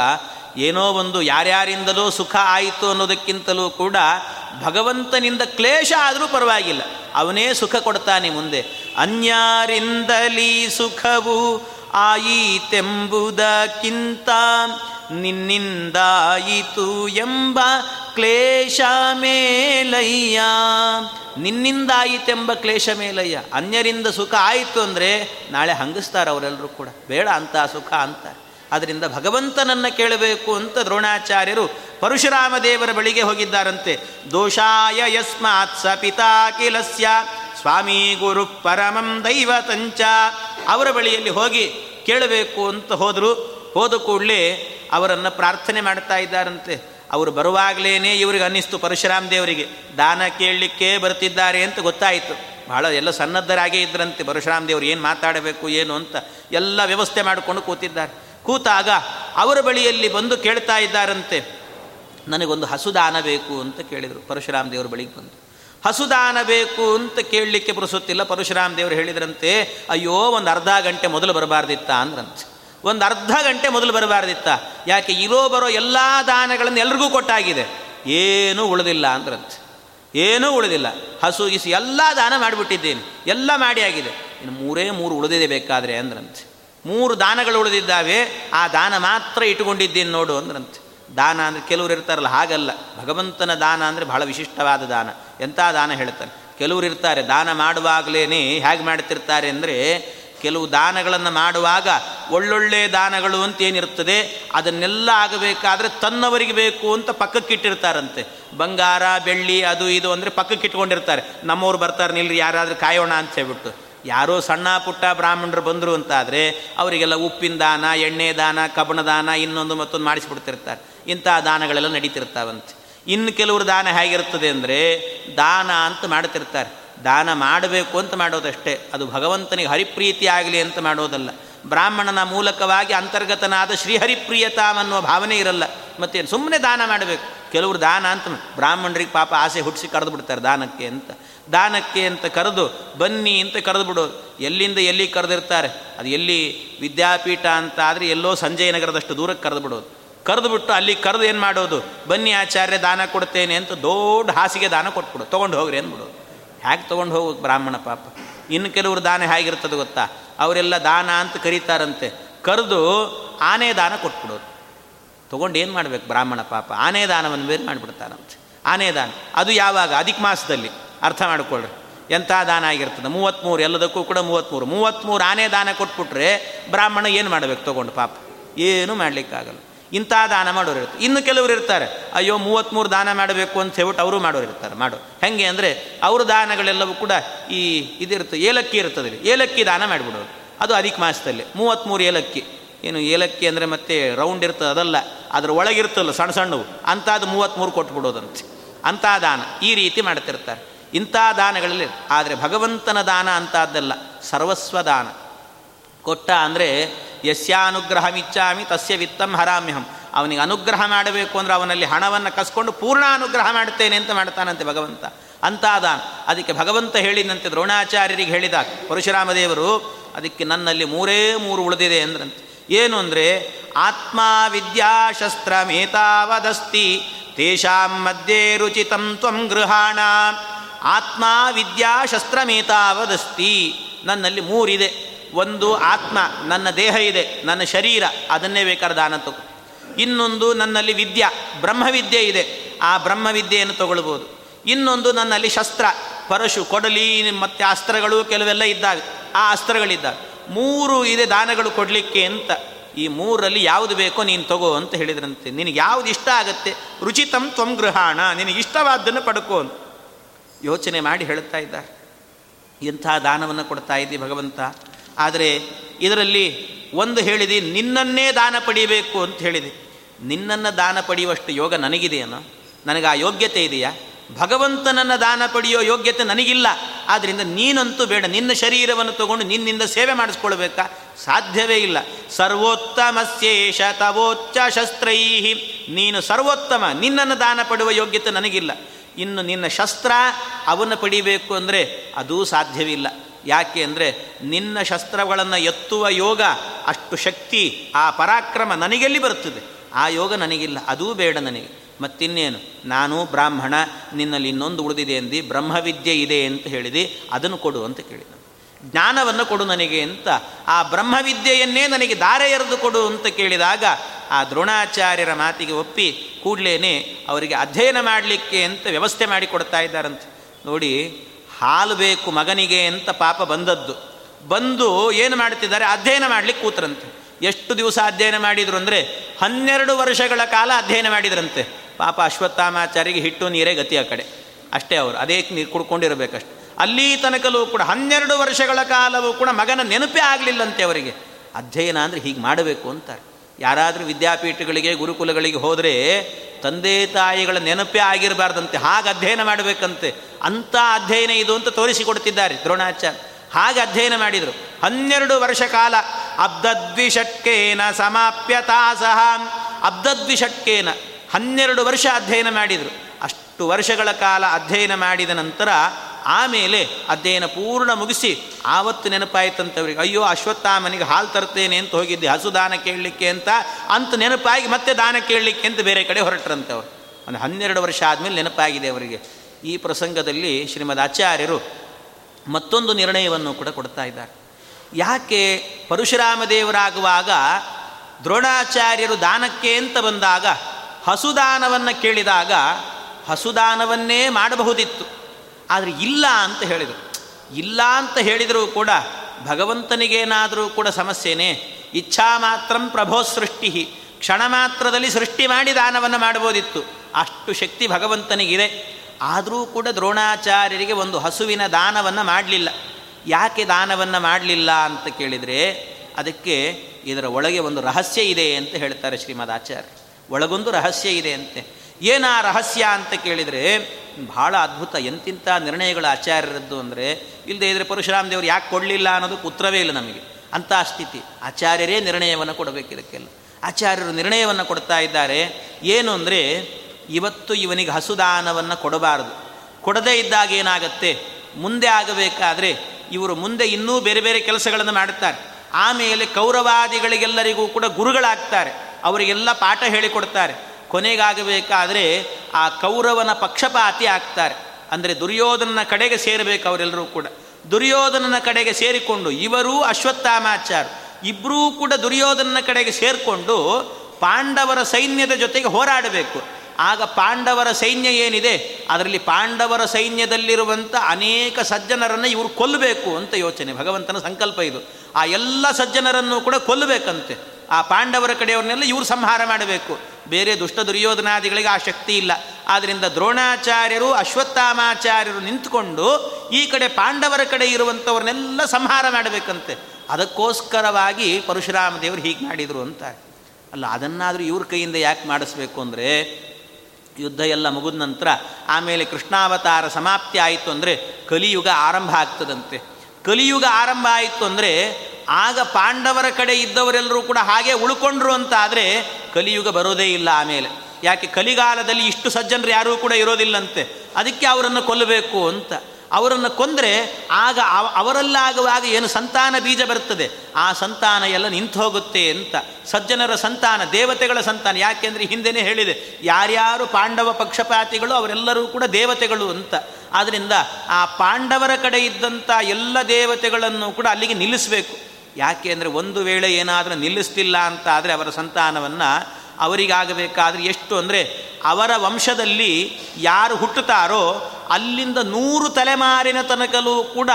ಏನೋ ಒಂದು ಯಾರ್ಯಾರಿಂದಲೂ ಸುಖ ಆಯಿತು ಅನ್ನೋದಕ್ಕಿಂತಲೂ ಕೂಡ ಭಗವಂತನಿಂದ ಕ್ಲೇಶ ಆದರೂ ಪರವಾಗಿಲ್ಲ. ಅವನೇ ಸುಖ ಕೊಡ್ತಾನೆ ಮುಂದೆ. ಅನ್ಯಾರಿಂದಲೀ ಸುಖವು ಆಯಿತೆಂಬುದಕ್ಕಿಂತ ನಿನ್ನಿಂದಾಯಿತು ಎಂಬ ಕ್ಲೇಶ ಮೇಲಯ್ಯ. ನಿನ್ನಿಂದಾಯಿತೆಂಬ ಕ್ಲೇಶ ಮೇಲಯ್ಯ. ಅನ್ಯರಿಂದ ಸುಖ ಆಯಿತು ಅಂದರೆ ನಾಳೆ ಹಂಗಿಸ್ತಾರೆ ಅವರೆಲ್ಲರೂ ಕೂಡ. ಬೇಡ ಅಂತ ಸುಖ ಅಂತ. ಅದರಿಂದ ಭಗವಂತನನ್ನು ಕೇಳಬೇಕು ಅಂತ ದ್ರೋಣಾಚಾರ್ಯರು ಪರಶುರಾಮ ದೇವರ ಬಳಿಗೆ ಹೋಗಿದ್ದಾರಂತೆ. ದೋಷಾಯ ಯಸ್ಮಾತ್ ಸ ಪಿತಾ ಕಿಲಸ್ಯ ಸ್ವಾಮಿ ಗುರು ಪರಮಂ ದೈವತಂಚ. ಅವರ ಬಳಿಯಲ್ಲಿ ಹೋಗಿ ಕೇಳಬೇಕು ಅಂತ ಹೋದರು. ಹೋದ ಕೂಡಲೇ ಅವರನ್ನು ಪ್ರಾರ್ಥನೆ ಮಾಡ್ತಾ ಇದ್ದಾರಂತೆ. ಅವರು ಬರುವಾಗಲೇ ಇವರಿಗೆ ಅನ್ನಿಸ್ತು ಪರಶುರಾಮ್ ದೇವರಿಗೆ. ದಾನ ಕೇಳಲಿಕ್ಕೆ ಬರ್ತಿದ್ದಾರೆ ಅಂತ ಗೊತ್ತಾಯಿತು. ಬಹಳ ಎಲ್ಲ ಸನ್ನದ್ಧರಾಗೇ ಇದ್ರಂತೆ ಪರಶುರಾಮ್ ದೇವರು. ಏನು ಮಾತಾಡಬೇಕು, ಏನು ಅಂತ ಎಲ್ಲ ವ್ಯವಸ್ಥೆ ಮಾಡಿಕೊಂಡು ಕೂತಿದ್ದಾರೆ. ಕೂತಾಗ ಅವರ ಬಳಿಯಲ್ಲಿ ಬಂದು ಕೇಳ್ತಾ ಇದ್ದಾರಂತೆ. ನನಗೊಂದು ಹಸುದಾನ ಬೇಕು ಅಂತ ಕೇಳಿದರು. ಪರಶುರಾಮ ದೇವರ ಬಳಿಗೆ ಬಂದು. ಹಸುದಾನ ಬೇಕು ಅಂತ ಕೇಳಲಿಕ್ಕೆ ಪುರುಸುತ್ತಿಲ್ಲ. ಪರಶುರಾಮ ದೇವರು ಹೇಳಿದ್ರಂತೆ, ಅಯ್ಯೋ, ಒಂದು ಅರ್ಧ ಗಂಟೆ ಮೊದಲು ಬರಬಾರ್ದಿತ್ತ ಅಂದ್ರಂತೆ. ಒಂದು ಅರ್ಧ ಗಂಟೆ ಮೊದಲು ಬರಬಾರ್ದಿತ್ತ. ಯಾಕೆ, ಇರೋ ಬರೋ ಎಲ್ಲ ದಾನಗಳನ್ನು ಎಲ್ರಿಗೂ ಕೊಟ್ಟಾಗಿದೆ. ಏನೂ ಉಳಿದಿಲ್ಲ ಅಂದ್ರಂತೆ. ಏನೂ ಉಳಿದಿಲ್ಲ. ಹಸು ಇಸು ಎಲ್ಲ ದಾನ ಮಾಡಿಬಿಟ್ಟಿದ್ದೇನೆ. ಎಲ್ಲ ಮಾಡಿ ಆಗಿದೆ. ಇನ್ನು ಮೂರೇ ಮೂರು ಉಳಿದಿದೆ ಬೇಕಾದರೆ ಅಂದ್ರಂತೆ. ಮೂರು ದಾನಗಳು ಉಳಿದಿದ್ದಾವೆ. ಆ ದಾನ ಮಾತ್ರ ಇಟ್ಟುಕೊಂಡಿದ್ದೀನಿ ನೋಡು ಅಂದ್ರಂತೆ. ದಾನ ಅಂದರೆ ಕೆಲವರು ಇರ್ತಾರಲ್ಲ, ಹಾಗಲ್ಲ. ಭಗವಂತನ ದಾನ ಅಂದರೆ ಬಹಳ ವಿಶಿಷ್ಟವಾದ ದಾನ. ಎಂಥ ದಾನ ಹೇಳ್ತಾರೆ ಕೆಲವರು ಇರ್ತಾರೆ, ದಾನ ಮಾಡುವಾಗಲೇ ಹೇಗೆ ಮಾಡ್ತಿರ್ತಾರೆ ಅಂದರೆ ಕೆಲವು ದಾನಗಳನ್ನು ಮಾಡುವಾಗ ಒಳ್ಳೊಳ್ಳೆ ದಾನಗಳು ಅಂತ ಏನಿರ್ತದೆ, ಅದನ್ನೆಲ್ಲ ಆಗಬೇಕಾದ್ರೆ ತನ್ನವರಿಗೆ ಬೇಕು ಅಂತ ಪಕ್ಕಕ್ಕಿಟ್ಟಿರ್ತಾರಂತೆ. ಬಂಗಾರ, ಬೆಳ್ಳಿ, ಅದು ಇದು ಅಂದರೆ ಪಕ್ಕಕ್ಕಿಟ್ಕೊಂಡಿರ್ತಾರೆ. ನಮ್ಮವ್ರು ಬರ್ತಾರೆ, ನಿಲ್ರಿ, ಯಾರಾದರೂ ಕಾಯೋಣ ಅಂತ ಹೇಳ್ಬಿಟ್ಟು. ಯಾರೋ ಸಣ್ಣ ಪುಟ್ಟ ಬ್ರಾಹ್ಮಣರು ಬಂದರು ಅಂತಾದರೆ, ಅವರಿಗೆಲ್ಲ ಉಪ್ಪಿನ ದಾನ, ಎಣ್ಣೆ ದಾನ, ಕಬ್ಬಣ ದಾನ ಇನ್ನೊಂದು ಮತ್ತೊಂದು ಮಾಡಿಸಿಬಿಡ್ತಿರ್ತಾರೆ. ಇಂಥ ದಾನಗಳೆಲ್ಲ ನಡೀತಿರ್ತಾವಂತೆ. ಇನ್ನು ಕೆಲವರು ದಾನ ಹೇಗಿರ್ತದೆ ಅಂದರೆ, ದಾನ ಅಂತ ಮಾಡ್ತಿರ್ತಾರೆ. ದಾನ ಮಾಡಬೇಕು ಅಂತ ಮಾಡೋದಷ್ಟೇ. ಅದು ಭಗವಂತನಿಗೆ ಹರಿಪ್ರೀತಿ ಆಗಲಿ ಅಂತ ಮಾಡೋದಲ್ಲ. ಬ್ರಾಹ್ಮಣನ ಮೂಲಕವಾಗಿ ಅಂತರ್ಗತನಾದ ಶ್ರೀಹರಿಪ್ರಿಯತಾಮ್ ಅನ್ನುವ ಭಾವನೆ ಇರಲ್ಲ. ಮತ್ತೇನು ಸುಮ್ಮನೆ ದಾನ ಮಾಡಬೇಕು. ಕೆಲವರು ದಾನ ಅಂತ ಬ್ರಾಹ್ಮಣರಿಗೆ ಪಾಪ ಆಸೆ ಹುಟ್ಟಿಸಿ ಕರೆದು ಬಿಡ್ತಾರೆ ದಾನಕ್ಕೆ ಅಂತ. ದಾನಕ್ಕೆ ಅಂತ ಕರೆದು, ಬನ್ನಿ ಅಂತ ಕರೆದು ಬಿಡೋದು ಎಲ್ಲಿಂದ ಎಲ್ಲಿ ಕರೆದಿರ್ತಾರೆ? ಅದು ಎಲ್ಲಿ ವಿದ್ಯಾಪೀಠ ಅಂತ ಆದರೆ ಎಲ್ಲೋ ಸಂಜಯನಗರದಷ್ಟು ದೂರಕ್ಕೆ ಕರೆದು ಬಿಡೋದು. ಕರೆದು ಬಿಟ್ಟು ಅಲ್ಲಿ ಕರೆದು ಏನು ಮಾಡೋದು? ಬನ್ನಿ ಆಚಾರ್ಯ, ದಾನ ಕೊಡ್ತೇನೆ ಅಂತ ದೊಡ್ಡ ಹಾಸಿಗೆ ದಾನ ಕೊಟ್ಬಿಡು. ತೊಗೊಂಡು ಹೋಗ್ರಿ ಅಂದ್ಬಿಡೋದು ಹೇಗೆ ತೊಗೊಂಡು ಹೋಗು ಬ್ರಾಹ್ಮಣ ಪಾಪ? ಇನ್ನು ಕೆಲವರು ದಾನ ಹೇಗಿರ್ತದೆ ಗೊತ್ತಾ? ಅವರೆಲ್ಲ ದಾನ ಅಂತ ಕರೀತಾರಂತೆ. ಕರೆದು ಆನೆ ದಾನ ಕೊಟ್ಬಿಡೋದು ತೊಗೊಂಡು ಏನು ಮಾಡಬೇಕು ಬ್ರಾಹ್ಮಣ ಪಾಪ? ಆನೆ ದಾನವನ್ನು ಬೇರೆ ಮಾಡಿಬಿಡ್ತಾರಂತೆ. ಆನೆ ದಾನ. ಅದು ಯಾವಾಗ? ಅಧಿಕ ಮಾಸದಲ್ಲಿ. ಅರ್ಥ ಮಾಡಿಕೊಳ್ಳ್ರಿ ಎಂಥ ದಾನ ಆಗಿರ್ತದೆ? ಮೂವತ್ತ್ಮೂರು ಎಲ್ಲದಕ್ಕೂ ಕೂಡ ಮೂವತ್ತ್ಮೂರು ಮೂವತ್ತ್ಮೂರು ಆನೆ ದಾನ ಕೊಟ್ಬಿಟ್ರೆ ಬ್ರಾಹ್ಮಣ ಏನು ಮಾಡಬೇಕು ತೊಗೊಂಡು ಪಾಪ? ಏನೂ ಮಾಡಲಿಕ್ಕಾಗಲ್ಲ. ಇಂಥ ದಾನ ಮಾಡೋರು ಇರ್ತಾರೆ. ಇನ್ನು ಕೆಲವರು ಇರ್ತಾರೆ. ಅಯ್ಯೋ ಮೂವತ್ತ್ಮೂರು ದಾನ ಮಾಡಬೇಕು ಅಂತ ಹೇಳ್ಬಿಟ್ಟು ಅವರು ಮಾಡೋರು ಇರ್ತಾರೆ. ಮಾಡು. ಹೇಗೆ ಅಂದರೆ ಅವ್ರ ದಾನಗಳೆಲ್ಲವೂ ಕೂಡ ಈ ಇದಿರ್ತದೆ ಏಲಕ್ಕಿ ಇರ್ತದೆ ಏಲಕ್ಕಿ ದಾನ ಮಾಡಿಬಿಡೋರು. ಅದು ಅಧಿಕ ಮಾಸದಲ್ಲಿ. ಮೂವತ್ತ್ಮೂರು ಏಲಕ್ಕಿ. ಏನು ಏಲಕ್ಕಿ ಅಂದರೆ ಮತ್ತೆ ರೌಂಡ್ ಇರ್ತದೆ ಅದಲ್ಲ. ಅದ್ರ ಒಳಗಿರ್ತಲ್ಲ ಸಣ್ಣ ಸಣ್ಣವು. ಅಂಥದ್ದು ಮೂವತ್ತ್ಮೂರು ಕೊಟ್ಬಿಡೋದಂತೆ. ಅಂಥ ದಾನ ಈ ರೀತಿ ಮಾಡ್ತಿರ್ತಾರೆ. ಇಂಥ ದಾನಗಳಲ್ಲಿ ಆದರೆ ಭಗವಂತನ ದಾನ ಅಂಥದ್ದಲ್ಲ. ಸರ್ವಸ್ವ ದಾನ. ಕೊಟ್ಟ ಅಂದರೆ, ಯಸ್ಯಾನುಗ್ರಹಮಿಚ್ಚಾಮಿ ತಸ್ಯ ವಿತ್ತಂ ಹರಾಮ್ಯಹಂ. ಅವನಿಗೆ ಅನುಗ್ರಹ ಮಾಡಬೇಕು ಅಂದರೆ ಅವನಲ್ಲಿ ಹಣವನ್ನು ಕಸ್ಕೊಂಡು ಪೂರ್ಣ ಅನುಗ್ರಹ ಮಾಡ್ತೇನೆ ಅಂತ ಮಾಡ್ತಾನಂತೆ ಭಗವಂತ. ಅಂತಾದ. ಅದಕ್ಕೆ ಭಗವಂತ ಹೇಳಿದಂತೆ ದ್ರೋಣಾಚಾರ್ಯರಿಗೆ ಹೇಳಿದ ಪರಶುರಾಮ ದೇವರು ಅದಕ್ಕೆ ನನ್ನಲ್ಲಿ ಮೂರೇ ಮೂರು ಉಳಿದಿದೆ ಅಂದ್ರಂತೆ. ಏನು ಅಂದರೆ, ಆತ್ಮ ವಿದ್ಯಾಶಸ್ತ್ರ ಮೇತಾವದಸ್ತಿ, ತೇಷಾಂ ಮಧ್ಯೆ ರುಚಿತಂ ತ್ವಂ ಗೃಹಾಣ. ಆತ್ಮ ವಿದ್ಯಾಶಸ್ತ್ರಮೇತಾವದಸ್ತಿ ನನ್ನಲ್ಲಿ ಮೂರಿದೆ. ಒಂದು ಆತ್ಮ ನನ್ನ ದೇಹ ಇದೆ, ನನ್ನ ಶರೀರ, ಅದನ್ನೇ ಬೇಕಾದ ದಾನ ತಗೋ. ಇನ್ನೊಂದು ನನ್ನಲ್ಲಿ ವಿದ್ಯಾ, ಬ್ರಹ್ಮವಿದ್ಯೆ ಇದೆ, ಆ ಬ್ರಹ್ಮವಿದ್ಯೆಯನ್ನು ತಗೊಳ್ಬೋದು. ಇನ್ನೊಂದು ನನ್ನಲ್ಲಿ ಶಸ್ತ್ರ, ಪರಶು, ಕೊಡಲಿ, ಮತ್ತು ಅಸ್ತ್ರಗಳು ಕೆಲವೆಲ್ಲ ಇದ್ದಾವೆ, ಆ ಅಸ್ತ್ರಗಳಿದ್ದಾವೆ. ಮೂರು ಇದೆ ದಾನಗಳು ಕೊಡಲಿಕ್ಕೆ ಅಂತ, ಈ ಮೂರಲ್ಲಿ ಯಾವುದು ಬೇಕೋ ನೀನು ತಗೋ ಅಂತ ಹೇಳಿದ್ರಂತೆ. ನಿನಗೆ ಯಾವುದು ಇಷ್ಟ ಆಗುತ್ತೆ? ರುಚಿತಂ ತ್ವಂ ಗೃಹಾಣ, ನಿನಗೆ ಇಷ್ಟವಾದ್ದನ್ನು ಪಡ್ಕೋ ಅಂತ. ಯೋಚನೆ ಮಾಡಿ ಹೇಳ್ತಾ ಇದ್ದಾರೆ. ಎಂಥ ದಾನವನ್ನು ಕೊಡ್ತಾ ಇದ್ದಿ ಭಗವಂತ? ಆದರೆ ಇದರಲ್ಲಿ ಒಂದು ಹೇಳಿದೆ, ನಿನ್ನನ್ನೇ ದಾನ ಪಡಿಬೇಕು ಅಂತ ಹೇಳಿದೆ. ನಿನ್ನನ್ನು ದಾನ ಪಡೆಯುವಷ್ಟು ಯೋಗ ನನಗಿದೆಯೇನೋ? ನನಗೆ ಆ ಯೋಗ್ಯತೆ ಇದೆಯಾ? ಭಗವಂತನನ್ನು ದಾನ ಪಡೆಯೋ ಯೋಗ್ಯತೆ ನನಗಿಲ್ಲ. ಆದ್ದರಿಂದ ನೀನಂತೂ ಬೇಡ. ನಿನ್ನ ಶರೀರವನ್ನು ತಗೊಂಡು ನಿನ್ನಿಂದ ಸೇವೆ ಮಾಡಿಸ್ಕೊಳ್ಬೇಕಾ? ಸಾಧ್ಯವೇ ಇಲ್ಲ. ಸರ್ವೋತ್ತಮಸ್ಯೇಷ ತವೋಚ್ಚ ಶಸ್ತ್ರೈಹಿ ನೀನು ಸರ್ವೋತ್ತಮ. ನಿನ್ನನ್ನು ದಾನ ಪಡುವ ಯೋಗ್ಯತೆ ನನಗಿಲ್ಲ. ಇನ್ನು ನಿನ್ನ ಶಸ್ತ್ರ ಅವನ್ನು ಪಡಿಬೇಕು ಅಂದರೆ ಅದೂ ಸಾಧ್ಯವಿಲ್ಲ ಯಾಕೆ ಅಂದರೆ ನಿನ್ನ ಶಸ್ತ್ರಗಳನ್ನು ಎತ್ತುವ ಯೋಗ ಅಷ್ಟು ಶಕ್ತಿ ಆ ಪರಾಕ್ರಮ ನನಗೆಲ್ಲಿ ಬರುತ್ತದೆ? ಆ ಯೋಗ ನನಗಿಲ್ಲ, ಅದೂ ಬೇಡ ನನಗೆ. ಮತ್ತಿನ್ನೇನು? ನಾನು ಬ್ರಾಹ್ಮಣ, ನಿನ್ನಲ್ಲಿ ಇನ್ನೊಂದು ಉಳಿದಿದೆ ಅಂದು ಬ್ರಹ್ಮವಿದ್ಯೆ ಇದೆ ಅಂತ ಹೇಳಿದೆ, ಅದನ್ನು ಕೊಡು ಅಂತ ಕೇಳಿದ. ಜ್ಞಾನವನ್ನು ಕೊಡು ನನಗೆ ಅಂತ, ಆ ಬ್ರಹ್ಮವಿದ್ಯೆಯನ್ನೇ ನನಗೆ ದಾರೆ ಎರೆದು ಕೊಡು ಅಂತ ಕೇಳಿದಾಗ ಆ ದ್ರೋಣಾಚಾರ್ಯರ ಮಾತಿಗೆ ಒಪ್ಪಿ ಕೂಡಲೇ ಅವರಿಗೆ ಅಧ್ಯಯನ ಮಾಡಲಿಕ್ಕೆ ಅಂತ ವ್ಯವಸ್ಥೆ ಮಾಡಿ ಕೊಡ್ತಾ ಇದ್ದಾರಂತೆ. ನೋಡಿ ಹಾಲು ಬೇಕು ಮಗನಿಗೆ ಅಂತ ಪಾಪ ಬಂದದ್ದು. ಬಂದು ಏನು ಮಾಡ್ತಿದ್ದಾರೆ ಅಧ್ಯಯನ ಮಾಡಲಿಕ್ಕೆ ಕೂತರಂತೆ. ಎಷ್ಟು ದಿವಸ ಅಧ್ಯಯನ ಮಾಡಿದರು ಅಂದರೆ ಹನ್ನೆರಡು ವರ್ಷಗಳ ಕಾಲ ಅಧ್ಯಯನ ಮಾಡಿದ್ರಂತೆ. ಪಾಪ ಅಶ್ವತ್ಥಾಮಾಚಾರಿಗೆ ಹಿಟ್ಟು ನೀರೇ ಗತಿ ಆ ಕಡೆ. ಅಷ್ಟೇ ಅವರು. ಅದೇ ನೀರು ಕುಡ್ಕೊಂಡಿರಬೇಕಷ್ಟು. ಅಲ್ಲಿ ತನಕಲೂ ಕೂಡ ಹನ್ನೆರಡು ವರ್ಷಗಳ ಕಾಲವೂ ಕೂಡ ಮಗನ ನೆನಪೇ ಆಗಲಿಲ್ಲಂತೆ ಅವರಿಗೆ. ಅಧ್ಯಯನ ಅಂದರೆ ಹೀಗೆ ಮಾಡಬೇಕು ಅಂತಾರೆ. ಯಾರಾದರೂ ವಿದ್ಯಾಪೀಠಗಳಿಗೆ, ಗುರುಕುಲಗಳಿಗೆ ಹೋದರೆ ತಂದೆ ತಾಯಿಗಳ ನೆನಪೇ ಆಗಿರಬಾರ್ದಂತೆ, ಹಾಗೆ ಅಧ್ಯಯನ ಮಾಡಬೇಕಂತೆ. ಅಂಥ ಅಧ್ಯಯನ ಇದು ಅಂತ ತೋರಿಸಿಕೊಡ್ತಿದ್ದಾರೆ ದ್ರೋಣಾಚಾರ್ಯ. ಹಾಗೆ ಅಧ್ಯಯನ ಮಾಡಿದರು. ಹನ್ನೆರಡು ವರ್ಷ ಕಾಲ, ಅಬ್ದದ್ವಿಷಟ್ಕೇನ ಸಮಾಪ್ಯತಾಸಹ ಅಬ್ದದ್ವಿಷಟ್ಕೇನ ಹನ್ನೆರಡು ವರ್ಷ ಅಧ್ಯಯನ ಮಾಡಿದರು. ಅಷ್ಟು ವರ್ಷಗಳ ಕಾಲ ಅಧ್ಯಯನ ಮಾಡಿದ ನಂತರ ಆಮೇಲೆ ಅಧ್ಯಯನ ಪೂರ್ಣ ಮುಗಿಸಿ ಆವತ್ತು ನೆನಪಾಯ್ತಂತವ್ರಿಗೆ, ಅಯ್ಯೋ, ಅಶ್ವತ್ಥಾಮನಿಗೆ ಹಾಲು ತರ್ತೇನೆ ಅಂತ ಹೋಗಿದ್ದೆ, ಹಸು ದಾನ ಕೇಳಲಿಕ್ಕೆ ಅಂತ ಅಂತ ನೆನಪಾಗಿ ಮತ್ತೆ ದಾನ ಕೇಳಲಿಕ್ಕೆ ಅಂತ ಬೇರೆ ಕಡೆ ಹೊರಟ್ರಂತವ್ರು. ಒಂದು ಹನ್ನೆರಡು ವರ್ಷ ಆದಮೇಲೆ ನೆನಪಾಗಿದೆ ಅವರಿಗೆ. ಈ ಪ್ರಸಂಗದಲ್ಲಿ ಶ್ರೀಮದ್ ಆಚಾರ್ಯರು ಮತ್ತೊಂದು ನಿರ್ಣಯವನ್ನು ಕೂಡ ಕೊಡ್ತಾ ಇದ್ದಾರೆ. ಯಾಕೆ ಪರಶುರಾಮ ದೇವರಾಗುವಾಗ ದ್ರೋಣಾಚಾರ್ಯರು ದಾನಕ್ಕೆ ಅಂತ ಬಂದಾಗ ಹಸುದಾನವನ್ನು ಕೇಳಿದಾಗ ಹಸುದಾನವನ್ನೇ ಮಾಡಬಹುದಿತ್ತು. ಆದರೆ ಇಲ್ಲ ಅಂತ ಹೇಳಿದರು. ಇಲ್ಲ ಅಂತ ಹೇಳಿದರೂ ಕೂಡ ಭಗವಂತನಿಗೇನಾದರೂ ಕೂಡ ಸಮಸ್ಯೆನೇ. ಇಚ್ಛಾ ಮಾತ್ರ ಪ್ರಭೋ ಸೃಷ್ಟಿ ಕ್ಷಣ ಮಾತ್ರದಲ್ಲಿ ಸೃಷ್ಟಿ ಮಾಡಿ ದಾನವನ್ನು ಮಾಡ್ಬೋದಿತ್ತು. ಅಷ್ಟು ಶಕ್ತಿ ಭಗವಂತನಿಗಿದೆ. ಆದರೂ ಕೂಡ ದ್ರೋಣಾಚಾರ್ಯರಿಗೆ ಒಂದು ಹಸುವಿನ ದಾನವನ್ನು ಮಾಡಲಿಲ್ಲ. ಯಾಕೆ ದಾನವನ್ನು ಮಾಡಲಿಲ್ಲ ಅಂತ ಕೇಳಿದರೆ ಅದಕ್ಕೆ ಇದರ ಒಳಗೆ ಒಂದು ರಹಸ್ಯ ಇದೆ ಅಂತ ಹೇಳ್ತಾರೆ ಶ್ರೀಮದ್ ಆಚಾರ್ಯ. ಒಳಗೊಂದು ರಹಸ್ಯ ಇದೆ ಅಂತೆ. ಏನಾ ರಹಸ್ಯ ಅಂತ ಕೇಳಿದರೆ ಬಹಳ ಅದ್ಭುತ ಎಂತಿಂಥ ನಿರ್ಣಯಗಳ ಆಚಾರ್ಯರದ್ದು ಅಂದರೆ ಇಲ್ಲದೆ ಇದ್ರೆ ಪರಶುರಾಮ ದೇವರು ಯಾಕೆ ಕೊಡಲಿಲ್ಲ ಅನ್ನೋದಕ್ಕೆ ಉತ್ತರವೇ ಇಲ್ಲ ನಮಗೆ. ಅಂಥ ಸ್ಥಿತಿ. ಆಚಾರ್ಯರೇ ನಿರ್ಣಯವನ್ನು ಕೊಡಬೇಕು ಇದಕ್ಕೆಲ್ಲ. ಆಚಾರ್ಯರು ನಿರ್ಣಯವನ್ನು ಕೊಡ್ತಾ ಇದ್ದಾರೆ. ಏನು ಅಂದರೆ, ಇವತ್ತು ಇವನಿಗೆ ಹಸುದಾನವನ್ನು ಕೊಡಬಾರದು. ಕೊಡದೇ ಇದ್ದಾಗ ಏನಾಗುತ್ತೆ? ಮುಂದೆ ಆಗಬೇಕಾದ್ರೆ, ಇವರು ಮುಂದೆ ಇನ್ನೂ ಬೇರೆ ಬೇರೆ ಕೆಲಸಗಳನ್ನು ಮಾಡುತ್ತಾರೆ. ಆಮೇಲೆ ಕೌರವಾದಿಗಳಿಗೆಲ್ಲರಿಗೂ ಕೂಡ ಗುರುಗಳಾಗ್ತಾರೆ. ಅವರಿಗೆಲ್ಲ ಪಾಠ ಹೇಳಿಕೊಡ್ತಾರೆ. ಕೊನೆಗಾಗಬೇಕಾದ್ರೆ ಆ ಕೌರವನ ಪಕ್ಷಪಾತಿ ಆಗ್ತಾರೆ. ಅಂದರೆ ದುರ್ಯೋಧನನ ಕಡೆಗೆ ಸೇರಬೇಕು ಅವರೆಲ್ಲರೂ ಕೂಡ. ದುರ್ಯೋಧನನ ಕಡೆಗೆ ಸೇರಿಕೊಂಡು ಇವರೂ ಅಶ್ವತ್ಥಾಮಾಚಾರ ಇಬ್ಬರೂ ಕೂಡ ದುರ್ಯೋಧನನ ಕಡೆಗೆ ಸೇರಿಕೊಂಡು ಪಾಂಡವರ ಸೈನ್ಯದ ಜೊತೆಗೆ ಹೋರಾಡಬೇಕು. ಆಗ ಪಾಂಡವರ ಸೈನ್ಯ ಏನಿದೆ? ಅದರಲ್ಲಿ ಪಾಂಡವರ ಸೈನ್ಯದಲ್ಲಿರುವಂಥ ಅನೇಕ ಸಜ್ಜನರನ್ನು ಇವರು ಕೊಲ್ಲಬೇಕು ಅಂತ ಯೋಚನೆ. ಭಗವಂತನ ಸಂಕಲ್ಪ ಇದು. ಆ ಎಲ್ಲ ಸಜ್ಜನರನ್ನು ಕೂಡ ಕೊಲ್ಲಬೇಕಂತೆ. ಆ ಪಾಂಡವರ ಕಡೆಯವ್ರನ್ನೆಲ್ಲ ಇವರು ಸಂಹಾರ ಮಾಡಬೇಕು. ಬೇರೆ ದುಷ್ಟ ದುರ್ಯೋಧನಾದಿಗಳಿಗೆ ಆ ಶಕ್ತಿ ಇಲ್ಲ. ಆದ್ದರಿಂದ ದ್ರೋಣಾಚಾರ್ಯರು, ಅಶ್ವತ್ಥಾಮಾಚಾರ್ಯರು ನಿಂತ್ಕೊಂಡು ಈ ಕಡೆ ಪಾಂಡವರ ಕಡೆ ಇರುವಂಥವ್ರನ್ನೆಲ್ಲ ಸಂಹಾರ ಮಾಡಬೇಕಂತೆ. ಅದಕ್ಕೋಸ್ಕರವಾಗಿ ಪರಶುರಾಮ ದೇವರು ಹೀಗೆ ಮಾಡಿದರು ಅಂತ. ಅಲ್ಲ, ಅದನ್ನಾದರೂ ಇವ್ರ ಕೈಯಿಂದ ಯಾಕೆ ಮಾಡಿಸ್ಬೇಕು ಅಂದರೆ ಯುದ್ಧ ಎಲ್ಲ ಮುಗಿದ ನಂತರ ಆಮೇಲೆ ಕೃಷ್ಣಾವತಾರ ಸಮಾಪ್ತಿ ಆಯಿತು ಅಂದರೆ ಕಲಿಯುಗ ಆರಂಭ ಆಗ್ತದಂತೆ. ಕಲಿಯುಗ ಆರಂಭ ಆಯಿತು ಅಂದರೆ ಆಗ ಪಾಂಡವರ ಕಡೆ ಇದ್ದವರೆಲ್ಲರೂ ಕೂಡ ಹಾಗೆ ಉಳ್ಕೊಂಡ್ರು ಅಂತ ಆದರೆ ಕಲಿಯುಗ ಬರೋದೇ ಇಲ್ಲ ಆಮೇಲೆ. ಯಾಕೆ ಕಲಿಗಾಲದಲ್ಲಿ ಇಷ್ಟು ಸಜ್ಜನರು ಯಾರೂ ಕೂಡ ಇರೋದಿಲ್ಲಂತೆ. ಅದಕ್ಕೆ ಅವರನ್ನು ಕೊಲ್ಲಬೇಕು ಅಂತ. ಅವರನ್ನು ಕೊಂದರೆ ಆಗ ಅವರಲ್ಲಾಗುವಾಗ ಏನು ಸಂತಾನ ಬೀಜ ಬರ್ತದೆ. ಆ ಸಂತಾನ ಎಲ್ಲ ನಿಂತು ಹೋಗುತ್ತೆ ಅಂತ. ಸಜ್ಜನರ ಸಂತಾನ, ದೇವತೆಗಳ ಸಂತಾನ. ಯಾಕೆಂದರೆ ಹಿಂದೆನೇ ಹೇಳಿದೆ, ಯಾರ್ಯಾರು ಪಾಂಡವ ಪಕ್ಷಪಾತಿಗಳು ಅವರೆಲ್ಲರೂ ಕೂಡ ದೇವತೆಗಳು ಅಂತ. ಆದ್ದರಿಂದ ಆ ಪಾಂಡವರ ಕಡೆ ಇದ್ದಂಥ ಎಲ್ಲ ದೇವತೆಗಳನ್ನು ಕೂಡ ಅಲ್ಲಿಗೆ ನಿಲ್ಲಿಸಬೇಕು. ಯಾಕೆ ಅಂದರೆ ಒಂದು ವೇಳೆ ಏನಾದರೂ ನಿಲ್ಲಿಸ್ತಿಲ್ಲ ಅಂತ ಆದರೆ ಅವರ ಸಂತಾನವನ್ನು ಅವರಿಗಾಗಬೇಕಾದ್ರೆ ಎಷ್ಟು ಅಂದರೆ ಅವರ ವಂಶದಲ್ಲಿ ಯಾರು ಹುಟ್ಟುತ್ತಾರೋ ಅಲ್ಲಿಂದ ನೂರು ತಲೆಮಾರಿನ ತನಕಲೂ ಕೂಡ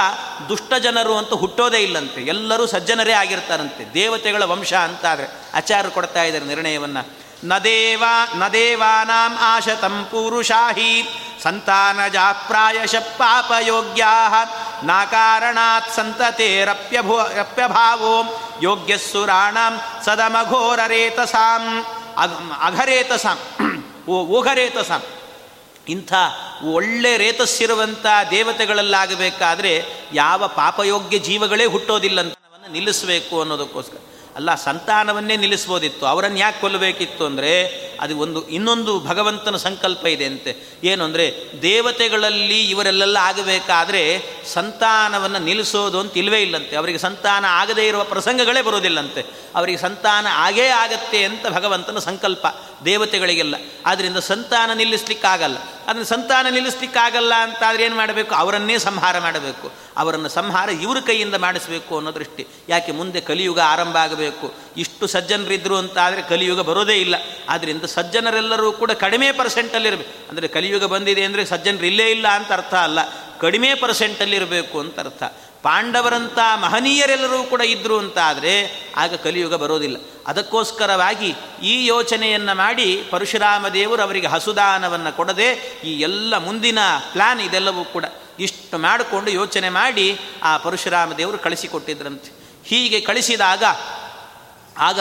ದುಷ್ಟ ಜನರು ಅಂತ ಹುಟ್ಟೋದೇ ಇಲ್ಲಂತೆ. ಎಲ್ಲರೂ ಸಜ್ಜನರೇ ಆಗಿರ್ತಾರಂತೆ. ದೇವತೆಗಳ ವಂಶ ಅಂತಾದರೆ ಆಚಾರ್ಯರು ಕೊಡ್ತಾ ಇದ್ದಾರೆ ನಿರ್ಣಯವನ್ನು. ನ ದೇವ, ನ ದೇವಾನಾಂ ಆಶತಂ ಪೂರುಷಾಹಿ ಸಂತಾನಜಾ ಪ್ರಾಯಶ ಪಾಪಯೋಗ್ಯಾ, ನಾಕಾರಣಾತ್ ಸಂತತೆರಪ್ಯಭೋ ರಪ್ಯಭಾವೋ, ಯೋಗ್ಯಸ್ಸುರಾಣಾಂ ಸದಮಘೋರರೇತಸಾಂ ಅಘ ಅಘರೇತಸಾಂ, ಓ ಓಘರೇತಸಾಂ ಇಂಥ ಒಳ್ಳೆ ರೇತಸ್ಸಿರುವಂಥ ದೇವತೆಗಳಲ್ಲಾಗಬೇಕಾದ್ರೆ ಯಾವ ಪಾಪಯೋಗ್ಯ ಜೀವಗಳೇ ಹುಟ್ಟೋದಿಲ್ಲ ನಿಲ್ಲಿಸಬೇಕು ಅನ್ನೋದಕ್ಕೋಸ್ಕರ. ಅಲ್ಲ, ಸಂತಾನವನ್ನೇ ನಿಲ್ಲಿಸ್ಬೋದಿತ್ತು. ಅವರನ್ನು ಯಾಕೆ ಕೊಲ್ಲಬೇಕಿತ್ತು ಅಂದರೆ, ಅದು ಒಂದು, ಇನ್ನೊಂದು ಭಗವಂತನ ಸಂಕಲ್ಪ ಇದೆ ಅಂತೆ. ಏನು ಅಂದರೆ, ದೇವತೆಗಳಲ್ಲಿ ಇವರೆಲ್ಲೆಲ್ಲ ಆಗಬೇಕಾದ್ರೆ ಸಂತಾನವನ್ನು ನಿಲ್ಲಿಸೋದು ಅಂತ ಇಲ್ಲವೇ ಇಲ್ಲಂತೆ. ಅವರಿಗೆ ಸಂತಾನ ಆಗದೇ ಇರುವ ಪ್ರಸಂಗಗಳೇ ಬರೋದಿಲ್ಲಂತೆ ಅವರಿಗೆ ಸಂತಾನ ಆಗೇ ಆಗತ್ತೆ ಅಂತ ಭಗವಂತನ ಸಂಕಲ್ಪ. ದೇವತೆಗಳಿಗೆಲ್ಲ. ಆದ್ದರಿಂದ ಸಂತಾನ ನಿಲ್ಲಿಸ್ಲಿಕ್ಕಾಗಲ್ಲ. ಅದನ್ನು ಸಂತಾನ ನಿಲ್ಲಿಸ್ಲಿಕ್ಕಾಗಲ್ಲ ಅಂತಾದರೆ ಏನು ಮಾಡಬೇಕು? ಅವರನ್ನೇ ಸಂಹಾರ ಮಾಡಬೇಕು. ಅವರನ್ನು ಸಂಹಾರ ಇವ್ರ ಕೈಯಿಂದ ಮಾಡಿಸಬೇಕು ಅನ್ನೋ ದೃಷ್ಟಿ. ಯಾಕೆ ಮುಂದೆ ಕಲಿಯುಗ ಆರಂಭ ಆಗಬೇಕು? ಇಷ್ಟು ಸಜ್ಜನರಿದ್ದರು ಅಂತಾದರೆ ಕಲಿಯುಗ ಬರೋದೇ ಇಲ್ಲ. ಆದ್ದರಿಂದ ಸಜ್ಜನರೆಲ್ಲರೂ ಕೂಡ ಕಡಿಮೆ ಪರ್ಸೆಂಟಲ್ಲಿರಬೇಕು. ಅಂದರೆ ಕಲಿಯುಗ ಬಂದಿದೆ ಅಂದರೆ ಸಜ್ಜನರು ಇಲ್ಲೇ ಇಲ್ಲ ಅಂತ ಅರ್ಥ ಅಲ್ಲ. ಕಡಿಮೆ ಪರ್ಸೆಂಟಲ್ಲಿರಬೇಕು ಅಂತ ಅರ್ಥ. ಪಾಂಡವರಂಥ ಮಹನೀಯರೆಲ್ಲರೂ ಕೂಡ ಇದ್ದರು ಅಂತಾದರೆ ಆಗ ಕಲಿಯುಗ ಬರೋದಿಲ್ಲ. ಅದಕ್ಕೋಸ್ಕರವಾಗಿ ಈ ಯೋಚನೆಯನ್ನು ಮಾಡಿ ಪರಶುರಾಮ ದೇವರು ಅವರಿಗೆ ಹಸುದಾನವನ್ನು ಕೊಡದೆ ಈ ಎಲ್ಲ ಮುಂದಿನ ಪ್ಲ್ಯಾನ್ ಇದೆಲ್ಲವೂ ಕೂಡ ಇಷ್ಟು ಮಾಡಿಕೊಂಡು ಯೋಚನೆ ಮಾಡಿ ಆ ಪರಶುರಾಮ ದೇವರು ಕಳಿಸಿಕೊಟ್ಟಿದ್ರಂತೆ. ಹೀಗೆ ಕಳಿಸಿದಾಗ ಆಗ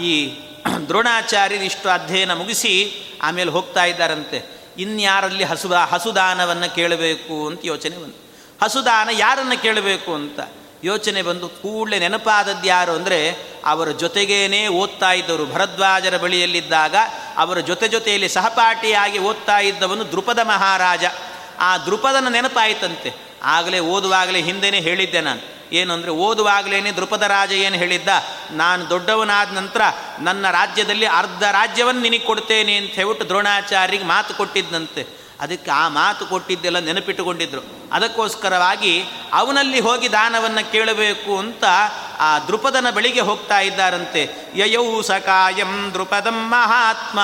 ಈ ದ್ರೋಣಾಚಾರ್ಯರು ಇಷ್ಟು ಅಧ್ಯಯನ ಮುಗಿಸಿ ಆಮೇಲೆ ಹೋಗ್ತಾ ಇದ್ದಾರಂತೆ. ಇನ್ಯಾರಲ್ಲಿ ಹಸು ಹಸುದಾನವನ್ನು ಕೇಳಬೇಕು ಅಂತ ಯೋಚನೆ ಬಂತು. ಹಸುದಾನ ಯಾರನ್ನು ಕೇಳಬೇಕು ಅಂತ? ಯೋಚನೆ ಬಂದು ಕೂಡಲೇ ನೆನಪಾದದ್ದು ಯಾರು ಅಂದರೆ ಅವರ ಜೊತೆಗೇನೆ ಓದ್ತಾ ಇದ್ದವರು. ಭರದ್ವಾಜರ ಬಳಿಯಲ್ಲಿದ್ದಾಗ ಅವರ ಜೊತೆ ಜೊತೆಯಲ್ಲಿ ಸಹಪಾಠಿಯಾಗಿ ಓದ್ತಾ ಇದ್ದವನು ದೃಪದ ಮಹಾರಾಜ. ಆ ದೃಪದನ ನೆನಪಾಯಿತಂತೆ. ಆಗಲೇ ಓದುವಾಗಲೇ ಹಿಂದೆನೇ ಹೇಳಿದ್ದೆ ನಾನು. ಏನು ಅಂದರೆ ಓದುವಾಗಲೇ ದೃಪದ ರಾಜ ಏನು ಹೇಳಿದ್ದ? ನಾನು ದೊಡ್ಡವನಾದ ನಂತರ ನನ್ನ ರಾಜ್ಯದಲ್ಲಿ ಅರ್ಧ ರಾಜ್ಯವನ್ನು ನಿನಗೆ ಕೊಡ್ತೇನೆ ಅಂತ ಹೇಳ್ಬಿಟ್ಟು ದ್ರೋಣಾಚಾರ್ಯರಿಗೆ ಮಾತು ಕೊಟ್ಟಿದ್ದಂತೆ ಅದಕ್ಕೆ ಆ ಮಾತು ಕೊಟ್ಟಿದ್ದೆಲ್ಲ ನೆನಪಿಟ್ಟುಕೊಂಡಿದ್ದರು ಅದಕ್ಕೋಸ್ಕರವಾಗಿ ಅವನಲ್ಲಿ ಹೋಗಿ ದಾನವನ್ನು ಕೇಳಬೇಕು ಅಂತ ಆ ದೃಪದನ ಬಳಿಗೆ ಹೋಗ್ತಾ ಇದ್ದಾರಂತೆ. ಯಯೌ ಸಕಾಯಂ ದೃಪದಂ ಮಹಾತ್ಮ.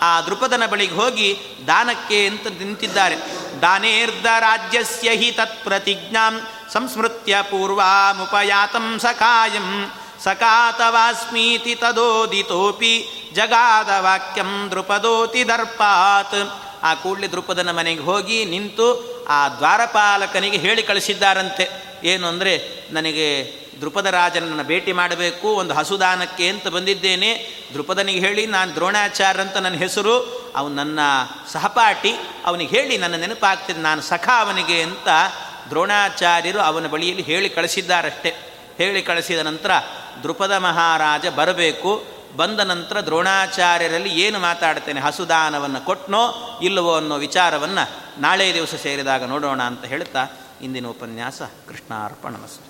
ಆ ದೃಪದನ ಬಳಿಗೆ ಹೋಗಿ ದಾನಕ್ಕೆ ಅಂತ ನಿಂತಿದ್ದಾರೆ. ದಾನೇರ್ಧ ರಾಜ್ಯಸ್ಯ ಹಿ ತತ್ ಪ್ರತಿಜ್ಞಾಂ ಸಂಸ್ಮೃತ್ಯ ಪೂರ್ವಾಮುಪಯಾತಂ ಸಕಾಯಂ. ಸಕಾತವಾಸ್ಮೀತಿ ತದೋದಿತೋಪಿ ಜಗಾದ ವಾಕ್ಯಂ ದೃಪದೋತಿ ದರ್ಪಾತ್. ಆ ಕೂಡಲೇ ದೃಪದನ ಮನೆಗೆ ಹೋಗಿ ನಿಂತು ಆ ದ್ವಾರಪಾಲಕನಿಗೆ ಹೇಳಿ ಕಳಿಸಿದ್ದಾರಂತೆ. ಏನು ಅಂದರೆ, ನನಗೆ ದೃಪದ ರಾಜನನ್ನು ಭೇಟಿ ಮಾಡಬೇಕು, ಒಂದು ಹಸುದಾನಕ್ಕೆ ಅಂತ ಬಂದಿದ್ದೇನೆ. ದೃಪದನಿಗೆ ಹೇಳಿ, ನಾನು ದ್ರೋಣಾಚಾರ್ಯ ಅಂತ ನನ್ನ ಹೆಸರು, ಅವನು ನನ್ನ ಸಹಪಾಠಿ, ಅವನಿಗೆ ಹೇಳಿ ನನ್ನ ನೆನಪಾಗ್ತಿದ್ದೆ ನಾನು ಸಖ ಅವನಿಗೆ ಅಂತ ದ್ರೋಣಾಚಾರ್ಯರು ಅವನ ಬಳಿಯಲ್ಲಿ ಹೇಳಿ ಕಳಿಸಿದ್ದಾರಷ್ಟೇ. ಹೇಳಿ ಕಳಿಸಿದ ನಂತರ ದೃಪದ ಮಹಾರಾಜ ಬರಬೇಕು ಬಂದ ನಂತರ ದ್ರೋಣಾಚಾರ್ಯರಲ್ಲಿ ಏನು ಮಾತಾಡ್ತೇನೆ, ಹಸುದಾನವನ್ನು ಕೊಟ್ಟನೋ ಇಲ್ಲವೋ ಅನ್ನೋ ವಿಚಾರವನ್ನು ನಾಳೆ ದಿವಸ ಸೇರಿದಾಗ ನೋಡೋಣ ಅಂತ ಹೇಳ್ತಾ ಇಂದಿನ ಉಪನ್ಯಾಸ ಕೃಷ್ಣಾರ್ಪಣಮಸ್ತು.